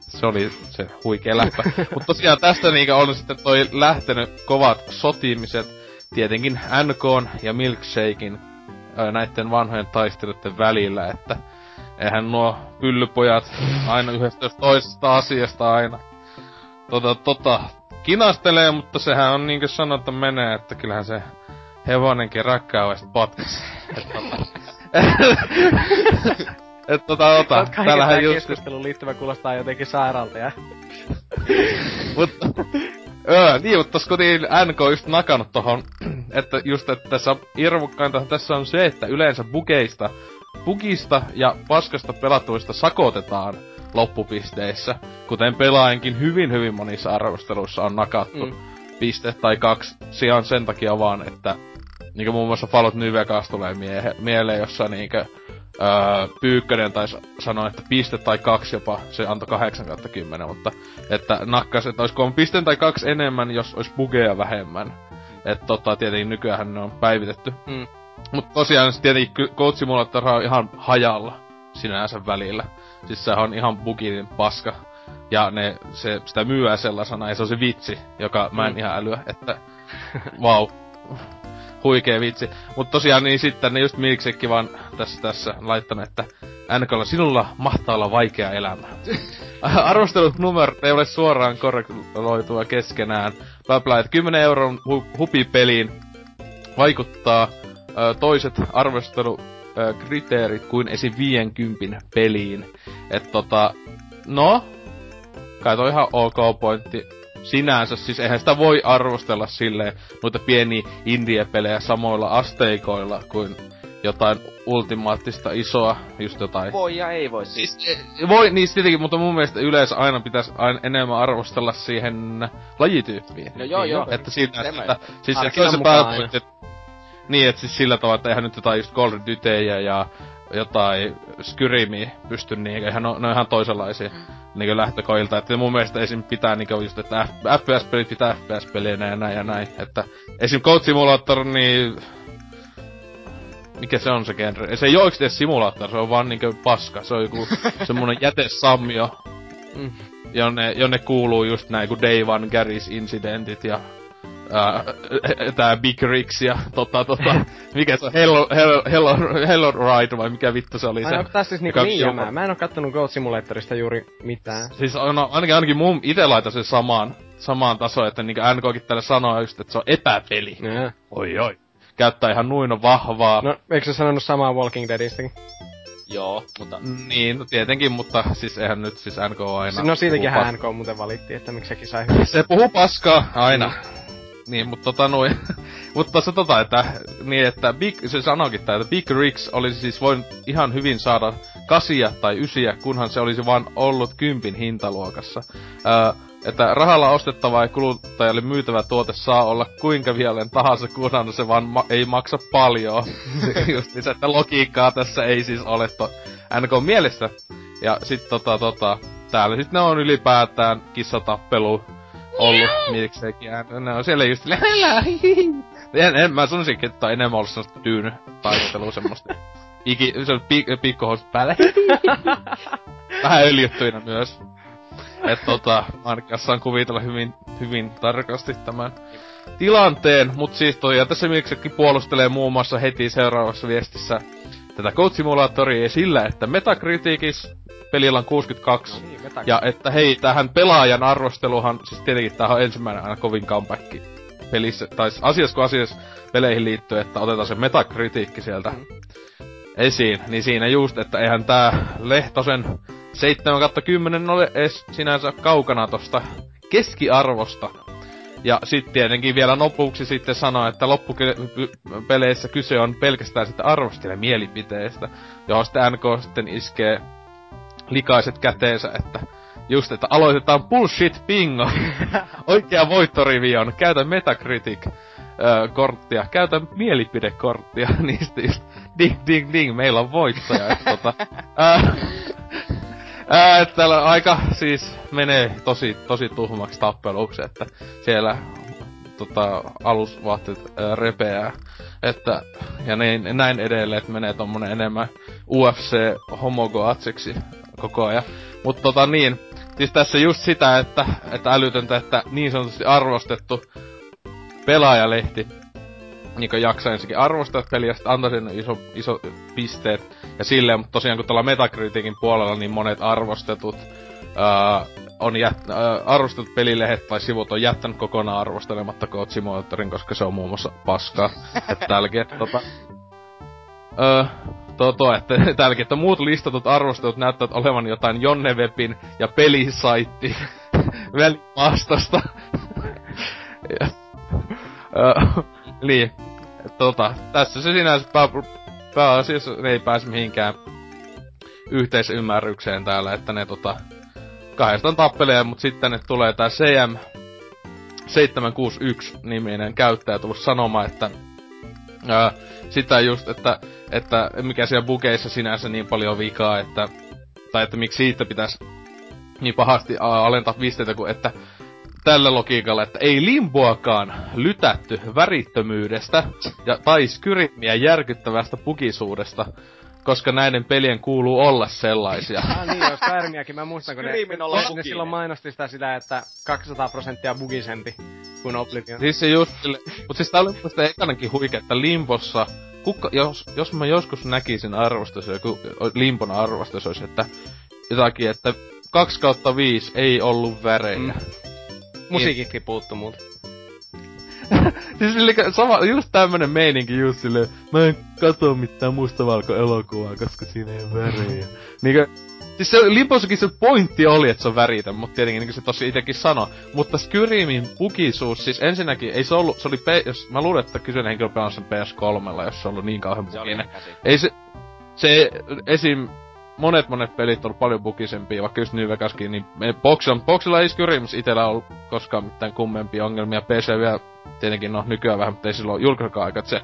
Se oli se huikea läppä. Mutta tosiaan tästä niinkö on sitten toi lähtenyt kovat sotimiset, tietenkin NK ja Milkshakein näiden vanhojen taisteluiden välillä, että eihän nuo pyllypojat aina yhdestä toisesta asiasta aina tota, tota, kinastelee, mutta sehän on niinkö sanottu menee, että kyllähän se hevonenkin rakkaudesta potkas. tota, et tota, ota, täällähän just... keskustelun liittyvä kuulostaa jotenkin sairaalta ja... mutta, öö, niin, mutta tossa kotiin NK on just nakannut tohon, että just, että tässä irvokkainta tässä on se, että yleensä bugeista, bugista ja paskasta pelatuista sakotetaan loppupisteissä, kuten pelaajankin hyvin hyvin monissa arvosteluissa on nakattu mm. piste tai kaksi sijaan sen takia vaan, että niinku muun muassa Fallout New Vegas tulee mie- mieleen, jossa niinkö öö, Pyykkönen taisi sanoa, että piste tai kaksi jopa, se antoi 8 kautta 10, mutta että nakkas, että olisiko piste tai kaksi enemmän, jos olisi bugeja vähemmän. Että tota, tietenkin nykyään ne on päivitetty. Mm. Mutta tosiaan tietenkin Simulator on ihan hajalla sinänsä välillä. Siis se on ihan buginin paska. Ja ne, se, sitä myyää sellaisena, ja se on se vitsi, joka mä en mm. ihan älyä, että vau. wow huikee vitsi. Mutta tosiaan niin sitten ne just Milksekki vaan tässä, tässä laittanut, että NKlla sinulla mahtaa olla vaikea elämä. Arvostelut numerot ei ole suoraan korreloitua keskenään. Bla että 10 euron hu- hupipeliin vaikuttaa ö, toiset arvostelukriteerit kuin esim. 50 peliin. Et tota, no, kai toi ihan ok pointti sinänsä, siis eihän sitä voi arvostella silleen noita pieniä indie-pelejä samoilla asteikoilla kuin jotain ultimaattista isoa, just jotain. Voi ja ei voi siis. E, voi, niin tietenkin, mutta mun mielestä yleensä aina pitäisi aina enemmän arvostella siihen lajityyppiin. No joo, joo. Että siinä, että, siis se on se pääpointti, niin, että siis sillä tavalla, että eihän nyt jotain just Golden Dytejä ja jotain Skyrimiä pysty niin, eihän ne, ne on ihan toisenlaisia niin lähtökoilta. Että mun mielestä esim. pitää niin just, että FPS-pelit pitää FPS-peleinä ja näin ja näin. Että esim. Code Simulator, niin... Mikä se on se genre? Se ei oo edes simulaattori, se on vaan niinkö paska. Se on joku semmonen jätesammio. Mm. Jonne, jonne kuuluu just näin kuin Day One Garry's Incidentit ja ää, tää Big Rigs ja tota tota, mikä se on, Hello, Hello, Hello, Hello Ride vai mikä vittu se oli se. Onko tässä siis niinku niin jämää? Mä en oo kattonut Goat Simulatorista juuri mitään. Siis on, ainakin, ainakin mun ite laitan sen samaan, samaan tasoon, että niinku NKkin tälle sanoo just, että se on epäpeli. Ja. Oi oi. Käyttää ihan nuin vahvaa. No, eikö se sanonut samaa Walking Deadistäkin? Joo, mutta... Niin, no tietenkin, mutta siis eihän nyt siis NK aina... No siitäkin NK muuten valitti, että miksi sekin sai hyvin. Se puhuu paskaa, aina. Niin, mutta tota noin. mutta tässä tota, että, niin että Big, se sanoikin tää, että Big Rigs olisi siis voinut ihan hyvin saada kasia tai ysiä, kunhan se olisi vaan ollut kympin hintaluokassa. Öö, että rahalla ostettava ja kuluttajalle myytävä tuote saa olla kuinka vielen tahansa, kunhan se vaan ma- ei maksa paljon. Just niin se, että logiikkaa tässä ei siis ole to NK mielessä. Ja sit tota tota, täällä sit ne on ylipäätään kissatappelu ollut, mikseikin. Ne on siellä just silleen, en, en, mä sanoisinkin, että on enemmän ollut sellaista tyyn taistelua semmoista. Iki, se on pik, pikkuhousut päälle. Vähän öljyttyinä myös. Et tota, ainakin saan kuvitella hyvin, hyvin tarkasti tämän tilanteen, mut siis toi, ja tässä miksekin puolustelee muun muassa heti seuraavassa viestissä tätä Code Simulatoria sillä, että Metacriticis pelillä on 62, No niin, ja että hei, tähän pelaajan arvosteluhan, siis tietenkin tää on ensimmäinen aina kovin comeback pelissä, tai asiassa kuin asiassa peleihin liittyen, että otetaan se metakritiikki sieltä Mm. esiin. Niin siinä just, että eihän tää Lehtosen 7 10 ole edes sinänsä kaukana tosta keskiarvosta. Ja sitten tietenkin vielä lopuksi sitten sanoa, että loppupeleissä kyse on pelkästään sitten arvostelijan mielipiteestä, johon sitten NK sitten iskee likaiset käteensä, että just, että aloitetaan bullshit bingo. Oikea voittorivi on, käytä Metacritic korttia, käytä mielipidekorttia, niin sitten just ding ding ding, meillä on voittaja. Et, tota, ää, ää, täällä aika siis menee tosi, tosi tuhmaksi tappeluksi, että siellä tota, alusvaatteet ää, repeää. Että, ja näin, näin edelleen, että menee tommonen enemmän UFC-homogoatseksi koko ajan. Mutta tota niin, siis tässä just sitä, että, että älytöntä, että niin sanotusti arvostettu pelaajalehti niin jaksaa ensinnäkin arvostaa peliä, sitten antaa sen iso, iso pisteet ja silleen, mutta tosiaan kun tuolla Metacriticin puolella niin monet arvostetut ää, on jät, ää, arvostetut pelilehdet tai sivut on jättänyt kokonaan arvostelematta Code koska se on muun muassa paskaa. että täälläkin, tota... Toto, että täälläkin, että muut listatut arvostelut näyttävät olevan jotain Jonne Webin ja pelisaitti välimaastosta. öö, niin, tota, tässä se sinänsä pää, pääasiassa ne ei pääse mihinkään yhteisymmärrykseen täällä, että ne tota, kahdestaan tappelee, mutta sitten ne tulee tää CM 761 niminen käyttäjä tullut sanomaan, että ää, sitä just, että, että mikä siellä bugeissa sinänsä niin paljon vikaa, että, tai että miksi siitä pitäisi niin pahasti aa, alentaa pisteitä, kuin että tällä logiikalla, että ei limboakaan lytätty värittömyydestä ja tai skyritmiä järkyttävästä bugisuudesta, koska näiden pelien kuuluu olla sellaisia. Ah niin, jos Skyrimia,kin mä muistan, kun ne, olla ne, ne buginen. silloin mainosti sitä, sitä, että 200 prosenttia bugisempi kuin Oblivion. Siis se just sille, mut siis tää oli mielestä ekanakin huikea, että Limbossa, kukka, jos, jos mä joskus näkisin arvostus, joku Limbon arvostus olisi, että jotakin, että 2 kautta 5 ei ollut värejä. Mm. Musiikitkin puuttu muuten. siis sille, sama, just tämmönen meininki just silleen, mä en katso mitään mustavalko-elokuvaa, koska siinä ei ole värejä. Niinkö, siis se Limbossakin se pointti oli, että se on väritä, mutta tietenkin niin kuin se tosi itekin sanoi. Mutta Skyrimin bugisuus, siis ensinnäkin ei se ollut, se oli, P, jos mä luulen, että kyseinen henkilö pelasi sen PS3, jos se on ollut niin kauhean käsi. Ei se, se esim, monet monet pelit on paljon bugisempia, vaikka just New Vegaskin, niin me- Boxilla, Boxilla ei Skyrims itellä ollut koskaan mitään kummempia ongelmia. PC vielä tietenkin no nykyään vähän, mutta ei silloin julkaisekaan aika, että se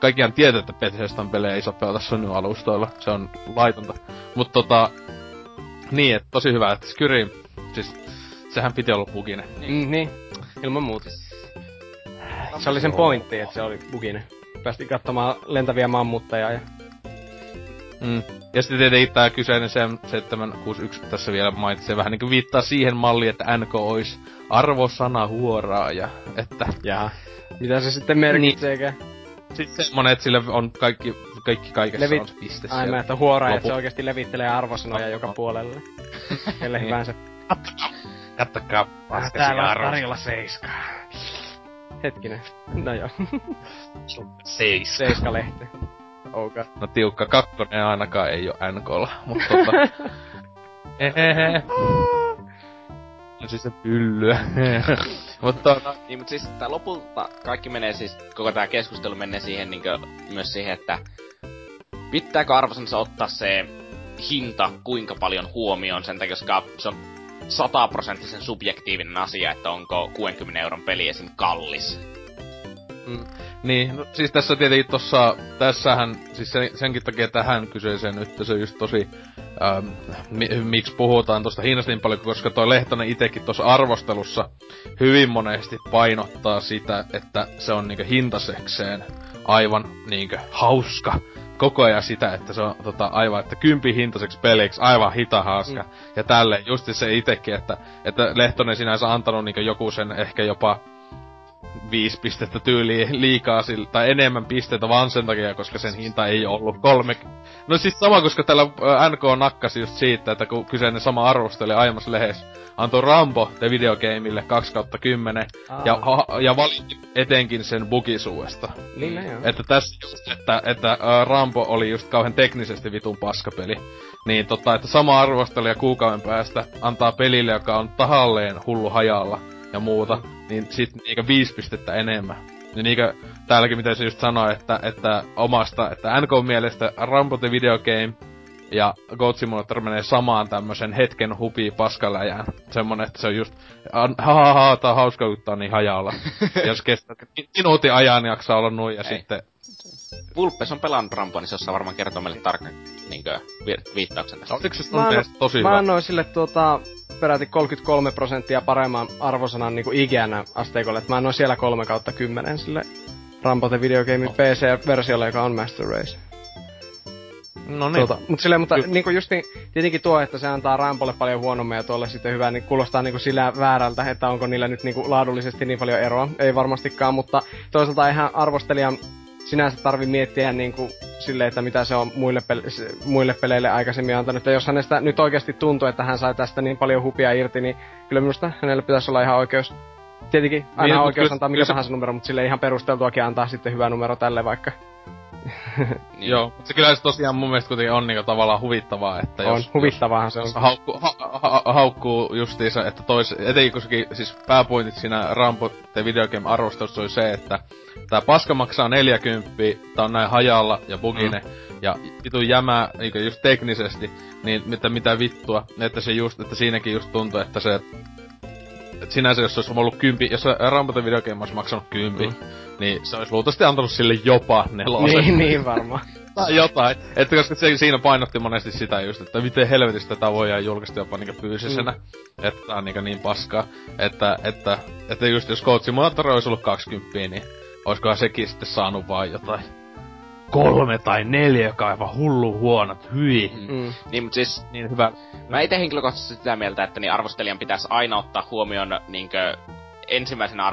kaikkiaan tietää, että Bethesdan pelejä ei saa pelata Sony-alustoilla. Se on laitonta. Mutta tota, niin, että tosi hyvä, että Skyrim, siis sehän piti olla buginen. Mm, niin, ilman muuta. Se oli sen pointti, että se oli buginen. Päästiin katsomaan lentäviä mammutteja ja... Mm. Ja sitten tietenkin tää kyseinen 761 tässä vielä mainitsee vähän niinku viittaa siihen malliin, että NK olisi arvosana huoraaja, että... Jaa. Mitä se sitten merkitseekään? Niin. Sitten semmonen, että sille on kaikki, kaikki kaikessa Levit... on piste Ai mä, että huoraaja, että se oikeesti levittelee arvosanoja no, joka puolelle. Kelle niin. hyvänsä. Jättäkää paskasi Täällä on tarjolla seiskaa. Hetkinen. No joo. Seis. Seiska-lehti. Okay. No tiukka kakkonen ainakaan ei oo NKlla, mutta tota... No siis se pyllyä. mutta no, Niin, mutta siis tää lopulta kaikki menee siis, koko tää keskustelu menee siihen niinkö, myös siihen, että pitääkö arvosansa ottaa se hinta kuinka paljon huomioon sen takia, koska se on sataprosenttisen subjektiivinen asia, että onko 60 euron peli esim. kallis. Mm. Niin, no, siis tässä tietenkin tossa, tässähän, siis sen, senkin takia tähän kyseeseen nyt se just tosi, ähm, mi, miksi puhutaan tosta hinnasta niin paljon, koska toi Lehtonen itekin tuossa arvostelussa hyvin monesti painottaa sitä, että se on niinkö hintasekseen aivan niinkö hauska koko ajan sitä, että se on tota, aivan, että kympi hintaiseksi peliksi, aivan hita hauska. Mm. Ja tälle just se itekin, että, että Lehtonen sinänsä antanut niinku joku sen ehkä jopa viisi pistettä tyyliin liikaa sillä, tai enemmän pisteitä vaan sen takia, koska sen hinta ei ollut kolme... No siis sama, koska tällä NK nakkasi just siitä, että kun kyseinen sama arvosteli aiemmassa lehdessä, antoi Rambo The Videogameille 2 kautta 10 ja, ja valitti etenkin sen bugisuudesta. Niin, mm. Että tässä just, että, että uh, Rambo oli just kauhean teknisesti vitun paskapeli. Niin tota, että sama arvostelija kuukauden päästä antaa pelille, joka on tahalleen hullu hajalla ja muuta, niin sit niinkö viisi pistettä enemmän. Niin niinkö täälläkin miten se just sanoi, että, että omasta, että NK mielestä Rambo the Video Game ja Goat Simulator menee samaan tämmösen hetken hupi paskaläjään. Semmonen, että se on just, ha ha ha, tää on hauska, kun tää on niin hajalla. Jos kestää minuutin ajan jaksaa olla noin ja Ei. sitten... Vulpes on pelannut Ramboa, niin se osaa varmaan kertoa meille tarkan niinkö, vi- viittauksen tästä. Oliko se mä, tosi hyvä? Mä annoin sille tuota, peräti 33 prosenttia paremman arvosanan niinku IGN asteikolle, että mä annoin siellä 3 kautta 10 sille Rambo the Video Game oh. PC-versiolle, joka on Master Race. No niin. Tuota, mut silleen, mutta niinku just niin, tietenkin tuo, että se antaa Rampolle paljon huonommin ja tuolle sitten hyvää, niin kuulostaa niinku sillä väärältä, että onko niillä nyt niinku laadullisesti niin paljon eroa. Ei varmastikaan, mutta toisaalta ihan arvostelijan sinänsä tarvi miettiä niinku silleen, että mitä se on muille, pele- muille peleille aikaisemmin antanut. Ja jos hänestä nyt oikeasti tuntuu, että hän sai tästä niin paljon hupia irti, niin kyllä minusta hänelle pitäisi olla ihan oikeus. Tietenkin aina niin, oikeus antaa mikä tahansa numero, mutta sille ihan perusteltuakin antaa sitten hyvä numero tälle vaikka. Niin. Joo, mutta se kyllä se tosiaan mun mielestä kuitenkin on niinku tavallaan huvittavaa, että on, jos... huvittavaahan se on. Haukku, ha, ha, haukkuu justiinsa, että tois, etenkin koska siis pääpointit siinä Rambo The Video Game arvostelussa oli se, että tää paska maksaa 40, tää on näin hajalla ja bugine, mm. ja vitu jämää niinku just teknisesti, niin mitä, mitä vittua, että se just, että siinäkin just tuntuu, että se sinänsä jos olisi ollut kympi, jos Rambo The Video Game olisi maksanut kympi, mm niin se olisi luultavasti antanut sille jopa nelosen. niin, niin varmaan. tai jotain. Että koska se, siinä painotti monesti sitä just, että miten helvetistä tätä voidaan julkaista jopa niinku fyysisenä. Mm. Että tää on niinku niin paskaa. Että, että, että just jos Code Simulator olisi ollut 20, niin olisikohan sekin sitten saanut vaan jotain kolme tai neljä, joka on aivan hullu huonot, hyi. Mm. Niin, mutta siis... Niin hyvä. Mä itse henkilökohtaisesti sitä mieltä, että niin arvostelijan pitäisi aina ottaa huomioon niinkö ensimmäisenä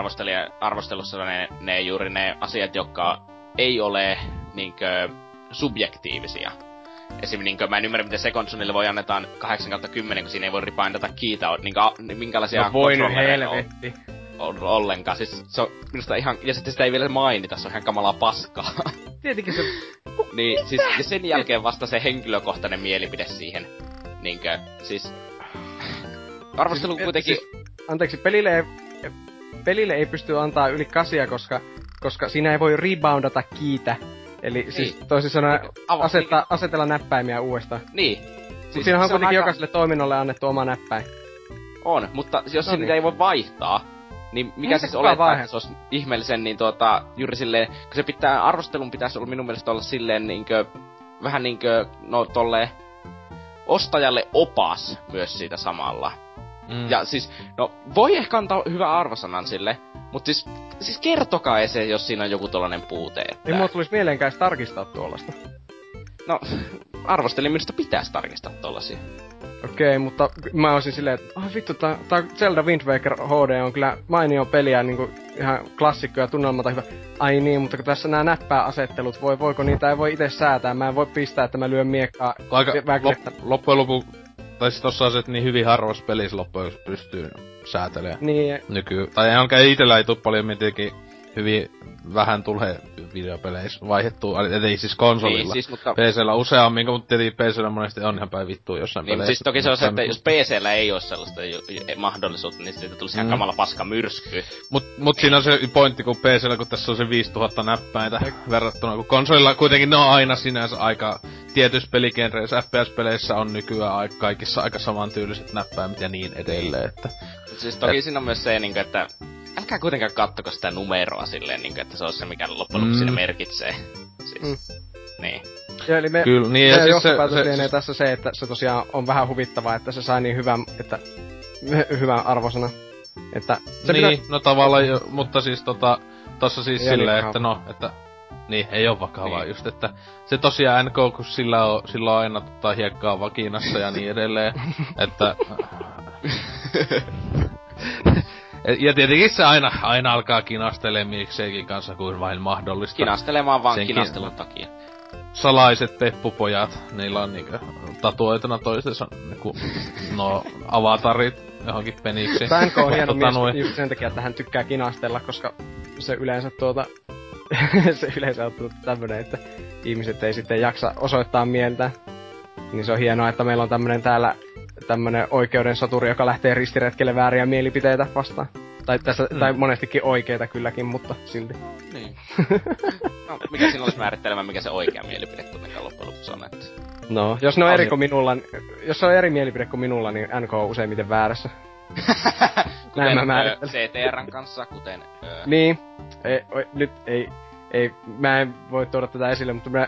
arvostelussa ne, ne juuri ne asiat, jotka ei ole niinkö subjektiivisia. Esim. Niinkö, mä en ymmärrä, miten Seconsonille voi annetaan 8 10, kun siinä ei voi ripaindata kiitä, niinkö, minkälaisia no voi helvetti. On, ollenkaan. Siis se on minusta ihan, ja sitten sitä ei vielä mainita, se on ihan kamalaa paskaa. Tietenkin se... niin, siis, ja sen jälkeen vasta se henkilökohtainen mielipide siihen. Niinkö, siis... Arvostelu siis, kuitenkin... Siis, anteeksi, pelille ei pelille ei pysty antaa yli kasia, koska, koska siinä ei voi reboundata kiitä. Eli niin. siis toisin sanoen asetta, asetella näppäimiä uudestaan. Niin. Siis siinä on kuitenkin aika... jokaiselle toiminnolle annettu oma näppäin. On, mutta jos no niin. ei voi vaihtaa, niin mikä Entä siis olettaa, että se olisi ihmeellisen, niin tuota, juuri silleen, kun se pitää, arvostelun pitäisi olla minun mielestä olla silleen niinkö, vähän niinkö, no tolleen, ostajalle opas myös siitä samalla. Mm. Ja siis, no, voi ehkä antaa hyvä arvosanan sille, mutta siis, siis kertokaa se, jos siinä on joku tollanen puute. Että... Ei mulla tulisi mieleenkään tarkistaa tuollaista. No, arvostelin, minusta pitäisi tarkistaa tollasia. Okei, okay, mutta mä olisin silleen, että oh, vittu, tää, tää Zelda Wind Waker HD on kyllä mainio peliä, niinku ihan klassikko ja tunnelmalta hyvä. Ai niin, mutta kun tässä nämä näppääasettelut, voi, voiko niitä ei voi itse säätää, mä en voi pistää, että mä lyön miekkaa. Aika, lop, loppujen lopuksi, tai siis tossa että niin hyvin harvassa pelissä loppujen pystyy säätelemään. Niin. Nyky, tai ainakaan itellä ei tuu paljon mitenkin hyvin vähän tulee videopeleissä vaihdettua, ei siis konsolilla. Niin, siis, mutta... PCllä useammin, mutta tietenkin PCllä monesti on ihan päin vittua jossain niin, peleissä. siis toki se on se, että jos PCllä ei ole sellaista mahdollisuutta, niin siitä tulisi mm. ihan kamala paska myrsky. Mut, mut siinä on se pointti, kun PCllä, kun tässä on se 5000 näppäintä verrattuna, kun konsolilla kuitenkin ne on aina sinänsä aika tietyissä peligenreissä, FPS-peleissä on nykyään aika, kaikissa aika samantyyliset näppäimet ja niin edelleen, että... Siis toki et... siinä on myös se, niin että älkää kuitenkaan kattoko sitä numeroa silleen, niin kuin, että se on se, mikä loppujen lopuksi mm. merkitsee. Siis. Mm. Niin. Ja eli me, Kyllä, niin, ja siis se, se, se, tässä se, että se tosiaan on vähän huvittavaa, että se sai niin hyvän, että hyvän arvosana. Että se niin, pitää... no tavallaan, jo, mutta siis tota, tossa siis ei silleen, että no, että niin, ei oo vakavaa niin. just, että se tosiaan NK, kun sillä on, sillä on aina tota hiekkaa vakinassa ja niin edelleen, että ja tietenkin se aina, aina alkaa kinastelee mikseikin kanssa kuin vain mahdollista. Kinastelemaan vaan Senkin kinastelun takia. Salaiset peppupojat, niillä on niinku tatuoituna toistensa niinku, no avatarit johonkin peniksi. Bänk on hieno tota, mies just sen takia, että hän tykkää kinastella, koska se yleensä tuota... se yleensä on tullut tämmönen, että ihmiset ei sitten jaksa osoittaa mieltä. Niin se on hienoa, että meillä on tämmönen täällä tämmönen oikeuden soturi, joka lähtee ristiretkelle vääriä mielipiteitä vastaan. Tai, tässä, mm. tai monestikin oikeita kylläkin, mutta silti. Niin. no, mikä siinä olisi määrittelemään, mikä se oikea mielipide kuitenkaan loppujen lopuksi on, että... No, jos ne on eri kuin minulla, jos se on eri mielipide kuin minulla, niin NK on useimmiten väärässä. Näin mä. CTRn kanssa, kuten... Ö... Niin. Ei, o, nyt ei, ei, mä en voi tuoda tätä esille, mutta mä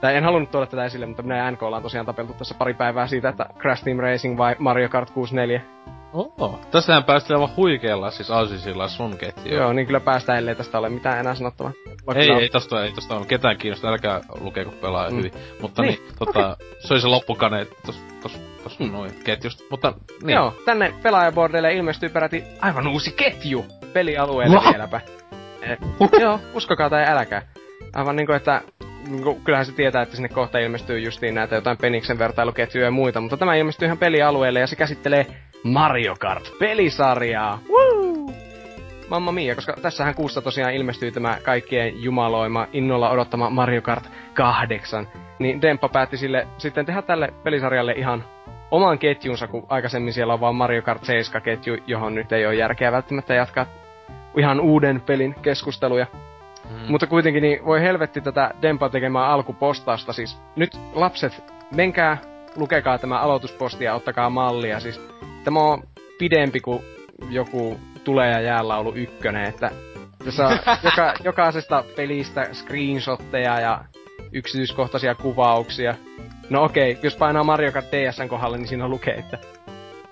tai en halunnut tuoda tätä esille, mutta minä ja NK ollaan tosiaan tapeltu tässä pari päivää siitä, että Crash Team Racing vai Mario Kart 64. Oh, tästähän päästiin aivan huikealla siis Asisilla sun ketju. Joo, niin kyllä päästään, ellei tästä ole mitään enää sanottavaa. ei, ei tosta, ei tosta ole ketään kiinnosta, älkää lukeeko pelaa mm. hyvin. Mutta niin, niin tota, se oli se loppukane tos, tos, tos mm. noin ketjusta, mutta niin. Joo, tänne pelaajabordeille ilmestyy peräti aivan uusi ketju pelialueelle vieläpä. Eh, joo, uskokaa tai äläkää. Aivan niinku, että kyllähän se tietää, että sinne kohta ilmestyy justiin näitä jotain Peniksen vertailuketjuja ja muita, mutta tämä ilmestyy ihan pelialueelle ja se käsittelee Mario Kart-pelisarjaa. Woo! Mamma mia, koska tässähän kuussa tosiaan ilmestyy tämä kaikkien jumaloima, innolla odottama Mario Kart 8. Niin Demppa päätti sille sitten tehdä tälle pelisarjalle ihan oman ketjunsa, kun aikaisemmin siellä on vaan Mario Kart 7-ketju, johon nyt ei ole järkeä välttämättä jatkaa ihan uuden pelin keskusteluja. Mm. Mutta kuitenkin niin voi helvetti tätä Dempa tekemään alkupostausta. Siis nyt lapset, menkää, lukekaa tämä aloitusposti ja ottakaa mallia. Siis tämä on pidempi kuin joku tulee ja jäälaulu ykkönen, että tässä on joka, jokaisesta pelistä screenshotteja ja yksityiskohtaisia kuvauksia. No okei, okay, jos painaa Mario Kart DSn kohdalle, niin siinä lukee, että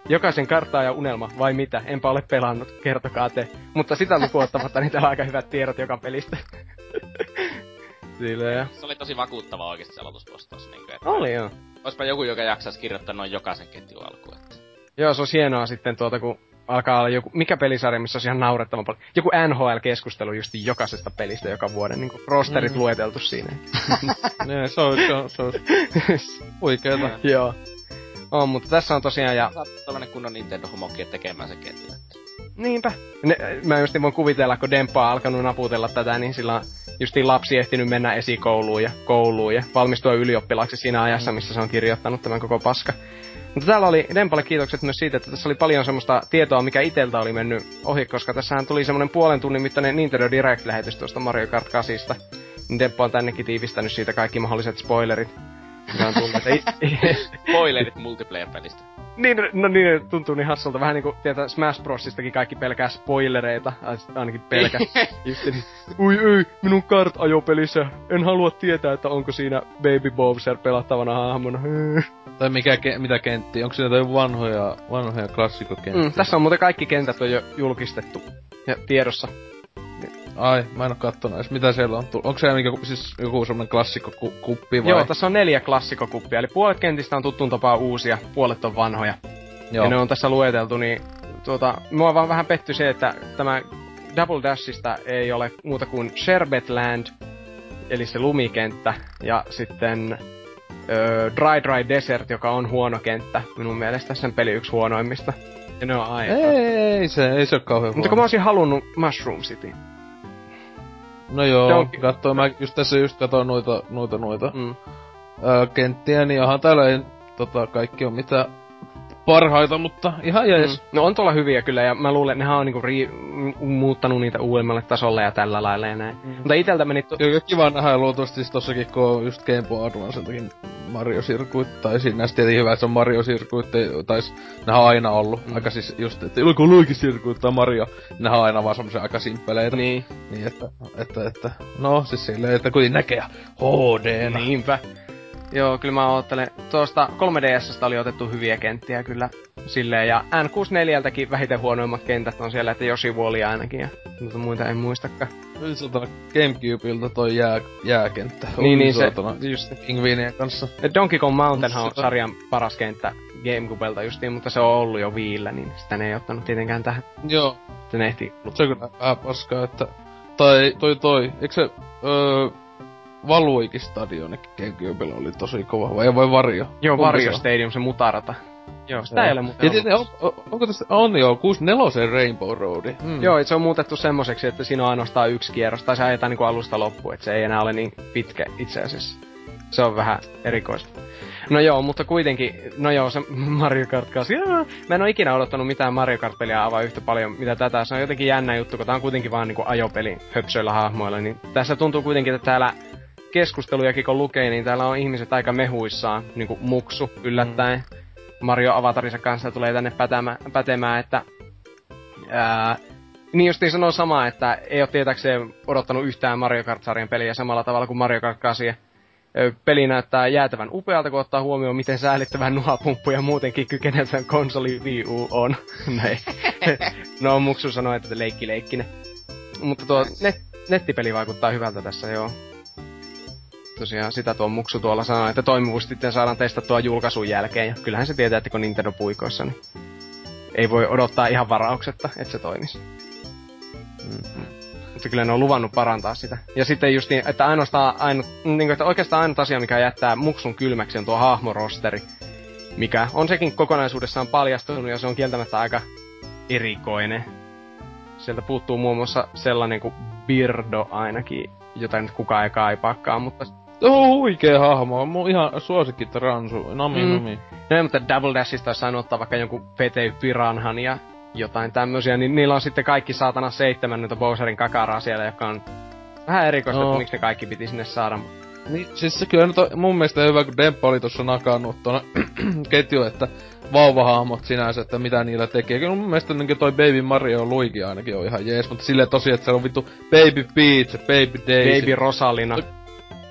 Jokaisen karttaa ja unelma, vai mitä? Enpä ole pelannut, kertokaa te. Mutta sitä lukuottamatta, niin täällä on aika hyvät tiedot joka pelistä. Silleen. Se oli tosi vakuuttava oikeesti se aloituspostaus. Niin kuin, että oli joo. Oispa joku, joka jaksaisi kirjoittaa noin jokaisen ketjun alkuun. Että... Joo, se on hienoa sitten tuota, kun alkaa olla joku, mikä pelisarja, missä on ihan naurettavan paljon. Joku NHL-keskustelu just jokaisesta pelistä joka vuoden, niin rosterit mm. lueteltu siinä. ne, se on, se on, se on. Joo. On, mutta tässä on tosiaan ja... Tällainen kunnon Nintendo-homokki tekemään se ketju. Niinpä. Ne, mä just voin kuvitella, kun Dempa on alkanut naputella tätä, niin sillä on justiin lapsi ehtinyt mennä esikouluun ja kouluun ja valmistua ylioppilaaksi siinä ajassa, missä se on kirjoittanut tämän koko paska. Mutta täällä oli Dempalle kiitokset myös siitä, että tässä oli paljon semmoista tietoa, mikä iteltä oli mennyt ohi, koska tässähän tuli semmoinen puolen tunnin mittainen Nintendo Direct-lähetys tuosta Mario Kart 8. Niin Demppa on tännekin tiivistänyt siitä kaikki mahdolliset spoilerit. On tullut, ei, Spoilerit multiplayer-pelistä. Niin, no niin, tuntuu niin hassulta. Vähän niinku, tietää Smash Brosistakin kaikki pelkää spoilereita. Ainakin pelkä. Just niin, ui ei, minun kart ajopelissä. En halua tietää, että onko siinä Baby Bowser pelattavana hahmona. tai mikä, ke, mitä kenttiä? Onko siinä jotain vanhoja, vanhoja klassikokenttiä? Mm, tässä on muuten kaikki kentät on jo julkistettu ja tiedossa. Ai, mä en oo kattonut edes. Mitä siellä on tullut? Onko se mikä, siis joku semmonen klassikkokuppi vai? Joo, tässä on neljä klassikokuppia. Eli puolet kentistä on tuttuun tapaa uusia, puolet on vanhoja. Joo. Ja ne on tässä lueteltu, niin tuota, mua vaan vähän petty se, että tämä Double Dashista ei ole muuta kuin Sherbetland, eli se lumikenttä, ja sitten öö, Dry Dry Desert, joka on huono kenttä. Minun mielestä sen peli yksi huonoimmista. Ja ne on aina. Ei, ei se, ei se ole kauhean Mutta kun mä olisin halunnut Mushroom City. No joo, Donki... katsoin, mä just tässä just katsoin noita, noita, noita mm. öö, kenttiä, niin onhan täällä ei tota, kaikki on mitä parhaita, mutta ihan jees. Mm. No on tuolla hyviä kyllä, ja mä luulen, että nehän on niinku ri- muuttanut niitä uudemmalle tasolle ja tällä lailla ja näin. Mm. Mutta iteltä meni... To- Joo, kiva nähdä luultavasti siis tossakin, kun on just Game Boy Advanceltakin Mario Circuit, tai siinä näistä tietenkin hyvä, että se on Mario Circuit, tai nehän on aina ollut. Mm. Aika siis just, että joku Luigi Circuit tai Mario, nehän on aina vaan semmosia aika simppeleitä. Niin. Niin, että, että, että, no siis silleen, että kuitenkin näkee HD. Niinpä. Joo, kyllä mä oottelen. Tuosta 3DSstä oli otettu hyviä kenttiä kyllä silleen, ja N64ltäkin vähiten huonoimmat kentät on siellä, että Yoshi Wall ainakin, ja mutta muita en muistakaan. Toisaalta Gamecubeilta toi jää, jääkenttä. Niin, niin se, just Pingviinien kanssa. Donkey Kong Mountain on sarjan paras kenttä Gamecubelta justiin, mutta se on ollut jo viillä, niin sitä ne ei ottanut tietenkään tähän. Joo. Se ehti. Se on kyllä vähän paskaa, että... Tai toi toi, eikö se... Öö, Valuikin stadion Gamecubella oli tosi kova, vai vai Vario? Joo, Vario Stadium, se mutarata. Joo, sitä joo. ei ole muuten ja on, on, onko tässä, on joo, 64 Rainbow Road. Mm. Joo, se on muutettu semmoiseksi, että siinä on ainoastaan yksi kierros, tai se ajetaan niinku alusta loppuun, että se ei enää ole niin pitkä itse asiassa. Se on vähän erikoista. No joo, mutta kuitenkin, no joo, se Mario Kart 8, mä en oo ikinä odottanut mitään Mario Kart-peliä avaa yhtä paljon, mitä tätä. Se on jotenkin jännä juttu, kun tää on kuitenkin vaan niinku ajopeli höpsöillä hahmoilla, niin tässä tuntuu kuitenkin, että täällä keskustelujakin kun lukee, niin täällä on ihmiset aika mehuissaan, niinku muksu yllättäen. Mm. Mario Avatarinsa kanssa tulee tänne pätämä, pätemään, että ää, niin justiin sanoo samaa, että ei ole tietääkseen odottanut yhtään Mario Kart-sarjan peliä samalla tavalla kuin Mario Kart 8. Peli näyttää jäätävän upealta, kun ottaa huomioon, miten säällittävän nuhapumppu ja muutenkin kykenevän konsoli Wii U on. Näin. no, Muksu sanoi, että leikki leikkinen. Mutta tuo net, nettipeli vaikuttaa hyvältä tässä, joo tosiaan sitä tuo muksu tuolla sanoi, että toimivuus sitten saadaan testattua julkaisun jälkeen. Ja kyllähän se tietää, että kun Nintendo puikoissa, niin ei voi odottaa ihan varauksetta, että se toimisi. Mm-hmm. Mutta kyllä ne on luvannut parantaa sitä. Ja sitten just niin, että ainoastaan ainut, niin kuin, että oikeastaan ainut asia, mikä jättää muksun kylmäksi, on tuo hahmorosteri. Mikä on sekin kokonaisuudessaan paljastunut ja se on kieltämättä aika erikoinen. Sieltä puuttuu muun muassa sellainen kuin Birdo ainakin, jota nyt kukaan ei kaipaakaan, mutta Oh, huikee hahmo. Mun ihan suosikki transu. Nami, mm. nami. No mutta Double Dashista olisi saanut ottaa vaikka jonkun PT Piranhan ja jotain tämmösiä, niin niillä on sitten kaikki saatana seitsemän noita Bowserin kakaraa siellä, joka on vähän erikoista, no. että miksi ne kaikki piti sinne saada. Niin, siis se kyllä nyt on mun mielestä hyvä, kun Demppa oli tuossa nakannut tuonne ketju, että vauvahahmot sinänsä, että mitä niillä tekee. Kyllä mun mielestä niin toi Baby Mario Luigi ainakin on ihan jees, mutta silleen tosi, että se on vittu Baby Peach, Baby Daisy. Baby Rosalina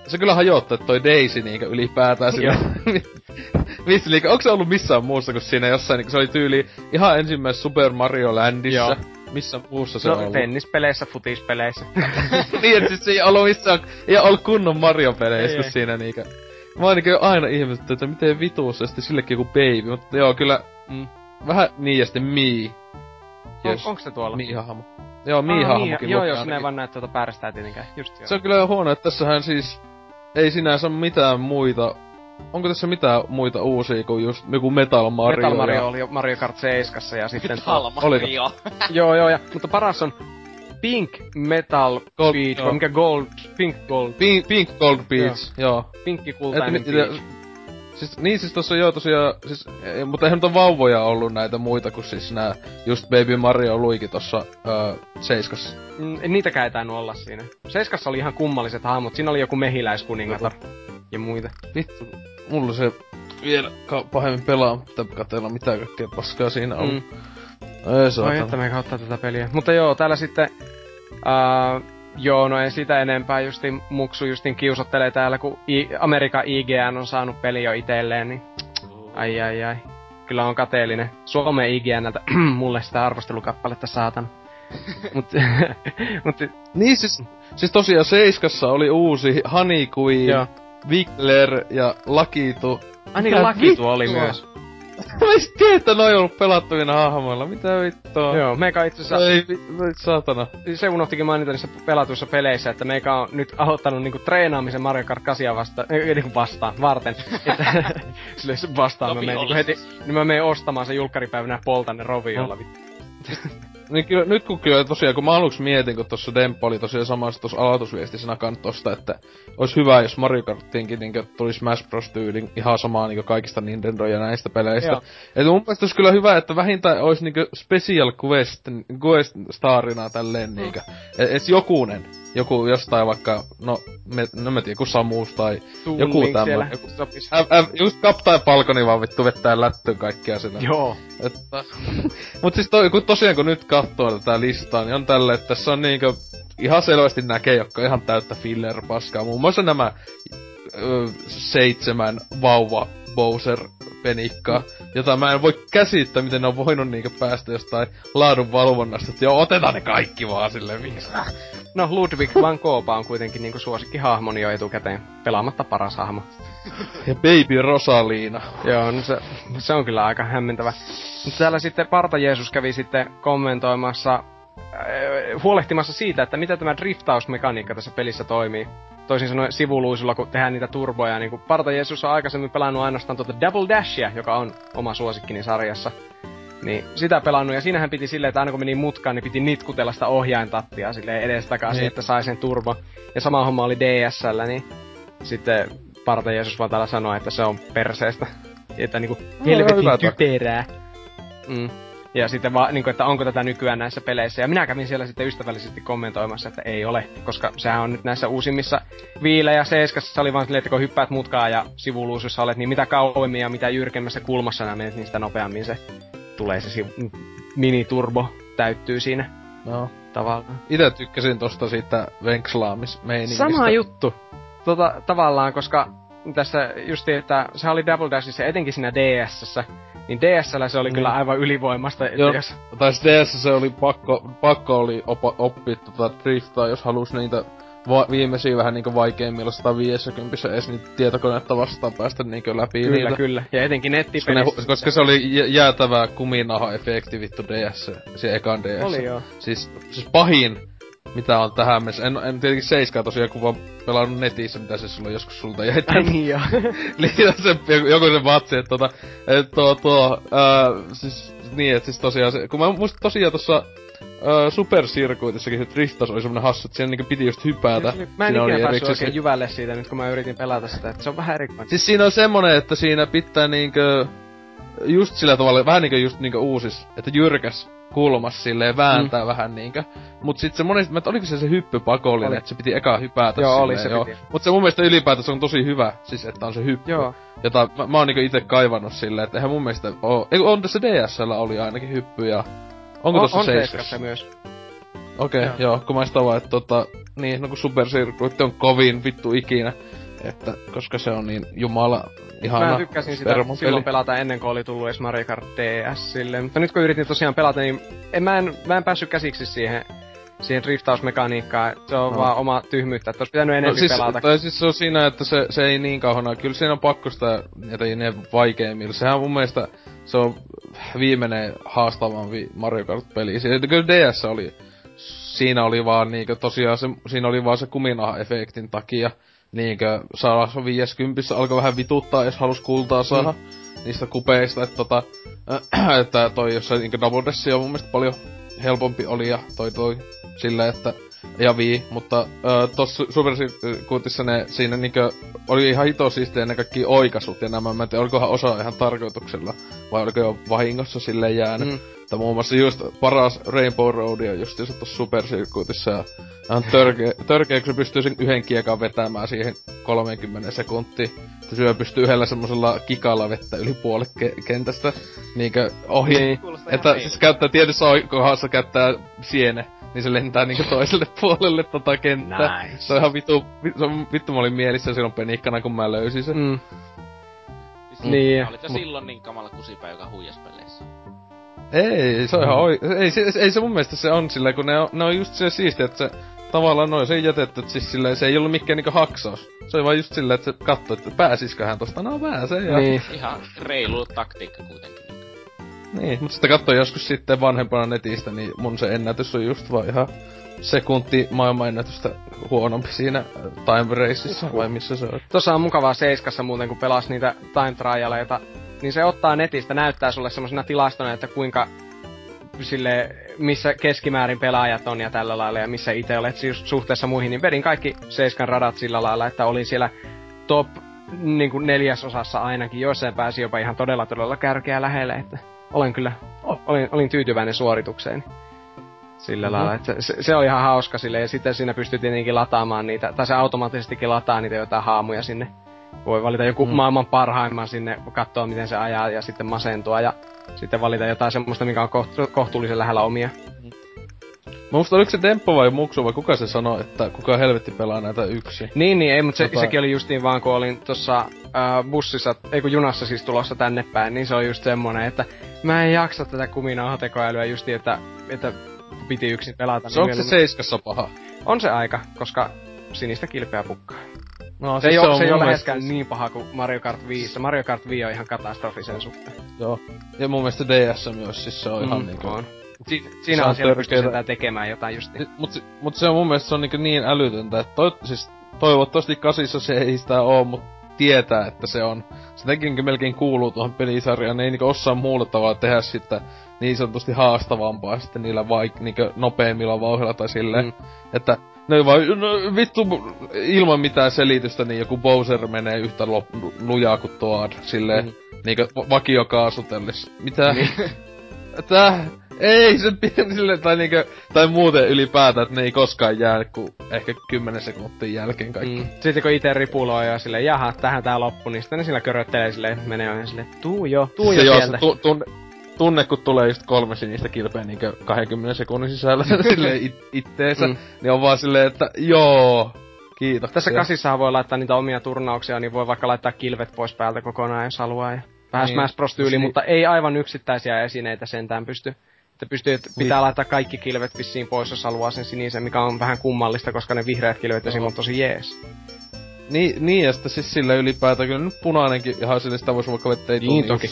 se kyllä hajottaa, että toi Daisy niinkö ylipäätään sillä... Missä liikaa, onko se ollut missään muussa kuin siinä jossain, niin se oli tyyli ihan ensimmäisessä Super Mario Landissa. Joo. Missä muussa se no, on ollut? tennispeleissä, futispeleissä. niin, että siis se ei ollut missään, ei ollut kunnon Mario-peleissä kuin siinä niinkö. Mä ainakin aina ihmetetty, että miten vituussa sitten sillekin joku baby, mutta joo, kyllä mm, vähän niin ja sitten Mii. Yes. On, onko se tuolla? Mii-hahmo. Joo, Mii-hahmokin. Joo, jos ne vaan näe tuota päästää tietenkään. Just joo. Se on kyllä huono, että tässähän siis ei sinänsä mitään muita Onko tässä mitään muita uusia kuin just joku Metal Mario? Metal Mario ja... oli jo Mario Kart 7 ja sitten... Metal Mario. joo, joo, ja, mutta paras on Pink Metal Gold, Beach, vai mikä Gold, Pink Gold. Pink, Pink Gold Beach, joo. joo. Pinkki kultainen Et, beach. Siis, niin siis tossa joo tosiaan, siis, e, mutta eihän nyt vauvoja ollut näitä muita kuin siis nää just Baby Mario Luigi tossa öö, Seiskassa. Mm, niitäkään ei tainnut olla siinä. Seiskassa oli ihan kummalliset hahmot, siinä oli joku mehiläiskuningatar ja muita. Vittu, mulla se vielä ka- pahemmin pelaa, mutta katsella mitä kaikkea paskaa siinä on. Mm. Ei saatana. että me kautta tätä peliä. Mutta joo, täällä sitten... Uh, Joo, no ei sitä enempää. Justin Muksu justin kiusottelee täällä, kun I- Amerikan IGN on saanut peli jo itselleen, niin... Ai ai ai. Kyllä on kateellinen. Suomen IGNltä mulle sitä arvostelukappaletta saatan. Mut, mut, Niin siis, siis tosiaan Seiskassa oli uusi Honey Queen, joo. Wiggler ja Lakitu. Ai niin, Lakitu oli myös. Mä en tiedä, että noi on ollut pelattavina hahmoilla. Mitä vittua? Joo, meikä itse asiassa... Ei, vi- voi saatana. se unohtikin mainita niissä pelatuissa peleissä, että meikä on nyt aloittanut niinku treenaamisen Mario Kart 8 vastaan, ei, niinku vastaan, varten. että, silleen se vastaan mä menen niinku heti, niin mä menen ostamaan sen julkkaripäivänä ja poltan ne roviolla. vittu. Niin kyllä, nyt kun kyllä tosiaan, kun mä aluksi mietin, kun tuossa Demppo oli tosiaan samassa tuossa aloitusviestissä kantosta, että olisi hyvä, jos Mario Karttiinkin niin tuli Smash Bros. tyylin ihan samaa niin kaikista Nintendo ja näistä peleistä. Joo. Et mun mielestä olisi kyllä hyvä, että vähintään olisi niin Special Quest, Quest Starina tälleen mm. niin et, et jokunen. Joku jostain vaikka, no, me, no mä tiedän, kun Samus tai Toon joku tämmönen. Joku, sopis. F, F, just Captain Falconi vaan vittu vettää lättyyn kaikkia sillä. Joo. Että, mut siis toi, kun tosiaan kun nyt katsoo tätä listaa, niin on tälle, että tässä on niinkö ihan selvästi näkee, jotka on ihan täyttä filler-paskaa. Muun muassa nämä ö, seitsemän vauva Bowser penikkaa, jota mä en voi käsittää, miten ne on voinut niinkö päästä jostain laadun valvonnasta, että joo, otetaan ne kaikki vaan silleen, miksi? No, Ludwig van Koopa on kuitenkin niinku suosikkihahmoni jo etukäteen. Pelaamatta paras hahmo. Ja Baby Rosaliina. Joo, no se, se on kyllä aika hämmentävä. Mutta täällä sitten Parta Jeesus kävi sitten kommentoimassa, äh, huolehtimassa siitä, että mitä tämä driftausmekaniikka tässä pelissä toimii. Toisin sanoen sivuluisulla, kun tehdään niitä turboja, niin kuin Parta Jeesus on aikaisemmin pelannut ainoastaan tuota Double Dashia, joka on oma suosikkini sarjassa. Niin sitä pelannut, ja siinähän piti silleen, että aina kun meni mutkaan, niin piti nitkutella sitä ohjaintattia silleen edestakaisin, Niin. että sai sen turbo. Ja sama homma oli DSL, niin sitten Parta Jeesus vaan täällä sanoi, että se on perseestä. Että niinku hyvä helvetin typerää. Mm. Ja sitten vaan, niinku, että onko tätä nykyään näissä peleissä. Ja minä kävin siellä sitten ystävällisesti kommentoimassa, että ei ole. Koska sehän on nyt näissä uusimmissa Viile ja Seiskassa se oli vaan silleen, että kun hyppäät mutkaa ja sivuluusussa olet, niin mitä kauemmin ja mitä jyrkemmässä kulmassa nämä menet, niin sitä nopeammin se tulee se sivu- mini-turbo täyttyy siinä No. tavallaan. Itse tykkäsin tosta siitä venkslaamismeiningistä. Sama juttu. Tota, tavallaan, koska tässä justi, että se oli Double Dashissa etenkin siinä DSssä, niin DSllä se oli Mm. kyllä aivan ylivoimasta. Joo. Jos, Tai DS se oli pakko, pakko oli opa, oppia tota driftaa, jos halus niitä va- viimeisiä vähän niinku vaikeimmilla 150 edes niitä tietokoneetta vastaan päästä niinku läpi kyllä, niitä. kyllä. Ja etenkin Koska, ne, nettipelissä. koska se oli jä- jäätävää kuminaha-efekti vittu DS, se ekan DS. Oli joo. Siis, siis pahin, mitä on tähän mennessä. En, en tietenkin seiskaa tosiaan, kun vaan pelannut netissä, mitä se silloin joskus sulta jäi Ai niin joo. Se, joku, se vatsi, että tota, et tuo, tuo, ää, siis, niin, että siis tosiaan se, kun mä muistin tosiaan tossa ää, supersirkuitissakin se driftaus oli semmonen hassu, että siinä niinku piti just hypätä. Mä en Siinä ikinä päässyt oikein se- jyvälle siitä nyt, kun mä yritin pelata sitä, että se on vähän erikoinen. Siis siinä on semmonen, että siinä pitää niinkö, just sillä tavalla, vähän niinkö just niinkö uusis, että jyrkäs kulmas silleen vääntää mm. vähän niinkö. Mut sit se monesti, mä et oliko se se hyppy pakollinen, Oli. että se piti eka hypätä Joo, silleen, oli se joo. piti. Mut se mun mielestä ylipäätänsä on tosi hyvä, siis että on se hyppy. Joo. Jota mä, mä oon niinku ite kaivannut silleen, että eihän mun mielestä oo, ei on tässä DSL oli ainakin hyppy ja... Onko on, tossa on? Seiskassa myös. Okei, okay, Joo. joo. kun mä sitä vaan, että tota, niin, no kun Super Circuit on kovin vittu ikinä. Että, koska se on niin jumala ihana Mä tykkäsin sitä Spermon silloin peli. pelata ennen kuin oli tullut edes Mario Kart DS silleen. Mutta nyt kun yritin tosiaan pelata, niin en, mä, en, mä en päässyt käsiksi siihen, siihen driftausmekaniikkaan. Se on No. vaan oma tyhmyyttä, että olisi pitänyt enemmän No, siis, pelata. tai siis se on siinä, että se, se ei niin kauhana. Kyllä siinä on pakko sitä, että ne vaikeimmilla. Sehän mun mielestä se on viimeinen haastavampi Mario Kart-peli. Siinä, kyllä DS oli, siinä oli vaan niinkö tosiaan se, siinä oli vaan se kuminaha-efektin takia. Niinkö 150 alkoi vähän vituttaa, jos halus kultaa saada mm. niistä kupeista, että tota, että toi jossain niinkö Double Dash on mun mielestä paljon helpompi oli ja toi toi silleen, että ja vii, mutta ö, tossa Super Circuitissa ne siinä niinkö oli ihan hito siistiä ne kaikki oikasut ja nämä, mä en tiedä, olikohan osa ihan tarkoituksella vai oliko jo vahingossa sille jäänyt. Mm. Että muun muassa just paras Rainbow Road on just tuossa Super Circuitissa ja ihan törkeä, törkeä, kun se pystyy sen yhden kiekan vetämään siihen 30 sekuntiin. Että syö pystyy yhdellä semmosella kikalla vettä yli puolet ke- kentästä niinkö ohi. Niin. Että siis käyttää tietyssä kohdassa käyttää siene, niin se lentää niinku toiselle puolelle tota kenttää. Nice. Se on ihan vitu, vi- se on, vittu mä olin mielissä silloin penikkana kun mä löysin sen. Mm. Siis, Niin. Olit jo Mut- silloin niin kamala kusipää, joka huijas peleissä. Ei, se on ihan oi... Ei, se, ei se mun mielestä se on sillä, kun ne on, ne on just se siistiä, että se tavallaan noin se ei jätetty, että siis silleen, se ei ollut mikään niinku haksaus. Se oli vaan just silleen, että se katsoi, että pääsisköhän tosta, no pääsee ja... Niin. Ihan reilu taktiikka kuitenkin. Niin, mutta sitten katsoin joskus sitten vanhempana netistä, niin mun se ennätys on just vaan ihan sekunti maailmanennätystä huonompi siinä äh, Time Raceissa, vai missä se on. Tuossa on mukavaa Seiskassa muuten, kun pelas niitä time trialeita, niin se ottaa netistä, näyttää sulle semmosena tilastona, että kuinka sille, missä keskimäärin pelaajat on ja tällä lailla, ja missä itse olet siis suhteessa muihin, niin vedin kaikki Seiskan radat sillä lailla, että olin siellä top niin kuin neljäsosassa ainakin, joissain pääsi jopa ihan todella todella kärkeä lähelle, että olen kyllä, olin, olin tyytyväinen suoritukseen. Sillä mm-hmm. lailla, että se, se, oli ihan hauska sille, ja sitten siinä pystyy tietenkin lataamaan niitä, tai se automaattisestikin lataa niitä jotain haamuja sinne. Voi valita joku mm. maailman parhaimman sinne, katsoa miten se ajaa ja sitten masentua ja sitten valita jotain semmoista, mikä on kohtu- kohtuullisen lähellä omia. Mä musta oliko se Demppo vai Muksu vai kuka se sanoi, että kuka helvetti pelaa näitä yksi? Niin, niin, ei, mutta se, tota... sekin oli justiin vaan, kun olin tuossa äh, bussissa, ei kun junassa siis tulossa tänne päin, niin se on just semmonen, että mä en jaksa tätä kuminauhatekoälyä justi, että, että piti yksin pelata. Se niin onko se seiskassa paha? On se aika, koska sinistä kilpeä pukkaa. No, se, siis ei, se, se ei ole läheskään siis... niin paha kuin Mario Kart 5. Mario Kart 5 on ihan katastrofisen suhteen. Joo. Ja mun mielestä DS myös, siis se on mm, ihan niinku... On. Si- siinä on siellä pystyy tekemään jotain just Mut, mut se on mun mielestä se on niinku niin älytöntä, että toi, siis toivottavasti kasissa se ei sitä oo, mut tietää, että se on. Se tekinkin melkein kuuluu tuohon pelisarjaan, ne ei niinku osaa muulla tavalla tehdä sitä niin sanotusti haastavampaa sitten niillä vaik- niinku nopeimmilla vauhdilla tai silleen, mm. että ne vaan, no, vittu, ilman mitään selitystä, niin joku Bowser menee yhtä lo- lujaa kuin Toad, silleen, mm. niinkö vakiokaasutellis. Mitä? Niin. Tää, ei se sille, tai niinkö, tai muuten ylipäätään, että ne ei koskaan jää kuin ehkä 10 sekuntin jälkeen kaikki. Mm. Sitten kun itse ripuloi ja sille jaha, tähän tää loppu, niin sitten ne sillä köröttelee sille, menee ja sille, tuu jo, tuu jo sieltä. Se, tu, tunne, tunne, kun tulee just kolme sinistä kilpeä niinkö 20 sekunnin sisällä sille it, itteensä, mm. niin on vaan silleen, että joo, kiitos. Tässä kasissahan voi laittaa niitä omia turnauksia, niin voi vaikka laittaa kilvet pois päältä kokonaan, jos haluaa. Ja vähän niin. Smash Bros. tyyli, niin. mutta ei aivan yksittäisiä esineitä sentään pysty. Että pystyy, että pitää niin. laittaa kaikki kilvet vissiin pois, jos haluaa sen sinisen, mikä on vähän kummallista, koska ne vihreät kilvet esim. on tosi jees. Niin, niin ja sitten siis sillä ylipäätään kyllä nyt punainenkin ihan sille sitä voisi vaikka vettä ei niin, toki.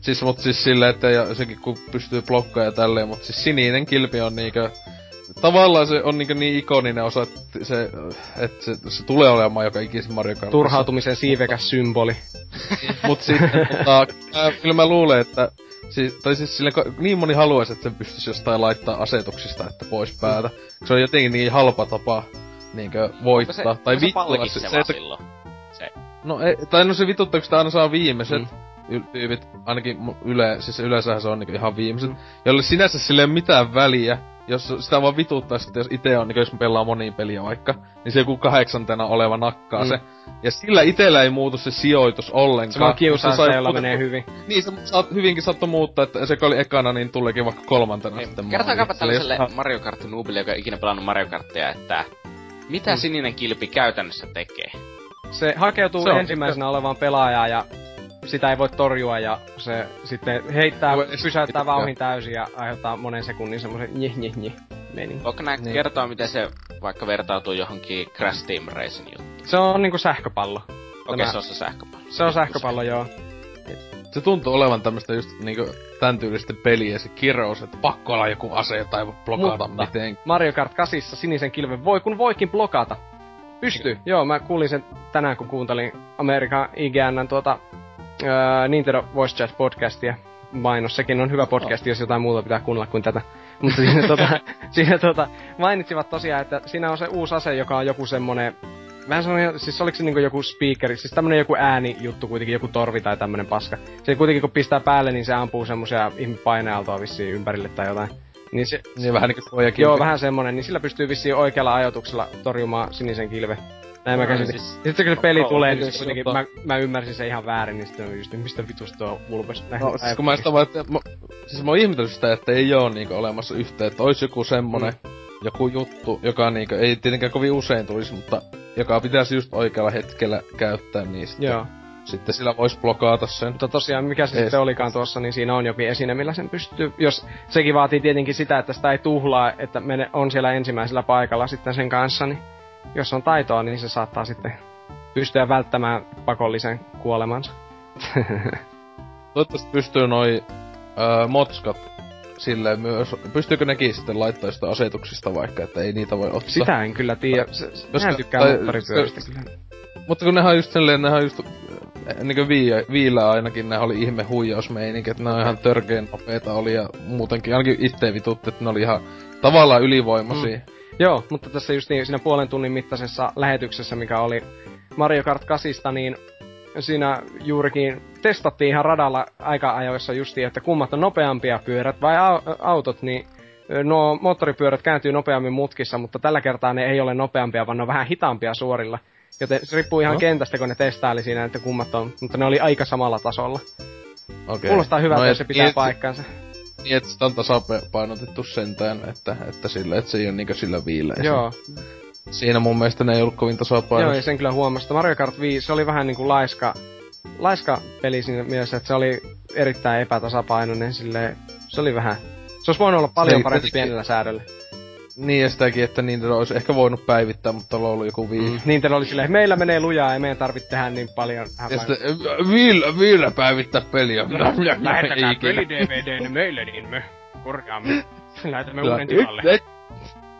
Siis mut siis silleen, että ja sekin kun pystyy blokkaa ja tälleen, mut siis sininen kilpi on niinkö... Tavallaan se on niinkö niin ikoninen osa, että se, että se, se tulee olemaan joka ikisen Mario Kart. Turhautumisen siivekäs symboli. mut sitten tota, kyllä mä luulen, että Siis, tai siis sille, niin moni haluaisi, että se pystyisi jostain laittaa asetuksista, että pois päätä. Se on jotenkin niin halpa tapa niinkö voittaa. Se, tai vittua se, se, se, että... se. No ei, tai no se vituttaa, kun sitä aina saa viimeiset. Mm tyypit, ainakin yle, siis yleensähän se on niinku ihan viimeiset, mm. jolle sinänsä sille ei mitään väliä, jos sitä vaan vituttaa sitten, jos itse on, niin jos pelaa moniin peliä vaikka, niin se joku kahdeksantena oleva nakkaa mm. se. Ja sillä itellä ei muutu se sijoitus ollenkaan. Se vaan kiusaa se, jolla menee hyvin. Niin, se saat, hyvinkin saattu muuttaa, että se oli ekana, niin tuleekin vaikka kolmantena ei, sitten Kertokaapa tällaiselle jos... Mario Kart noobille, joka ei ikinä pelannut Mario Karttia, että mitä mm. sininen kilpi käytännössä tekee? Se hakeutuu se ensimmäisenä olevaan pelaajaan ja sitä ei voi torjua ja se sitten heittää, Voi pysäyttää vauhin täysin ja aiheuttaa monen sekunnin semmoisen njih njih njih menin. Voiko nää niin. kertoa, miten se vaikka vertautuu johonkin Crash Team Racing juttuun? Se on niinku sähköpallo. Okei, okay, se on se sähköpallo. Se on sähköpallo, joo. Se tuntuu olevan tämmöstä just niinku tän tyylistä peliä se kirous, että pakko olla joku ase, jota ei voi blokata Mutta miten. Mario Kart 8 sinisen kilven voi kun voikin blokata. Pystyy. Joo, mä kuulin sen tänään kun kuuntelin Amerikan IGN tuota äh, Nintendo Voice Chat podcastia mainos. Sekin on hyvä podcast, oh. jos jotain muuta pitää kuunnella kuin tätä. Mutta siinä, tota, siinä tota, mainitsivat tosiaan, että siinä on se uusi ase, joka on joku semmonen Vähän semmonen, siis oliko se niinku joku speakeri, siis tämmönen joku ääni juttu kuitenkin, joku torvi tai tämmönen paska. Se kuitenkin kun pistää päälle, niin se ampuu semmosia painealtoa vissiin ympärille tai jotain. Niin se... Niin vähän niinku Joo, vähän semmonen, niin sillä pystyy vissiin oikealla ajoituksella torjumaan sinisen kilve. Näin mä käsitin. Siis, sitten kun se peli tulee, niin kuitenkin mä, mä ymmärsin sen ihan väärin, niin sitten just, mistä vitusta tuo Vulpes No, siis kun mä sitä vaan, että mä, siis mä oon ihmetellyt sitä, että ei oo niinku olemassa yhteen, että ois joku semmonen, mm. joku juttu, joka niinku, ei tietenkään kovin usein tulisi, mutta joka pitäisi just oikealla hetkellä käyttää niistä. Joo. sitten sillä voisi blokata sen. Mutta tosiaan, mikä se sitten olikaan tuossa, niin siinä on jokin esine, millä sen pystyy. Jos sekin vaatii tietenkin sitä, että sitä ei tuhlaa, että mene, on siellä ensimmäisellä paikalla sitten sen kanssa, niin jos on taitoa, niin se saattaa sitten pystyä välttämään pakollisen kuolemansa. Toivottavasti pystyy noi öö, motskat silleen myös, pystyykö nekin sitten laittaa sitä asetuksista vaikka, että ei niitä voi ottaa. Sitä en kyllä tiedä. Se, se, Koska- mä tykkää tai- moottoripyöristä se- kyllä. Mutta kun nehän on just silleen, nehän on just niinku vii, viillä ainakin ne oli ihme huijausmeininki, että ne on ihan törkeen nopeeta oli ja muutenkin ainakin itse vitutti, että ne oli ihan tavallaan ylivoimaisia. Mm. Joo, mutta tässä just niin, siinä puolen tunnin mittaisessa lähetyksessä, mikä oli Mario Kart 8, niin siinä juurikin testattiin ihan radalla aika-ajoissa justiin, että kummat on nopeampia pyörät vai au- autot, niin nuo moottoripyörät kääntyy nopeammin mutkissa, mutta tällä kertaa ne ei ole nopeampia, vaan ne on vähän hitaampia suorilla. Joten se riippuu ihan No. kentästä, kun ne testaili siinä, että kummat on, mutta ne oli aika samalla tasolla. Okay. Kuulostaa hyvältä, no, jos se pitää niin, paikkansa. Niin, että sitä on tasapainotettu sentään, että, että sillä, että se ei ole niinkö sillä viillä. Joo, Siinä mun mielestä ne ei ollut kovin Joo, tasapainossa. ja sen kyllä huomasi, Mario Kart 5 se oli vähän niinku laiska, laiska peli siinä mielessä, että se oli erittäin epätasapainoinen silleen, se oli vähän, se olisi voinut olla paljon Niin, parempi pienellä säädöllä. Niin ja sitäkin, että niitä olisi ehkä voinut päivittää, mutta on ollut joku vii. Mm. Nintendo oli silleen, meillä menee lujaa ja meidän tarvitse tehdä niin paljon. Ja sitten, "Äh, viillä, viillä päivittää peliä. Lähettäkää Ikinä. peli-DVD niin meille, niin me korjaamme. Lähetämme uuden tilalle. Net-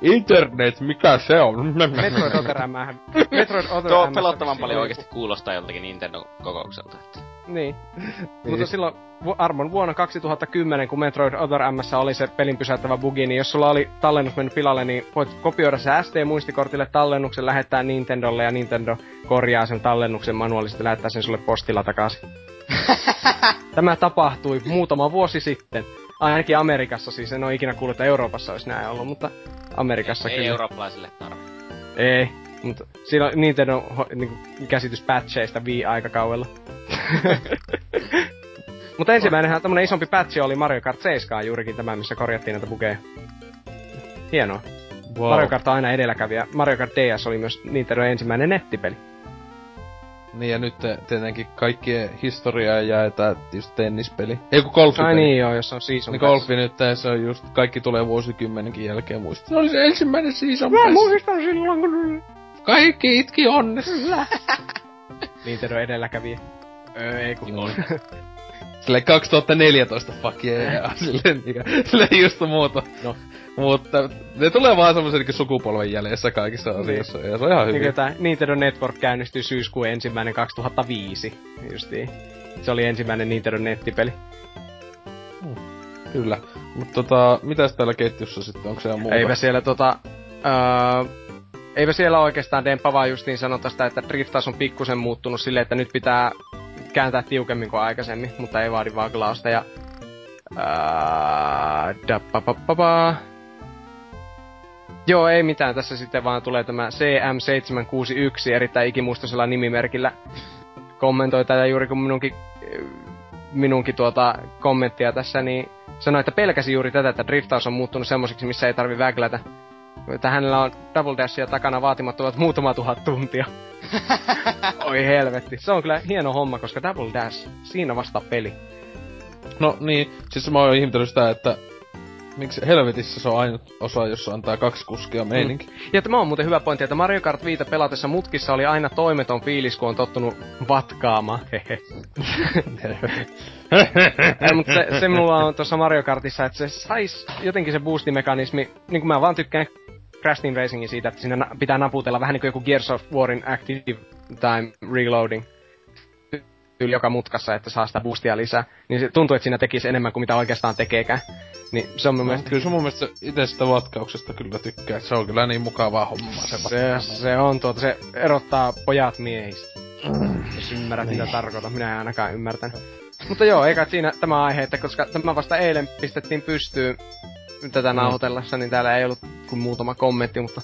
Internet, mikä se on? Metroid Other M. Metroid Other Tuo pelottavan paljon oikeesti kuulostaa joltakin Nintendo kokoukselta. Että. Niin. Mutta silloin Armon vuonna 2010, kun Metroid Other M oli se pelin pysäyttävä bugi, niin jos sulla oli tallennus mennyt pilalle, niin voit kopioida se SD-muistikortille tallennuksen, lähettää Nintendolle ja Nintendo korjaa sen tallennuksen manuaalisesti ja lähettää sen sulle postilla takaisin. Tämä tapahtui muutama vuosi sitten. Ainakin Amerikassa siis, en ole ikinä kuullut, että Euroopassa olisi näin ollut, mutta Amerikassa ei kyllä. eurooppalaisille tarvi. Ei, mutta siinä on Nintendo niinku, käsitys patcheista vii aikakaudella. mutta ensimmäinenhän tämmönen isompi patchi oli Mario Kart 7 juurikin tämä, missä korjattiin näitä bugeja. Hienoa. Wow. Mario Kart on aina edelläkävijä. Mario Kart DS oli myös Nintendo ensimmäinen nettipeli. Niin ja nyt te- tietenkin kaikkien historiaa jaetaan just tennispeli. Ei kun golfipeli. Ai niin joo, jos on season Niin golfi nyt se on just, kaikki tulee vuosikymmenenkin jälkeen muistaa. Se oli se ensimmäinen season Mä muistan silloin, kun... Kaikki itki onnessa. Nintendo edelläkävijä. Öö, ei kun Joo. Silleen 2014 fuck yeah. Silleen, mikä, silleen just muuta. No. Mutta ne tulee vaan semmosen niinku sukupolven jäljessä kaikissa asioissa. Ja se on ihan Niin hyvin. tää Nintendo Network käynnistyi syyskuun ensimmäinen 2005. Justiin. Se oli ensimmäinen Nintendo nettipeli. Kyllä. Mutta tota, mitäs täällä ketjussa sitten, onko siellä muuta? Eipä siellä tota... Öö, eipä siellä oikeastaan Demppa vaan justiin sanota sitä, että driftaus on pikkusen muuttunut silleen, että nyt pitää kääntää tiukemmin kuin aikaisemmin, mutta ei vaadi vaan glausta ja... Dappapapapa. Joo, ei mitään. Tässä sitten vaan tulee tämä CM761 erittäin ikimuistoisella nimimerkillä kommentoi tätä juuri kun minunkin, minunkin tuota kommenttia tässä, niin sanoi, että pelkäsi juuri tätä, että driftaus on muuttunut semmoiseksi, missä ei tarvi väglätä. Että hänellä on Double Dashia takana vaatimattomat muutama tuhat tuntia. Oi helvetti. Se on kyllä hieno homma, koska Double Dash, siinä vasta peli. No niin, siis mä oon ihmetellyt sitä, että miksi helvetissä se on ainut osa, jossa antaa kaksi kuskia meininki. Ja tämä on muuten hyvä pointti, että Mario Kart 5 pelatessa mutkissa oli aina toimeton fiilis, kun on tottunut vatkaamaan. Hehe. Ei, mutta se, se mulla on tuossa Mario Kartissa, että se sais jotenkin se boostimekanismi, niin kuin mä vaan tykkään Crash Team Racingin siitä, että siinä pitää naputella vähän niin kuin joku Gears of Warin Active Time Reloading tyyli joka mutkassa, että saa sitä boostia lisää. Niin se tuntuu, että siinä tekisi enemmän kuin mitä oikeastaan tekeekään. Niin se on mun No, mielestä... kyllä se mun mielestä itse sitä vatkauksesta kyllä tykkää, se on kyllä niin mukavaa hommaa se Se, se on tuota, se erottaa pojat miehistä. Jos ymmärrät, mitä tarkoitan. Minä en ainakaan ymmärtänyt. Mutta joo, eikä siinä tämä aihe, että koska tämä vasta eilen pistettiin pystyyn tätä Mm. nauhoitellessa, niin täällä ei ollut kuin muutama kommentti, mutta...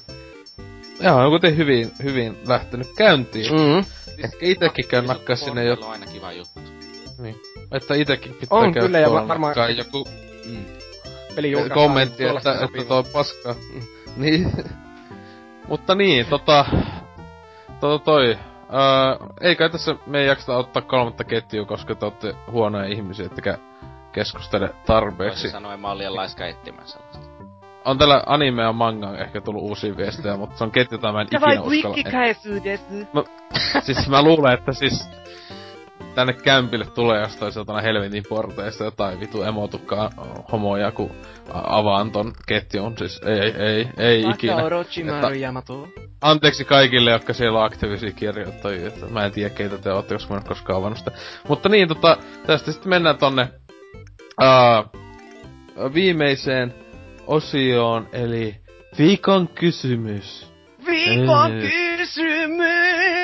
Joo, on kuitenkin hyvin, hyvin lähtenyt käyntiin. Mm. Mm-hmm. Ehkä itekin käy nakkaa sinne jo, on aina kiva juttu. että itekin pitää On käydä kyllä, ja tuolla varmaan- joku Peli julkaistaan kommentti, tuolla että, että on paskaa. niin. Mutta niin, tota... Tota toi... Öö, ei kai tässä me ei jakseta ottaa kolmatta ketjua, koska te olette huonoja ihmisiä, ettekä keskustele tarpeeksi. Toisin sanoen mä oon liian laiska etsimään sellaista. On tällä anime ja manga ehkä tullut uusia viestejä, mutta se on ketju, jota mä en ikinä uskalla. No, siis mä luulen, että siis tänne kämpille tulee jostain sieltä helvetin porteista jotain vitu emotukkaa homoja, kun avaan ton ketjun. Siis ei, ei, ei, ei ikinä. Että, anteeksi kaikille, jotka siellä on aktiivisia kirjoittajia. Että mä en tiedä, keitä te ootte, koska mä en koskaan avannut sitä. Mutta niin, tota, tästä sitten mennään tonne uh, viimeiseen osioon, eli viikon kysymys. Viikon kysymys!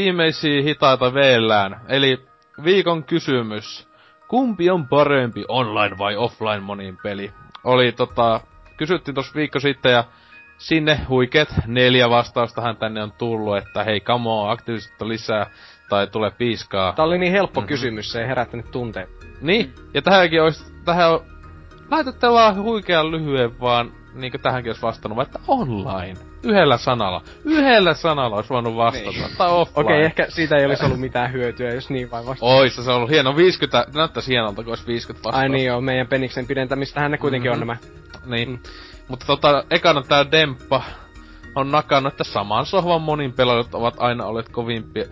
Viimeisiä hitaita veellään. Eli viikon kysymys. Kumpi on parempi, online vai offline monin peli? Oli tota, kysyttiin tossa viikko sitten ja sinne huikeet neljä vastaustahan tänne on tullut, että hei kamo, aktiivisuutta lisää tai tulee piiskaa. Tää oli niin helppo mm-hmm. kysymys, se ei herättänyt tunteet. Niin, ja tähänkin olisi, tähän on, laitatte vaan huikean lyhyen vaan niinku tähänkin olisi vastannut, että online. Yhdellä sanalla. Yhdellä sanalla olisi voinut vastata. Niin. Tai offline. Okei, okay, ehkä siitä ei olisi ollut mitään hyötyä, jos niin vain vastata. Ois se ollut hieno. 50, näyttäisi hienolta, kun olisi 50 vastausta. Ai niin joo, meidän peniksen pidentämistähän ne kuitenkin mm-hmm. on nämä. Niin. Mm. Mutta tota, ekana tää Demppa on nakannut, että saman sohvan monin pelaajat ovat aina olleet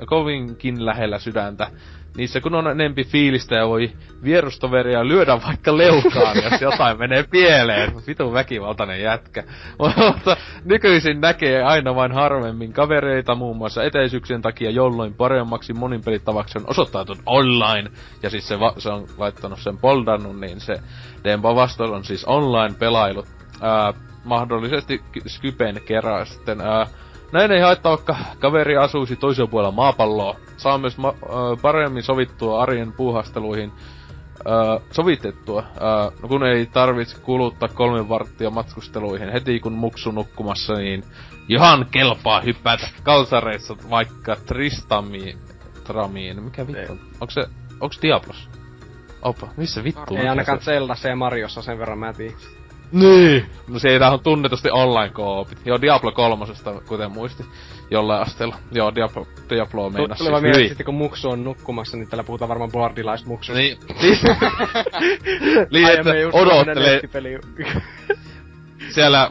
kovinkin lähellä sydäntä niissä kun on enempi fiilistä ja voi vierustoveria lyödä vaikka leukaan, jos jotain menee pieleen. Vitun väkivaltainen jätkä. Mutta nykyisin näkee aina vain harvemmin kavereita muun muassa etäisyyksien takia, jolloin paremmaksi monipelitavaksi on osoittautunut online. Ja siis se, va- se on laittanut sen poldannut, niin se Dempa vastaus on siis online-pelailu. Ää, mahdollisesti Skypen kerran sitten ää, näin ei haittaa, vaikka kaveri asuisi toisella puolella maapalloa. Saa myös ma- äh, paremmin sovittua arjen puuhasteluihin äh, sovitettua, äh, no kun ei tarvitse kuluttaa kolme varttia matkusteluihin. Heti kun muksu nukkumassa, niin ihan kelpaa hypätä kalsareissa vaikka Tristamiin. Tramiin. Mikä vittu? Onko se, onks Diablos? Opa, missä vittu? Ei ainakaan Zeldassa ja Mariossa sen verran mä tiedän. Niin! No siitä on tunnetusti online koopit. Joo, Diablo kolmosesta, kuten muisti, jollain asteella. Joo, Diablo, Diablo Tuli vaan mieleen, sitten kun Muksu on nukkumassa, niin täällä puhutaan varmaan boardilaista Muksu. Niin. niin, että odottelee... Siellä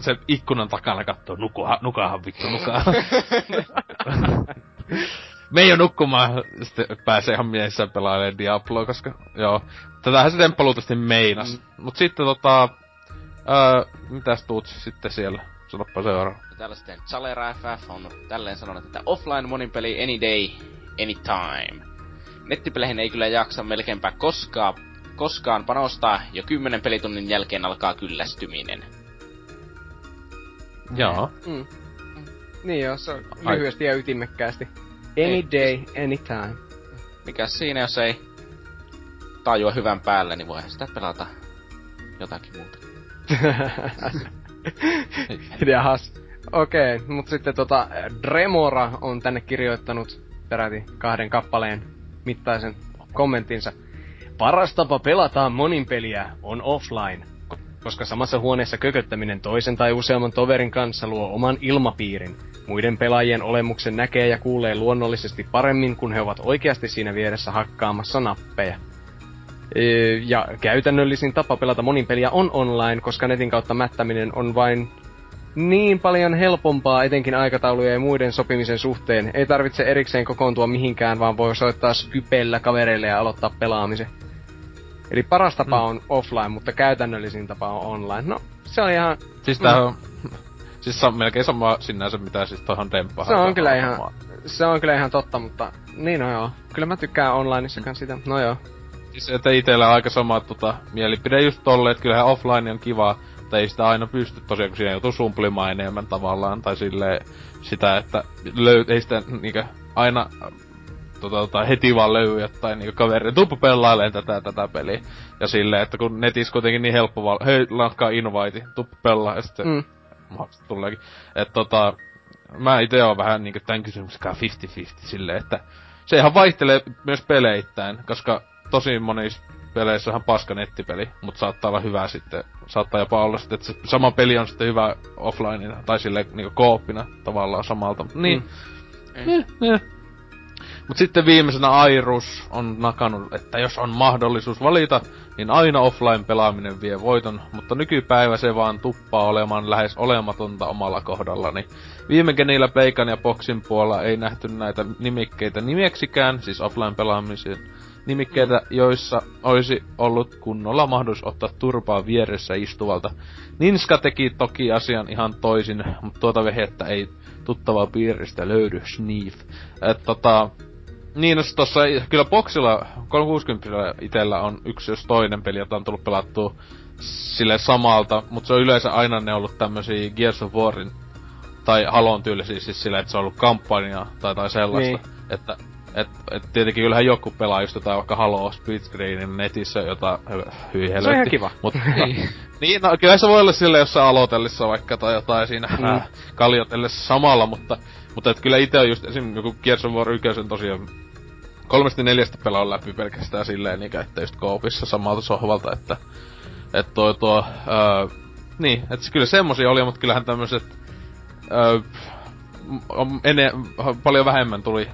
sen ikkunan takana kattoo, nukuha, nukahan vittu, nukahan. me ei oo nukkumaan, sitten pääsee ihan mielessä pelailemaan Diabloa, koska joo. Tätähän se temppa luultavasti meinas. Mm. Mut sitten tota, Öö, mitäs tuut sitten siellä? Sanoppa seuraava. Täällä sitten Chalera FF on tälleen sanonut, että offline monin peli any day, anytime. Nettipeleihin ei kyllä jaksa melkeinpä koskaan, koskaan panostaa, jo kymmenen pelitunnin jälkeen alkaa kyllästyminen. Joo. Mm. Mm. Niin joo, se on lyhyesti ja ytimekkäästi. Any ei. day, anytime. Mikä siinä, jos ei tajua hyvän päälle, niin voihan sitä pelata jotakin muuta. Jahas. Okei, okay, mut sitten tota, Dremora on tänne kirjoittanut peräti kahden kappaleen mittaisen kommenttinsa. Paras tapa pelata monin peliä on offline, koska samassa huoneessa kököttäminen toisen tai useamman toverin kanssa luo oman ilmapiirin. Muiden pelaajien olemuksen näkee ja kuulee luonnollisesti paremmin, kun he ovat oikeasti siinä vieressä hakkaamassa nappeja. Ja käytännöllisin tapa pelata monin peliä on online, koska netin kautta mättäminen on vain niin paljon helpompaa etenkin aikataulujen ja muiden sopimisen suhteen. Ei tarvitse erikseen kokoontua mihinkään, vaan voi soittaa Skypellä kavereille ja aloittaa pelaamisen. Eli paras tapa mm. on offline, mutta käytännöllisin tapa on online. No, se on ihan... Siis tää mm. on... Siis se on melkein sama sinänsä, mitä siis tohon demppahan. Se on kyllä ihan... Se on kyllä ihan totta, mutta... Niin no joo. Kyllä mä tykkään onlineissakaan mm. sitä. No joo. Siis että itellä on aika sama tota, mielipide just tolle, että kyllähän offline on kiva, mutta ei sitä aina pysty tosiaan, kun siinä joutuu sumplimaan enemmän tavallaan, tai silleen sitä, että löy- ei sitä niinkö aina tota, tota, heti vaan löyy jotain niinku kaveri, tuppu pelaileen tätä tätä peliä. Ja silleen, että kun netissä kuitenkin niin helppo vaan, hei, lankkaa invite, tuppu pelaa, ja sitten mm. tuleekin. Että tota, mä itse oon vähän niinku tän kysymyksen 50-50 silleen, että se ihan vaihtelee myös peleittäin, koska tosi monissa peleissä on paska nettipeli, mutta saattaa olla hyvä sitten, saattaa jopa olla sitten, että se sama peli on sitten hyvä offlineina, tai sille niinku kooppina tavallaan samalta. Niin. Mm. Eh, eh. Mut sitten viimeisenä Airus on nakannut, että jos on mahdollisuus valita, niin aina offline-pelaaminen vie voiton, mutta nykypäivä se vaan tuppaa olemaan lähes olematonta omalla kohdallani. Viime genillä Peikan ja Boxin puolella ei nähty näitä nimikkeitä nimeksikään, siis offline-pelaamisen nimikkeitä, joissa olisi ollut kunnolla mahdollisuus ottaa turpaa vieressä istuvalta. Ninska teki toki asian ihan toisin, mutta tuota vehettä ei tuttavaa piiristä löydy, sniif. Et tota, niin, no tossa kyllä boxilla 360 itellä on yksi jos toinen peli, jota on tullut pelattua sille samalta, mutta se on yleensä aina ne ollut tämmösiä Gears of Warin tai Halon tyylisiä siis sillä, että se on ollut kampanja tai, tai sellaista. Niin. Että et, et tietenkin kyllähän joku pelaa just jotain vaikka Halo split screenin netissä, jota hyi helvetti. Se on ihan kiva. Mut, niin. niin, no kyllä se voi olla sille jossain aloitellissa vaikka tai jotain siinä mm. äh, kaljotellessa samalla, mutta, mutta et kyllä itse on just esim. joku Gears of War 1 tosiaan kolmesti neljästä pelaa läpi pelkästään silleen, niin että just koopissa samalta sohvalta, että että tuo, tuo öö, niin, että kyllä semmosia oli, mutta kyllähän tämmöiset öö, ene, paljon vähemmän tuli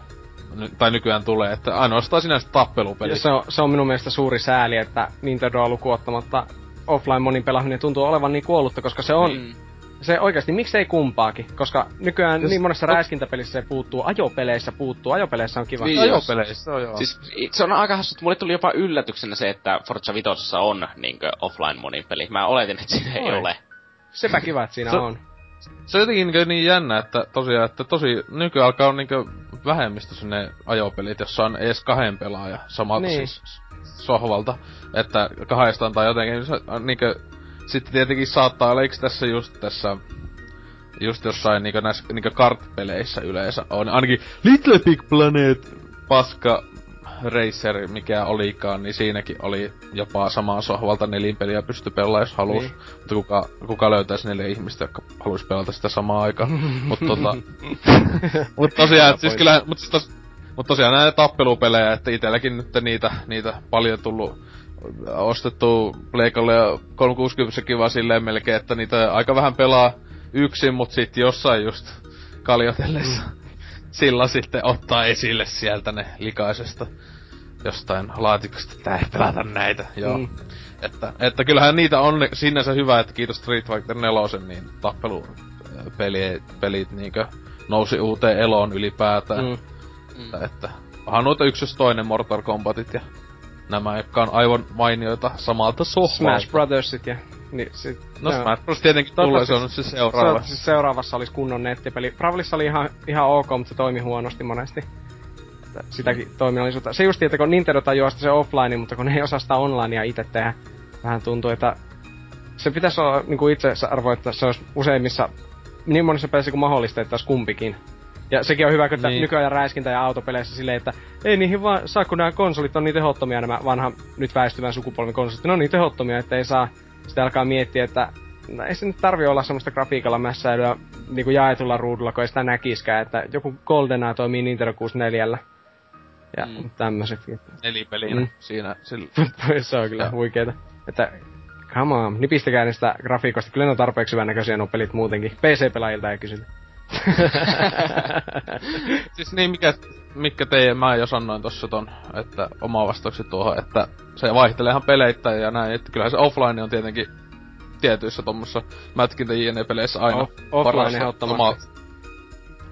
tai nykyään tulee, että ainoastaan sinänsä tappelupeli. Ja se on, se on minun mielestä suuri sääli, että Nintendoa lukuottamatta offline monin pelaaminen tuntuu olevan niin kuollutta, koska se on, mm se oikeasti, miksei kumpaakin? Koska nykyään Jos, niin monessa no, räiskintäpelissä se puuttuu, ajopeleissä puuttuu, ajopeleissä on kiva. Niin, ajopeleissä, on joo. Siis se on aika hassu, mulle tuli jopa yllätyksenä se, että Forza Vitosessa on niinkö offline monin peli. Mä oletin, että siinä ei ole. Sepä kiva, että siinä se, on. Se on jotenkin niin, niin jännä, että tosiaan, että tosi nykyään alkaa on niinkö vähemmistössä ne ajopelit, jossa on edes kahden pelaaja samalta niin. siis sohvalta. Että kahdestaan tai jotenkin, se, niinkö sitten tietenkin saattaa olla, eikö tässä just tässä just jossain niinku näissä niinku kartpeleissä yleensä on. Ainakin Little Big Planet paska Racer, mikä olikaan, niin siinäkin oli jopa samaa sohvalta nelinpeliä pysty pelaamaan, jos halus. Niin. Mutta kuka, kuka löytäisi neljä ihmistä, jotka haluaisi pelata sitä samaa aikaa. Mutta tota... mut tosiaan, et siis kyllä... Mut, siis tos, mut tosiaan näitä tappelupelejä, että itelläkin nyt niitä, niitä paljon tullut ostettu Pleikalle ja 360 vaan silleen melkein, että niitä aika vähän pelaa yksin, mut sit jossain just kaljotellessa mm. Sillä sitten ottaa esille sieltä ne likaisesta jostain laatikosta, että ei pelata näitä, joo. Mm. Että, että kyllähän niitä on sinänsä hyvä, että kiitos Street Fighter 4, niin tappelupelit pelit niinkö nousi uuteen eloon ylipäätään. Mm. Että, että onhan noita yksi jos toinen Mortal Kombatit ja nämä, jotka on aivan mainioita samalta sohvalta. Smash Brothersit ja... Niin, sit, no, no Smash Bros tietenkin tulee, se on nyt se seuraava. Se, siis seuraavassa olisi kunnon nettipeli. Bravlissa oli ihan, ihan ok, mutta se toimi huonosti monesti. Sitäkin toiminnallisuutta. Se just, että kun Nintendo tajuaa se offline, mutta kun ne ei osaa sitä onlinea itse tehdä, vähän tuntuu, että se pitäisi olla niin kuin itse arvo, että se olisi useimmissa niin monissa pelissä kuin mahdollista, että olisi kumpikin. Ja sekin on hyvä, että niin. nykyajan räiskintä- ja autopeleissä silleen, että ei niihin vaan saa, kun nämä konsolit on niin tehottomia, nämä vanha nyt väistyvän sukupolven konsolit, ne on niin tehottomia, että ei saa sitä alkaa miettiä, että no ei se nyt tarvi olla semmoista grafiikalla mässäilyä niin kuin jaetulla ruudulla, kun ei sitä näkiskään, että joku GoldenEye toimii Nintendo 64 ja mm. tämmöiset. Nelipelinä mm. siinä. Sillä... se on kyllä huikeeta. Että come on, nipistäkää niistä grafiikoista. Kyllä ne on tarpeeksi hyvän näköisiä nuo pelit muutenkin. PC-pelaajilta ei kysytä. siis niin, mikä, mikä teidän, mä jo sanoin tossa ton, että oma vastaukset tuohon, että se vaihtelee ihan peleittä ja näin, että kyllähän se offline on tietenkin tietyissä tommossa mätkintä JNE-peleissä aina Off- offline ehdottomasti. samat-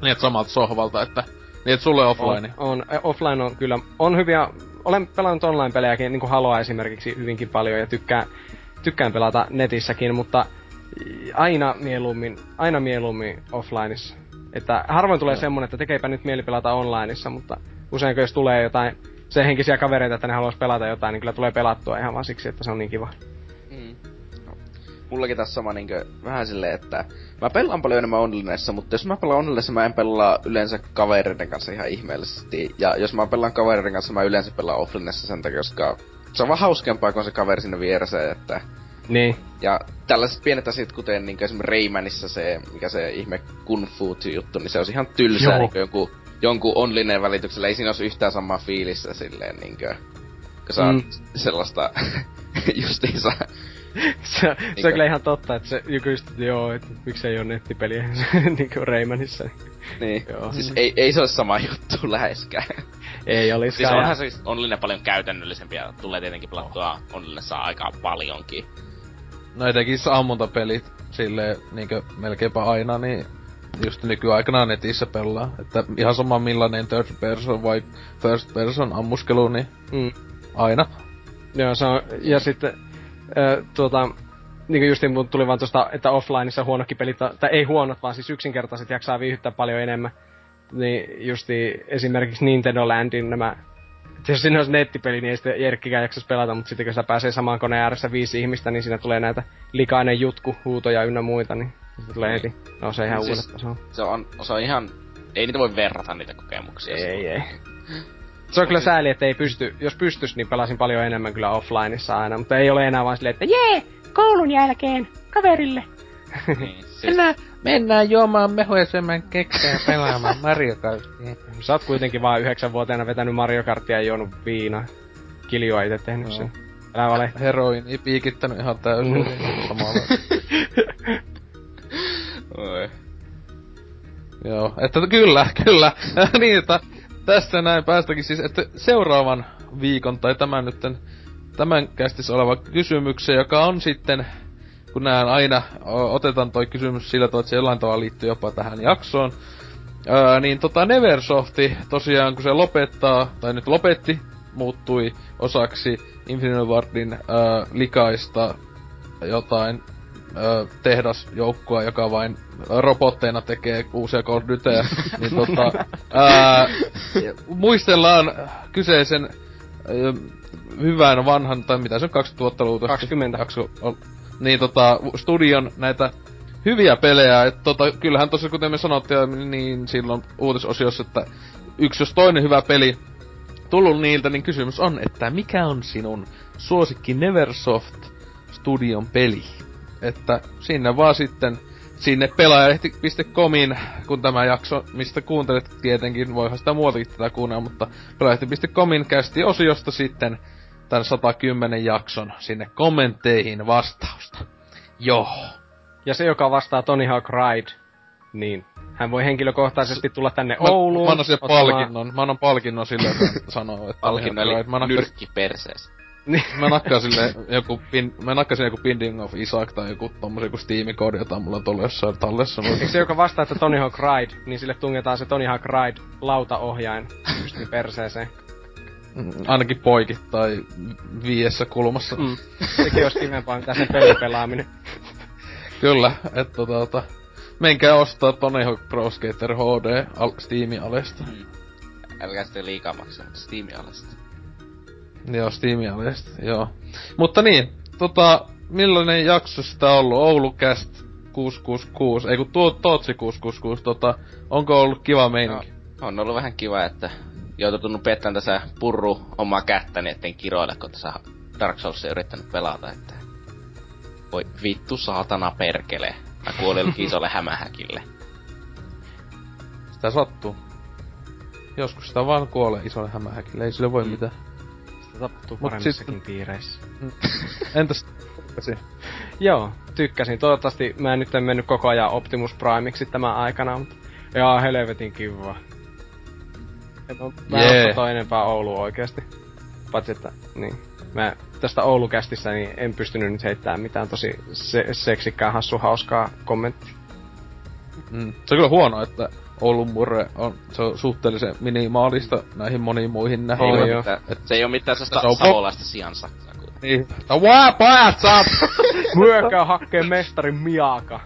Niin, että samalta sohvalta, että... Niin, että sulle offline. On, on, eh, offline on kyllä, on hyviä, olen pelannut online-pelejäkin, niin kuin Haloa esimerkiksi hyvinkin paljon ja tykkään, tykkään pelata netissäkin, mutta aina mieluummin, aina mieluummin offlineissa. Että harvoin tulee semmonen, että tekeepä nyt mieli pelata onlineissa, mutta usein jos tulee jotain sen henkisiä kavereita, että ne haluaisi pelata jotain, niin kyllä tulee pelattua ihan vaan siksi, että se on niin kiva. Mm. No. Mullakin tässä sama niinkö vähän silleen, että mä pelaan paljon enemmän onlineissa, mutta jos mä pelaan onlineissa, mä en pelaa yleensä kavereiden kanssa ihan ihmeellisesti. Ja jos mä pelaan kavereiden kanssa, mä yleensä pelaan offlineissa sen takia, koska se on vaan hauskempaa, kun on se kaveri sinne vieressä, että... Niin. Ja tällaiset pienet asiat, kuten niin esimerkiksi Raymanissa se, mikä se ihme kung fu juttu, niin se on ihan tylsää niin jonkun, jonkun online välityksellä. Ei siinä olisi yhtään samaa fiilistä silleen niinkö, kun saa Mm. sellaista justiinsa. se, se on Niinkö? kyllä ihan totta, että se joku just, että joo, että miksei oo nettipeliä niin kuin Raymanissa. niin. Joo. Siis ei, ei se ole sama juttu läheskään. Ei Siis olisikaan. onhan siis online paljon käytännöllisempi ja tulee tietenkin pelattua onlinessa aika paljonkin. No etenkin se ammuntapelit silleen niinkö melkeinpä aina, niin just nykyaikana netissä pelaa. Että ihan sama millainen third person vai first person ammuskelu, niin Mm. aina. Joo, se on, ja sitten äh, tuota, niin kuin justiin mun tuli vaan tosta, että offlineissa huonokin pelit, tai ei huonot, vaan siis yksinkertaiset jaksaa viihyttää paljon enemmän. Niin justi esimerkiksi Nintendo Landin nämä, että jos siinä olisi nettipeli, niin ei sitten Jerkkikään jaksaisi pelata, mutta sitten kun sitä pääsee samaan koneen ääressä viisi ihmistä, niin siinä tulee näitä likainen jutku, huutoja ynnä muita, niin se tulee heti. No se ihan Siis- siis, uudesta, se on. Se on, se on ihan... Ei niitä voi verrata niitä kokemuksia. Ei, ei. Se on kyllä sääli, että ei pysty, jos pystys, niin pelasin paljon enemmän kyllä offlineissa aina, mutta ei ole enää vaan silleen, että jee, koulun jälkeen, kaverille. Niin, siis, Mennään, mennään juomaan mehua ja syömään ja pelaamaan Mario Kartia. Sä oot kuitenkin vaan yhdeksänvuotiaana vetänyt Mario Kartia ja juonut viinaa. Kilju on ite tehnyt Joo. sen. Älä vale. Heroini piikittänyt ihan täysin Mm. samalla. oi. Joo, että kyllä, kyllä. niin, että tästä näin päästäkin siis, että seuraavan viikon tai tämän nytten, tämän kästissä oleva kysymyksen, joka on sitten, kun näen aina, otetaan toi kysymys sillä tavalla, että se jollain tavalla liittyy jopa tähän jaksoon. Öö, niin tota Neversofti tosiaan kun se lopettaa, tai nyt lopetti, muuttui osaksi Infinite Wardin öö, likaista jotain öö, tehdasjoukkoa, joka vain robotteina tekee uusia Call Dutyjä, niin tota, ää, muistellaan kyseisen öö, hyvän vanhan, tai mitä se on, 2000-luvulta? 20. Jakso, on, niin tota, studion näitä hyviä pelejä, että tota, kyllähän tosiaan kuten me sanottiin, niin silloin uutisosiossa, että yksi jos toinen hyvä peli tullut niiltä, niin kysymys on, että mikä on sinun suosikki Neversoft Studion peli? Että sinne vaan sitten sinne pelaajalehti.comin, kun tämä jakso, mistä kuuntelet tietenkin, voihan sitä muualtakin tätä kuunnella, mutta pelaajalehti.comin kästi osiosta sitten tämän 110 jakson sinne kommentteihin vastausta. Joo. Ja se, joka vastaa Tony Hawk Ride, niin hän voi henkilökohtaisesti tulla tänne Mä, Ouluun. mä annan sille ottamaan- palkinnon. Mä annan palkinnon sille, joka sanoo, että... Palkinno eli mä nyrkki perseessä. mä nakkaan sille joku pin, mä nakkasin joku Binding of Isaac tai joku tommosen joku Steam-koodi, jota mulla on tuolla jossain tallessa. Eikö se, joka vastaa, että Tony Hawk Ride, niin sille tungetaan se Tony Hawk Ride lautaohjain just perseeseen. Mm, ainakin poikit tai viiessä kulmassa. Mm. Sekin olisi kivempaa, mitä sen pelipelaaminen. Kyllä, että tota, tota, menkää ostaa Tony Hawk Pro Skater HD al- Steamin alesta. Mm. Älkää sitten liikaa maksaa, mutta Steamin alesta. Joo, Steamin alesta, joo. Mutta niin, tota, millainen jakso sitä on ollut? Oulucast 666, ei kun tuo Tootsi 666, tota, onko ollut kiva meininki? No, on ollut vähän kiva, että joutunut pettämään tässä purru omaa kättäni, etten kiroile, kun tässä Dark Soulsia yrittänyt pelata, että... Voi vittu saatana perkele. Mä kuolin isolle hämähäkille. Sitä sattuu. Joskus sitä vaan kuolee isolle hämähäkille, ei sille voi Mm. mitään. Sitä tapahtuu Mut paremmissakin piireissä. Entäs tykkäsi? Joo, tykkäsin. Toivottavasti mä en nyt en mennyt koko ajan Optimus Primeiksi tämän aikana, mutta jaa, helvetin kiva. En oo, mä en Jee. yeah. enempää Oulua oikeesti. Paitsi että, niin. mä tästä Oulukästissä niin en pystynyt nyt heittämään mitään tosi se- seksikkää, hassu, hauskaa kommenttia. Mm. Se on kyllä huono, että Oulun murre on, se on suhteellisen minimaalista näihin moniin muihin näihin. On Ei mitään- Se ei oo mitään sellaista Se on savolaista siansa. Niin. No waa, pojat saat! Myökää hakkee mestarin miaka.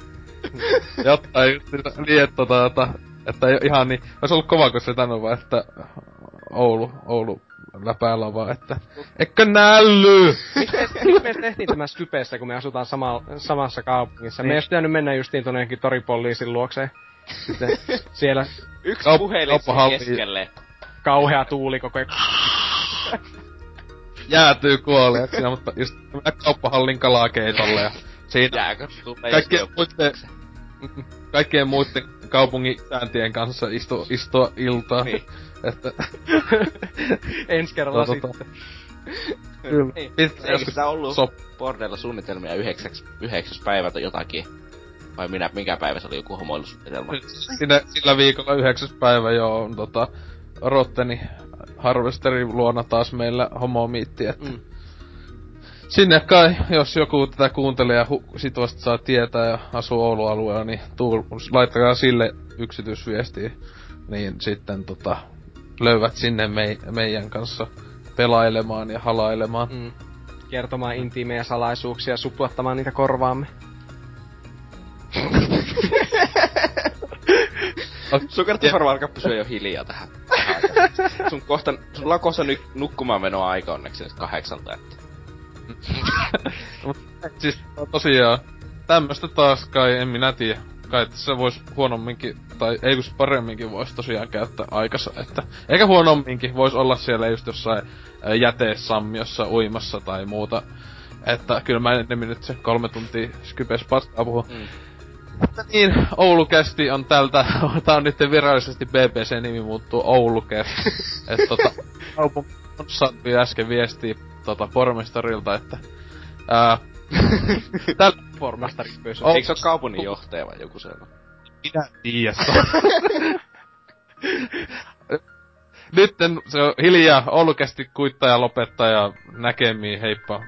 Just sitä, niin, että, tota, että, ihan niin, olisi ollut kova, kun se tänne vaan, että Oulu, Oulu läpäällä vaan, että eikö nälly? Miksi me tehtiin tämä Skypeessä, kun me asutaan sama, samassa kaupungissa? Me ei olisi pitänyt mennä justiin tuonne jonnekin toripoliisin luokseen. Sitten siellä Yksi Kaup- puhelin keskelle. kauhea tuuli koko ajan. Jäätyy kuoliaksi, ja, mutta just kauppahallin kalakeitolle ja siinä Jääkö tulee kaikkien muiden, kaikkien muiden kaupungin sääntien kanssa istu, istua iltaa. Niin. Että, Ensi kerralla Tota, sitten. kyllä. Niin. Eikö joskus sitä ollut sop, bordella suunnitelmia yhdeksäks, yhdeksäs päivä tai jotakin? Vai minä, mikä päivä se oli joku homoilusuunnitelma? Siinä, sillä viikolla yhdeksäs päivä jo on tota, Rotteni Harvesterin luona taas meillä homomiitti, että Mm. Sinne kai, jos joku tätä kuuntelee ja hu- sit vasta saa tietää ja asuu Oulun alueella, niin tuu, laittakaa sille yksityisviestiä. Niin sitten tota, löydät sinne mei, meidän kanssa pelailemaan ja halailemaan. Mm. Kertomaan intiimejä salaisuuksia, supuattamaan niitä korvaamme. Sun kannattaa varmaan alkaa pysyä jo hiljaa tähän. sun kohta, sulla on kohta nyt nukkumaan menoa aika onneksi nyt kahdeksalta, että. Siis tosiaan, tämmöstä taas kai, en minä tiedä. Kai se vois huonomminkin, tai ei kun paremminkin vois tosiaan käyttää aikansa, että... Eikä huonomminkin, vois olla siellä just jossain ää, jäteessammiossa uimassa tai muuta. Että kyllä mä ennemmin nyt se kolme tuntia Skypes paskaa puhun. Mm. Mutta niin, Oulukästi on tältä, tää on nyt virallisesti BBC-nimi muuttuu Oulukästi. että tota, kaupungin on saatu äsken viestiä tota, pormestarilta, että ää, tällä Pormestari pysy. Eikö se oo kaupungin johtaja vai joku sellainen? minä tiedä. Nytten se on hiljaa, Oulukästi kuittaa ja lopettaa ja näkemiin, heippa.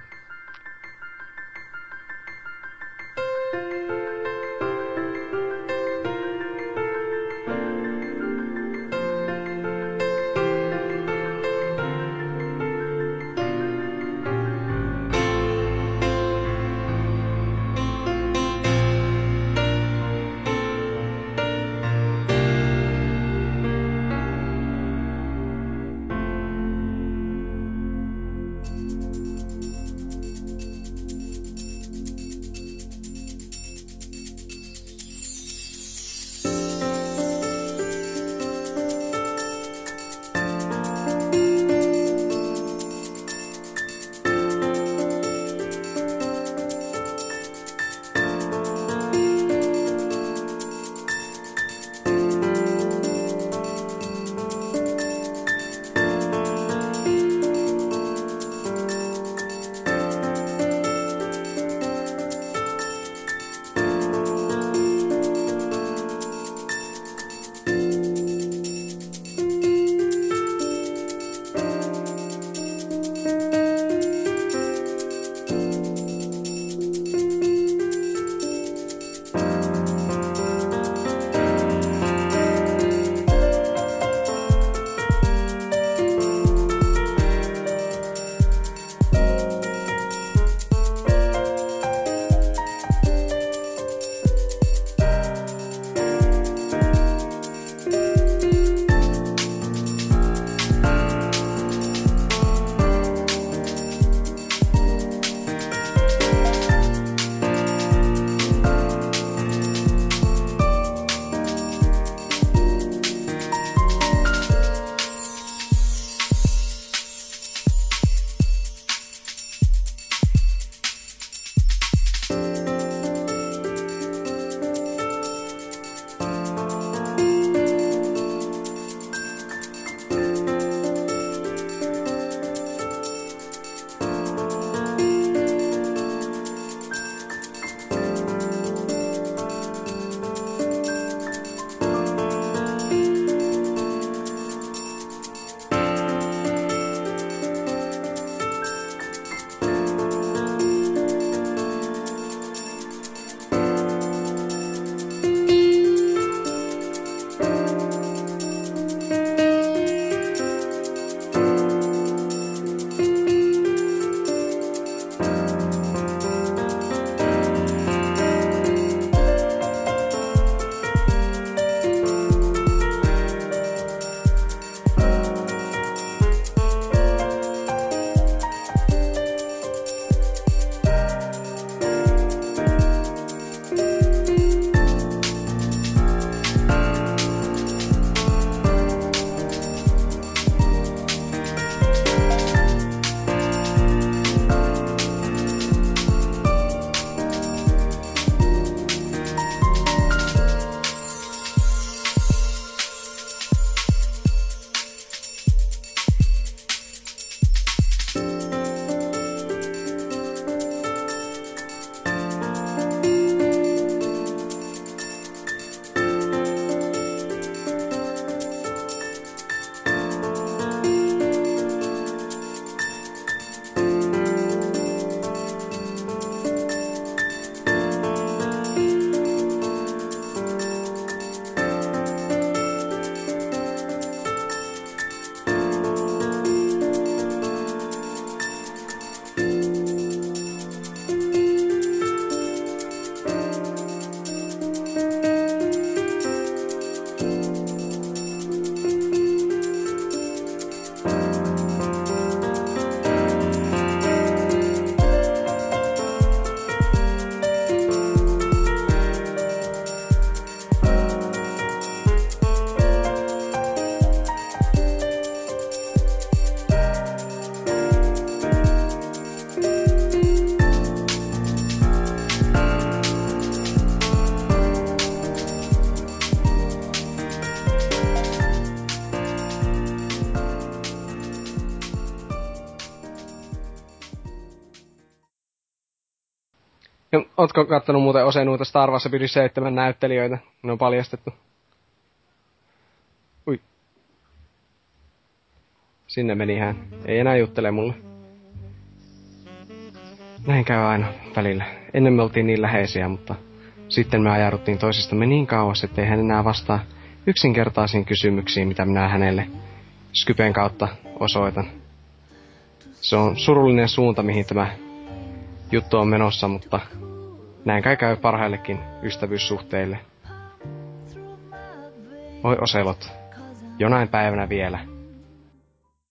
Ootko kattonut muuten osa noita Star Wars Episode 7 näyttelijöitä? Ne on paljastettu. Ui. Sinne meni hän. Ei enää juttele mulle. Näin käy aina välillä. Ennen me oltiin niin läheisiä, mutta sitten me ajauduttiin toisistamme niin kauas, ettei hän enää vastaa yksinkertaisiin kysymyksiin, mitä minä hänelle Skypen kautta osoitan. Se on surullinen suunta, mihin tämä juttu on menossa, mutta näin kai käy parhaillekin ystävyyssuhteille. Oi Oselot, jonain päivänä vielä